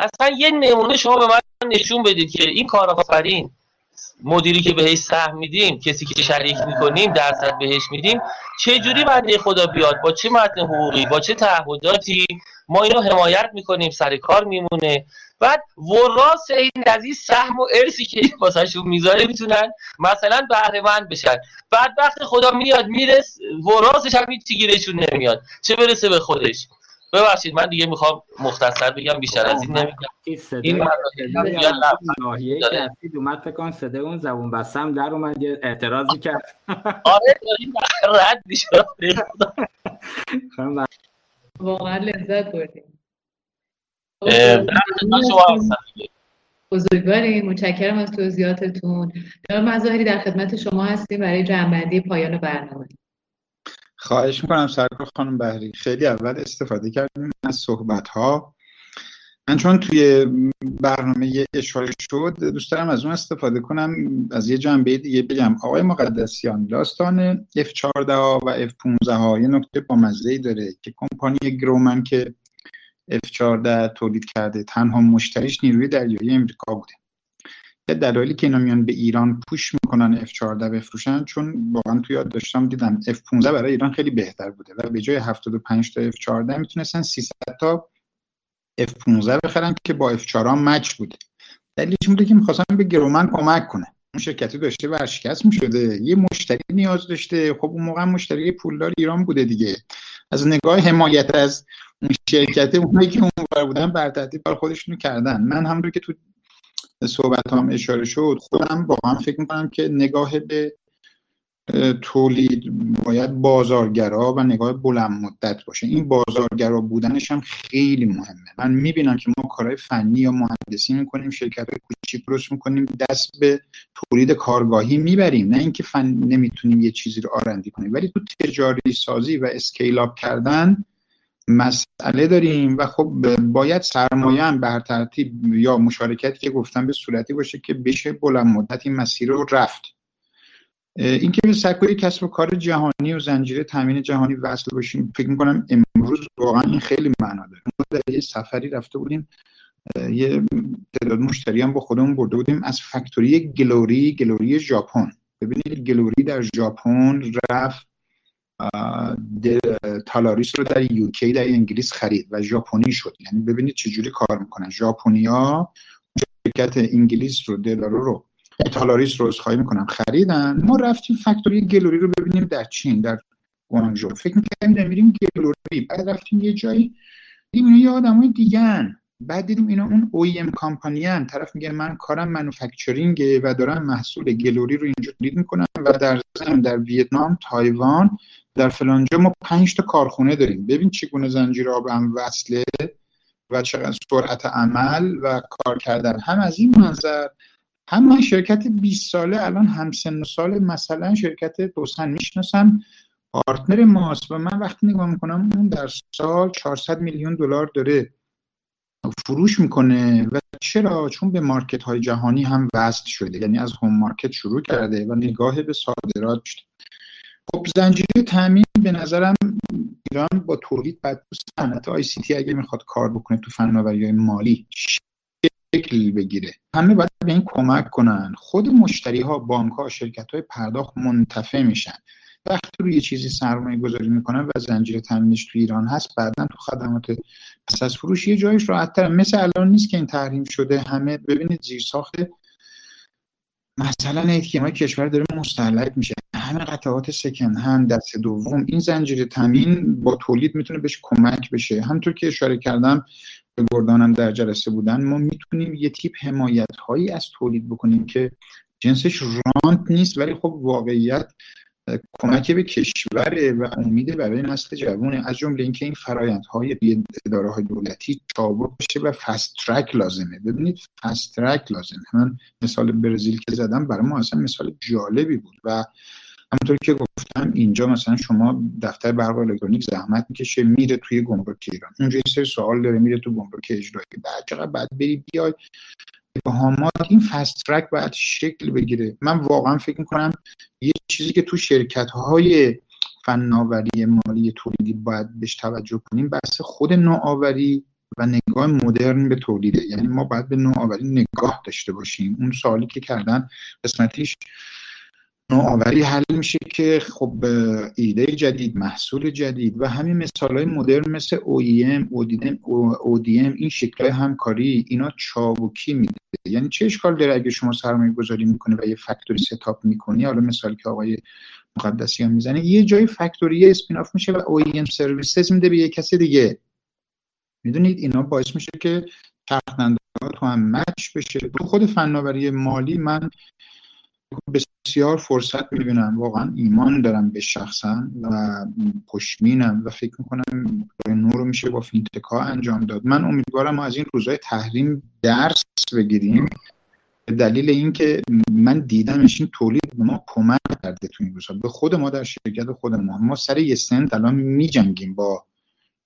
اصلا یه نمونه شما به من نشون بدید که این کارآفرین مدیری که بهش سهم میدیم کسی که شریک می‌کنیم درصد بهش میدیم چه جوری بنده خدا بیاد؟ با چه متن حقوقی؟ با چه تعهداتی؟ ما اینو حمایت می‌کنیم سر کار میمونه. بعد وراس این از این سهم و ارسی که واسهشون می‌ذاره می‌تونن مثلا بهره مند بشن. بعد وقت خدا میاد میرس وراسش هم هیچ گیرشون نمیاد. چه برسه به خودش؟ ببخشید من دیگه می‌خوام مختصر بگم بیشتر از این نمیگم. این ناحیه اومد فکر کنم صدای اون زبون بستم در اومد یه اعتراضی کرد. آره داریم رد میشه واقعا لذت بردیم. بزرگواریم متشکرم از توضیحاتتون. جناب مظاهری در خدمت شما هستیم برای جنبندی پایان برنامه. خواهش می‌کنم سرکار خانم بهری خیلی اول استفاده کردیم از صحبت ها من چون توی برنامه اشاره شد دوست دارم از اون استفاده کنم. از یه جنبه دیگه بگم. آقای مقدسیان داستان F14 و F15 ها یه نکته با مزه داره که کمپانی گرومن که F14 تولید کرده تنها مشتریش نیروی دریایی امریکا بوده. یه دلایلی که اینا میان به ایران پوش می‌کنن F14 بفروشن چون واقعا توی یاد داشتم دیدم F15 برای ایران خیلی بهتر بوده و به جای 75 تا F14 می‌تونستن 300 تا F15 بخرن که با F4 مچ بوده. دلیلش بوده که می‌خواستن به گرومن کمک کنه اون شرکتی داشته ورشکست می‌شده. یه مشتری نیاز داشته. خب اون موقع مشتری پولدار ایران بوده دیگه. از نگاه حمایت از اون شرکت اونایی که اون بودن بر کار خودشونو کردن. من همونطور که تو صحبت هم اشاره شد خودم با هم فکر می‌کنم که نگاه به تولید باید بازارگرا و نگاه بلند مدت باشه. این بازارگرا بودنش هم خیلی مهمه. من می‌بینم که ما کارهای فنی یا مهندسی می‌کنیم شرکت های کوچیک درست می‌کنیم دست به تولید کارگاهی می‌بریم. نه اینکه فن نمی‌تونیم یه چیزی رو آرندی کنیم. ولی تو تجاری سازی و اسکیل اپ کردن مسئله داریم و خب باید سرمایه هم بر ترتیب یا مشارکتی که گفتم به صورتی باشه که بشه بلند مدت این مسیر رو رفت. اینکه به سکوی کسب و کار جهانی و زنجیره تامین جهانی وصل باشیم فکر می‌کنم امروز واقعا این خیلی معنا داره. ما در یه سفری رفته بودیم یه تعداد مشتری هم با خودمون برده بودیم از فکتوری گلوری گلوری ژاپن. ببینید گلوری در ژاپن رفت تالاریس رو در یوکی در انگلیس خرید و ژاپنی شد. یعنی ببینید چجوری کار می‌کنن. ژاپنیا شرکت انگلیس رو دلارو رو تالاریس رو خواهی می‌کنن. خریدن. ما رفتیم فکتوری گلوری رو ببینیم در چین در گوانجو. فکر می‌کنیم میریم گلوری. بعد رفتیم یه جایی. دیدیم یه آدمای دیگن بعد دیدیم اینا اون OEM کامپانی هم طرف میگه من کارم منوفکچرینگ و دارم محصول گلوری رو اینجا تولید می‌کنم و در زم در ویتنام تایوان در فلانجا ما پنج تا کارخونه داریم. ببین چگونه زنجیره آب هم وصله و چقدر سرعت عمل و کار کردن. هم از این منظر هم من شرکت 20 ساله الان هم سن و سال مثلا شرکت دوسن می‌شناسم. partner ماست و من وقتی نگاه می‌کنم اون در سال 400 میلیون دلار داره. فروش می‌کنه و چرا؟ چون به market های جهانی هم وصل شده. یعنی از home market شروع کرده و نگاه به صادرات شده. خب زنجیره تامین به نظرم ایران با تولید بعد صنعت ICT اگه می‌خواد کار بکنه تو فناوری مالی شکل بگیره. همه باید به این کمک کنن. خود مشتری ها بانک ها شرکت های پرداخت منتفع میشن. وقتی روی چیزی سرمایه گذاری می‌کنن و زنجیره تامینش تو ایران هست بعدا تو خدمات پس از فروش. یه جایش راحت مثل الان نیست که این تحریم شده. همه ببینید زیر ساخت مثلا ایتکیما کشور داره مستحلک میشه. همه قطعات سکن هند دست دوم این زنجیره تامین با تولید می‌تونه بهش کمک بشه. همطور که اشاره کردم به گردانم در جلسه بودن ما می‌تونیم یه تیپ حمایت هایی از تولید بکنیم که جنسش رانت نیست ولی خب واقعیت کمک به کشور و امید برای نسل جوانه از جمله اینکه این فرایندهای اداره های دولتی چابک بشه و فست ترک لازمه. ببینید فست ترک لازمه. من مثال برزیل که زدم برای ما اصلا مثال جالبی بود و همونطور که گفتم اینجا مثلا شما دفتر برق الکترونیک زحمت می‌کشه میره توی گمرک ایران. اونجا یه سری سوال داره میره تو گمرک اجرایی. بعد چقدر بعد بری بیای؟ بهامات این فست ترک باید شکل بگیره. من واقعا فکر می‌کنم یه چیزی که تو شرکت های فناوری مالی تولیدی باید بهش توجه کنیم بحث خود نوآوری و نگاه مدرن به تولیده. یعنی ما باید به نوآوری نگاه داشته باشیم. اون سوالی که کردن قسمتیش نوآوری حل میشه که خب ایده جدید محصول جدید و همین مثال های مدرن مثل OEM ODM این شکل همکاری اینا چابکی میده. یعنی چه اشکال داره اگه شما سرمایه گذاری می‌کنه و یه فکتوری ستاپ می‌کنی؟ حالا مثالی که آقای مقدسیان می‌زنه یه جای فکتوری اسپین آف میشه و OEM سرویسز میده به یه کسی دیگه. می‌دونید؟ اینا باعث میشه که چرخنده تو هم مچ بشه. تو خود فناوری مالی من بسیار فرصت می‌بینم واقعا ایمان دارم به شخصا و پشمینم و فکر می‌کنم نور رو میشه با فینتکا انجام داد. من امیدوارم از این روزهای تحریم درس بگیریم. به دلیل اینکه من دیدمش این تولید به ما کمک کرده تو این روزها به خود ما در شرکت خود ما. ما سر یه سنت الان میجنگیم با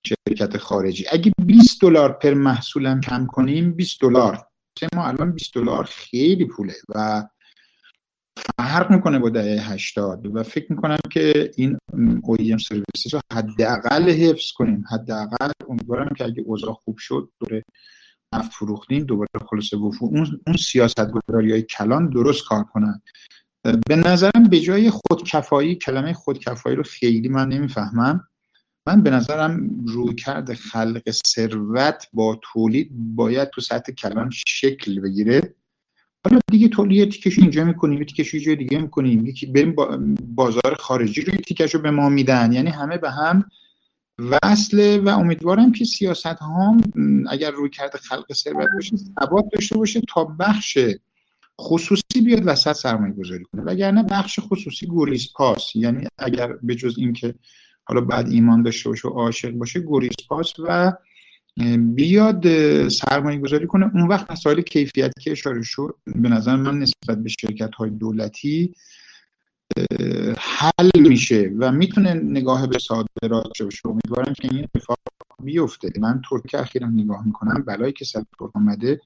شرکت خارجی. اگه 20 دلار پر محصولم کم کنیم 20 دلار. ما الان 20 دلار خیلی پوله و فرق می‌کنه با دهه 80 و فکر می‌کنم که این OEM سرویسز رو حداقل حفظ کنیم. حداقل امیدوارم که اگه اوضاع خوب شد دوره نفت فروختیم دوباره خلاصه گفت اون اون سیاست گذاری های کلان درست کار کنن. به نظرم به جای خودکفایی کلمه خودکفایی رو خیلی من نمی‌فهمم. من به نظرم روی کرد خلق ثروت با تولید باید تو سطح کلان شکل بگیره. حالا دیگه تولید تیکش اینجا می‌کنیم تیکش یه جای دیگه می‌کنیم. یکی بریم بازار خارجی رو تیکش رو به ما میدن. یعنی همه به هم وصله و امیدوارم که سیاست ها اگر روی کرده خلق ثروت باشه ثبات داشته باشه تا بخش خصوصی بیاد وسط سرمایه گذاری کنه. وگرنه بخش خصوصی گریز پاس. یعنی اگر به جز اینکه حالا بعد ایمان داشته باشه و عاشق باشه گریز پاس و بیاد سرمایه گذاری کنه. اون وقت مسائل کیفیتی که اشاره شد به نظر من نسبت به شرکت های دولتی حل میشه و می‌تونه نگاه به صادرات باشه. امیدوارم که این اتفاق بیفته. من ترک اخیرا نگاه می‌کنم. بلایی که سر آمده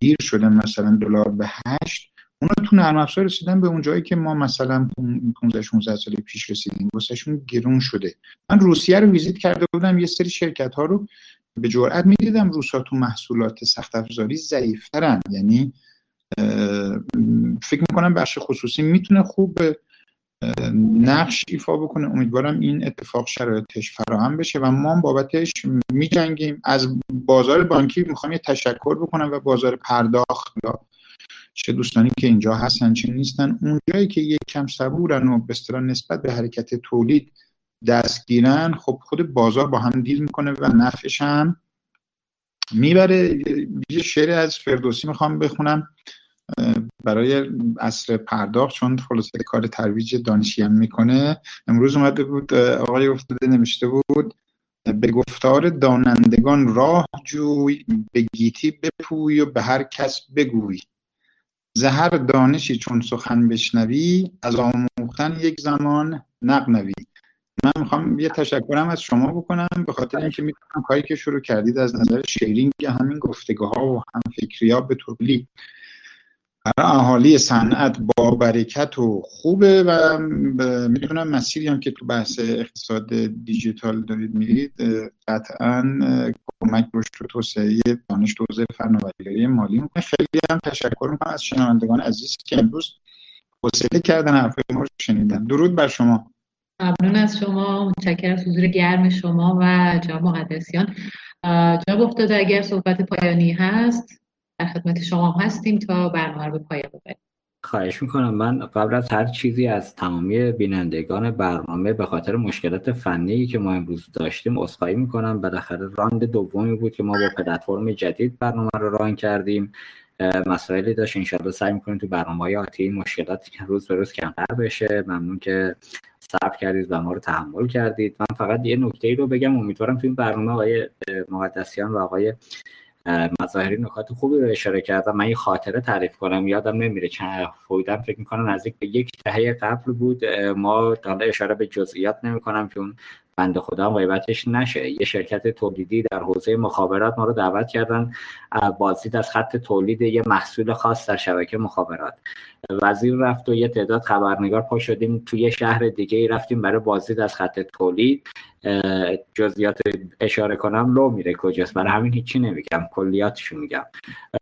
دیر شده مثلا دلار به هشت. اونا تو نرم افزار رسیدن به اون جایی که ما مثلا 15 16 سال پیش رسیدیم. واسهشون گرون شده. من روسیه رو ویزیت کرده بودم یه سری شرکت ها رو به جرئت می‌دیدم روسا تو محصولات سخت افزاری ضعیفترن. یعنی فکر می‌کنم بخش خصوصی می‌تونه خوب نقش ایفا بکنه. امیدوارم این اتفاق شرایطش فراهم بشه و ما بابتش میجنگیم. از بازار بانکی می‌خوام یه تشکر بکنم و بازار پرداخت یا چه دوستانی که اینجا هستن چه نیستن اونجایی که یک کم صبورن و به نسبت به حرکت تولید دستگیرن خب خود بازار با هم دیل می‌کنه و نفعش هم می‌بره. یه شعر از فردوسی می‌خوام بخونم برای اصر پرداخت چون خلاصه کار ترویج دانشیان می‌کنه. امروز اومده بود آقای افتاده نمیشته بود به گفتار دانندگان راه جوی به گیتی بپوی و به هر کس بگوی. زهر دانشی چون سخن بشنوی از آموختن یک زمان نقنوی من می‌خوام یه تشکرم از شما بکنم به خاطر اینکه می‌تونم کاری که شروع کردید از نظر شیرینگ همین گفتگاه ها و هم فکری به طولی برای اهالی صنعت با برکت و خوبه و می‌دونم مسیری هم که تو بحث اقتصاد دیجیتال دارید میرید قطعا کمک رشد و توسعه دانش حوزه فناوری مالی. می‌کنه خیلی هم تشکر می‌کنم از شنوندگان عزیز که امروز حوصله کردن حرف ما رو شنیدن. درود بر شما. ممنون از شما. متشکرم از حضور گرم شما و جناب مقدسیان. جناب افتاده اگر صحبت پایانی هست در خدمت شما هستیم تا برنامه رو به پایان ببریم. خواهش می‌کنم. من قبل از هر چیزی از تمامی بینندگان برنامه به خاطر مشکلات فنی که ما امروز داشتیم عذرخواهی می‌کنم. بالاخره راند دومی بود که ما با پلتفرم جدید برنامه رو ران کردیم. مسائلی داشت. انشاءالله سعی می‌کنیم تو برنامه های آتی مشکلات روز به روز کمتر بشه. ممنون که صبر کردید و ما رو تحمل کردید. من فقط یه نکته ای رو بگم. امیدوارم تو این برنامه آقای مقدسیان و آقای مظاهری نکات خوبی رو اشاره کردم من یه خاطره تعریف کنم. یادم نمیره چند فویدم فکر می‌کنم نزدیک به یک دهه قبل بود. ما حالا اشاره به جزئیات نمی‌کنم چون بنده خدا غیبتش نشه. یه شرکت تولیدی در حوزه مخابرات ما رو دعوت کردن بازدید از خط تولید یه محصول خاص در شبکه مخابرات. وزیر رفت و یه تعداد خبرنگار پا شدیم. توی شهر دیگه ای رفتیم برای بازدید از خط تولید. جزئیات اشاره کنم لو میره کجاست. برای همین هیچی نمیگم. کلیاتشو میگم.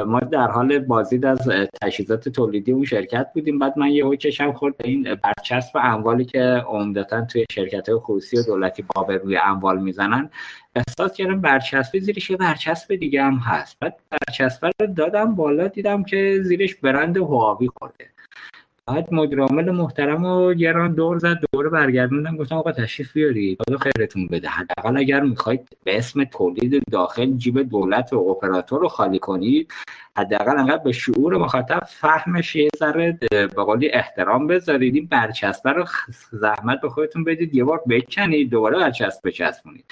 ما در حال بازدید از تجهیزات تولیدی اون شرکت بودیم. بعد من یهو چشم خورد به این برچسب اموالی که عمدتا توی شرکت خصوصی و دولتی باب روی اموال می‌زنن. احساس کردم برچسب زیرش یه برچسب دیگه هم هست. بعد برچسب رو دادم بالا دیدم که زیرش برند هواوی خورده. بعد مدیر محترم و گران دور زد دوره برگردوندم گفتم آقا تشریف بیارید. خدا خیرتون بده. حداقل اگر می‌خواید به اسم تولید داخل جیب دولت و اپراتور رو خالی کنید حداقل انقدر به شعور مخاطب فهمش یه ذره به قولی احترام بذارید. این برچسبه رو زحمت به خودتون بدید. یه بار بکنید دوباره برچسب بچسبونید.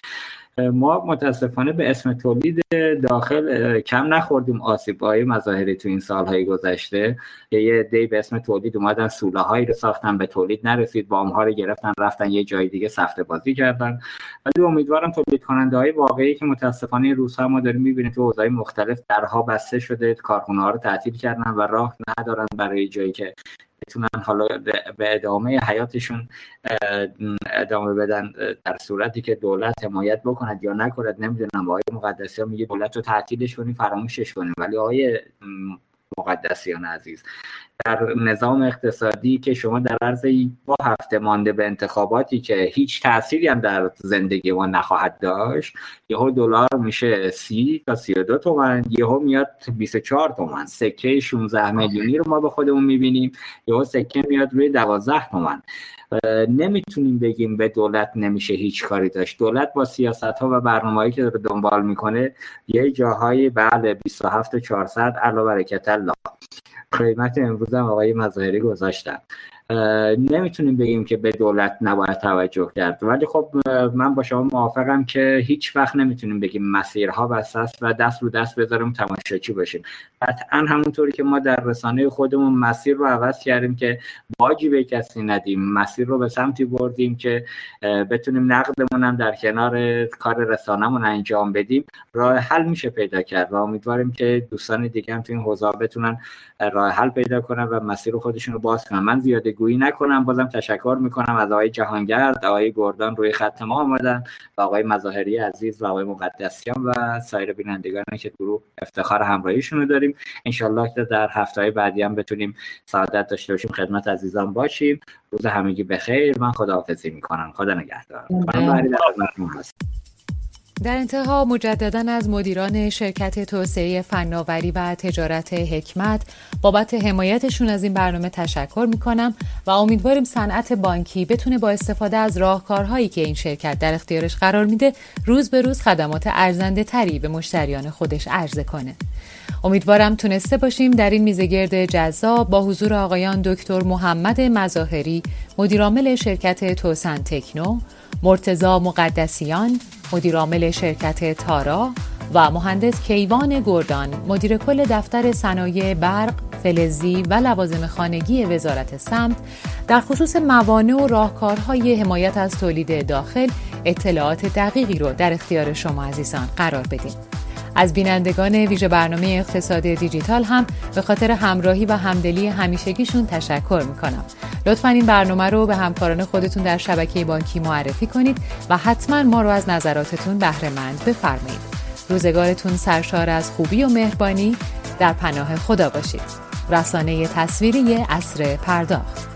ما متاسفانه به اسم تولید داخل کم نخوردیم آسیب های مظاهری تو این سالهای گذشته. یه دی به اسم تولید اومدن سوله هایی رو ساختن به تولید نرسید. وام ها رو گرفتن رفتن یه جای دیگه سفته بازی کردن. ولی امیدوارم تولید کننده های واقعی که متاسفانه روزها ما داریم می‌بینیم تو حوزه‌های مختلف درها بسته شده کارخونه ها رو تعطیل کردن و راه ندارن برای جایی که بتونن حالا به ادامه حیاتشون ادامه بدن در صورتی که دولت حمایت بکند یا نکند نمی‌دونم. آقای مقدسی میگه دولت رو تعطیلش کنیم فراموشش کنیم. ولی آقای مقدسیان عزیز در نظام اقتصادی که شما در عرض با هفته مانده به انتخاباتی که هیچ تأثیری هم در زندگی ما نخواهد داشت یهو دلار میشه سی تا سی و دو تومن یهو میاد 24 تومن. سکه 16 میلیونی رو ما به خودمون می‌بینیم یهو سکه میاد روی 12 تومن. نمی‌تونیم بگیم به دولت نمیشه هیچ کاری داشت. دولت با سیاست ها و برنامه‌ای که داره دنبال می‌کنه یه جاهایی بله 27 400 علاوه برکت الله قیمت امروز هم آقای مظاهری گذاشتن نمی‌تونیم بگیم که به دولت نباید توجه کرد. ولی خب من با شما موافقم که هیچ وقت نمی‌تونیم بگیم مسیرها بسته است و دست رو دست بذاریم تماشاچی باشیم. قطعا همونطوری که ما در رسانه خودمون مسیر رو عوض کردیم که باجی به کسی ندیم. مسیر رو به سمتی بردیم که بتونیم نقدمون هم در کنار کار رسانهمون انجام بدیم. راه حل میشه پیدا کرد و امیدواریم که دوستان دیگه هم تو این حوزه بتونن راه حل پیدا کنن و مسیر خودشون رو باز کنن. من زیاده گویی نکنم بازم تشکر می‌کنم از آقای جهانگرد آقای گردان روی خط ما آمدن و آقای مظاهری عزیز و آقای مقدسیان و سایر بینندگانی که گروه افتخار همراهیشون رو داریم. انشالله که در هفته های بعدی هم بتونیم سعادت داشته باشیم خدمت عزیزان باشیم. روز همگی بخیر. من خداحافظی می‌کنم. خدا نگهدار. در انتها مجددا از مدیران شرکت توسعه فناوری و تجارت حکمت بابت حمایتشون از این برنامه تشکر می‌کنم و امیدواریم صنعت بانکی بتونه با استفاده از راهکارهایی که این شرکت در اختیارش قرار میده روز به روز خدمات ارزنده تری به مشتریان خودش عرضه کنه. امیدوارم تونسته باشیم در این میزگرد جذاب با حضور آقایان دکتر محمد مظاهری مدیرعامل شرکت توسن تکنو مرتزا مقدسیان مدیرعامل شرکت تارا و مهندس کیوان گردان مدیر کل دفتر صنایع برق فلزی و لوازم خانگی وزارت سمت در خصوص موانع و راهکارهای حمایت از تولید داخل اطلاعات دقیقی رو در اختیار شما عزیزان قرار بدیم. از بینندگان ویژه برنامه اقتصاد دیجیتال هم به خاطر همراهی و همدلی همیشگیشون تشکر می‌کنم. لطفا این برنامه رو به همکاران خودتون در شبکه بانکی معرفی کنید و حتما ما رو از نظراتتون بهره مند بفرمایید. روزگارتون سرشار از خوبی و مهربانی. در پناه خدا باشید. رسانه تصویری اصر پرداخت.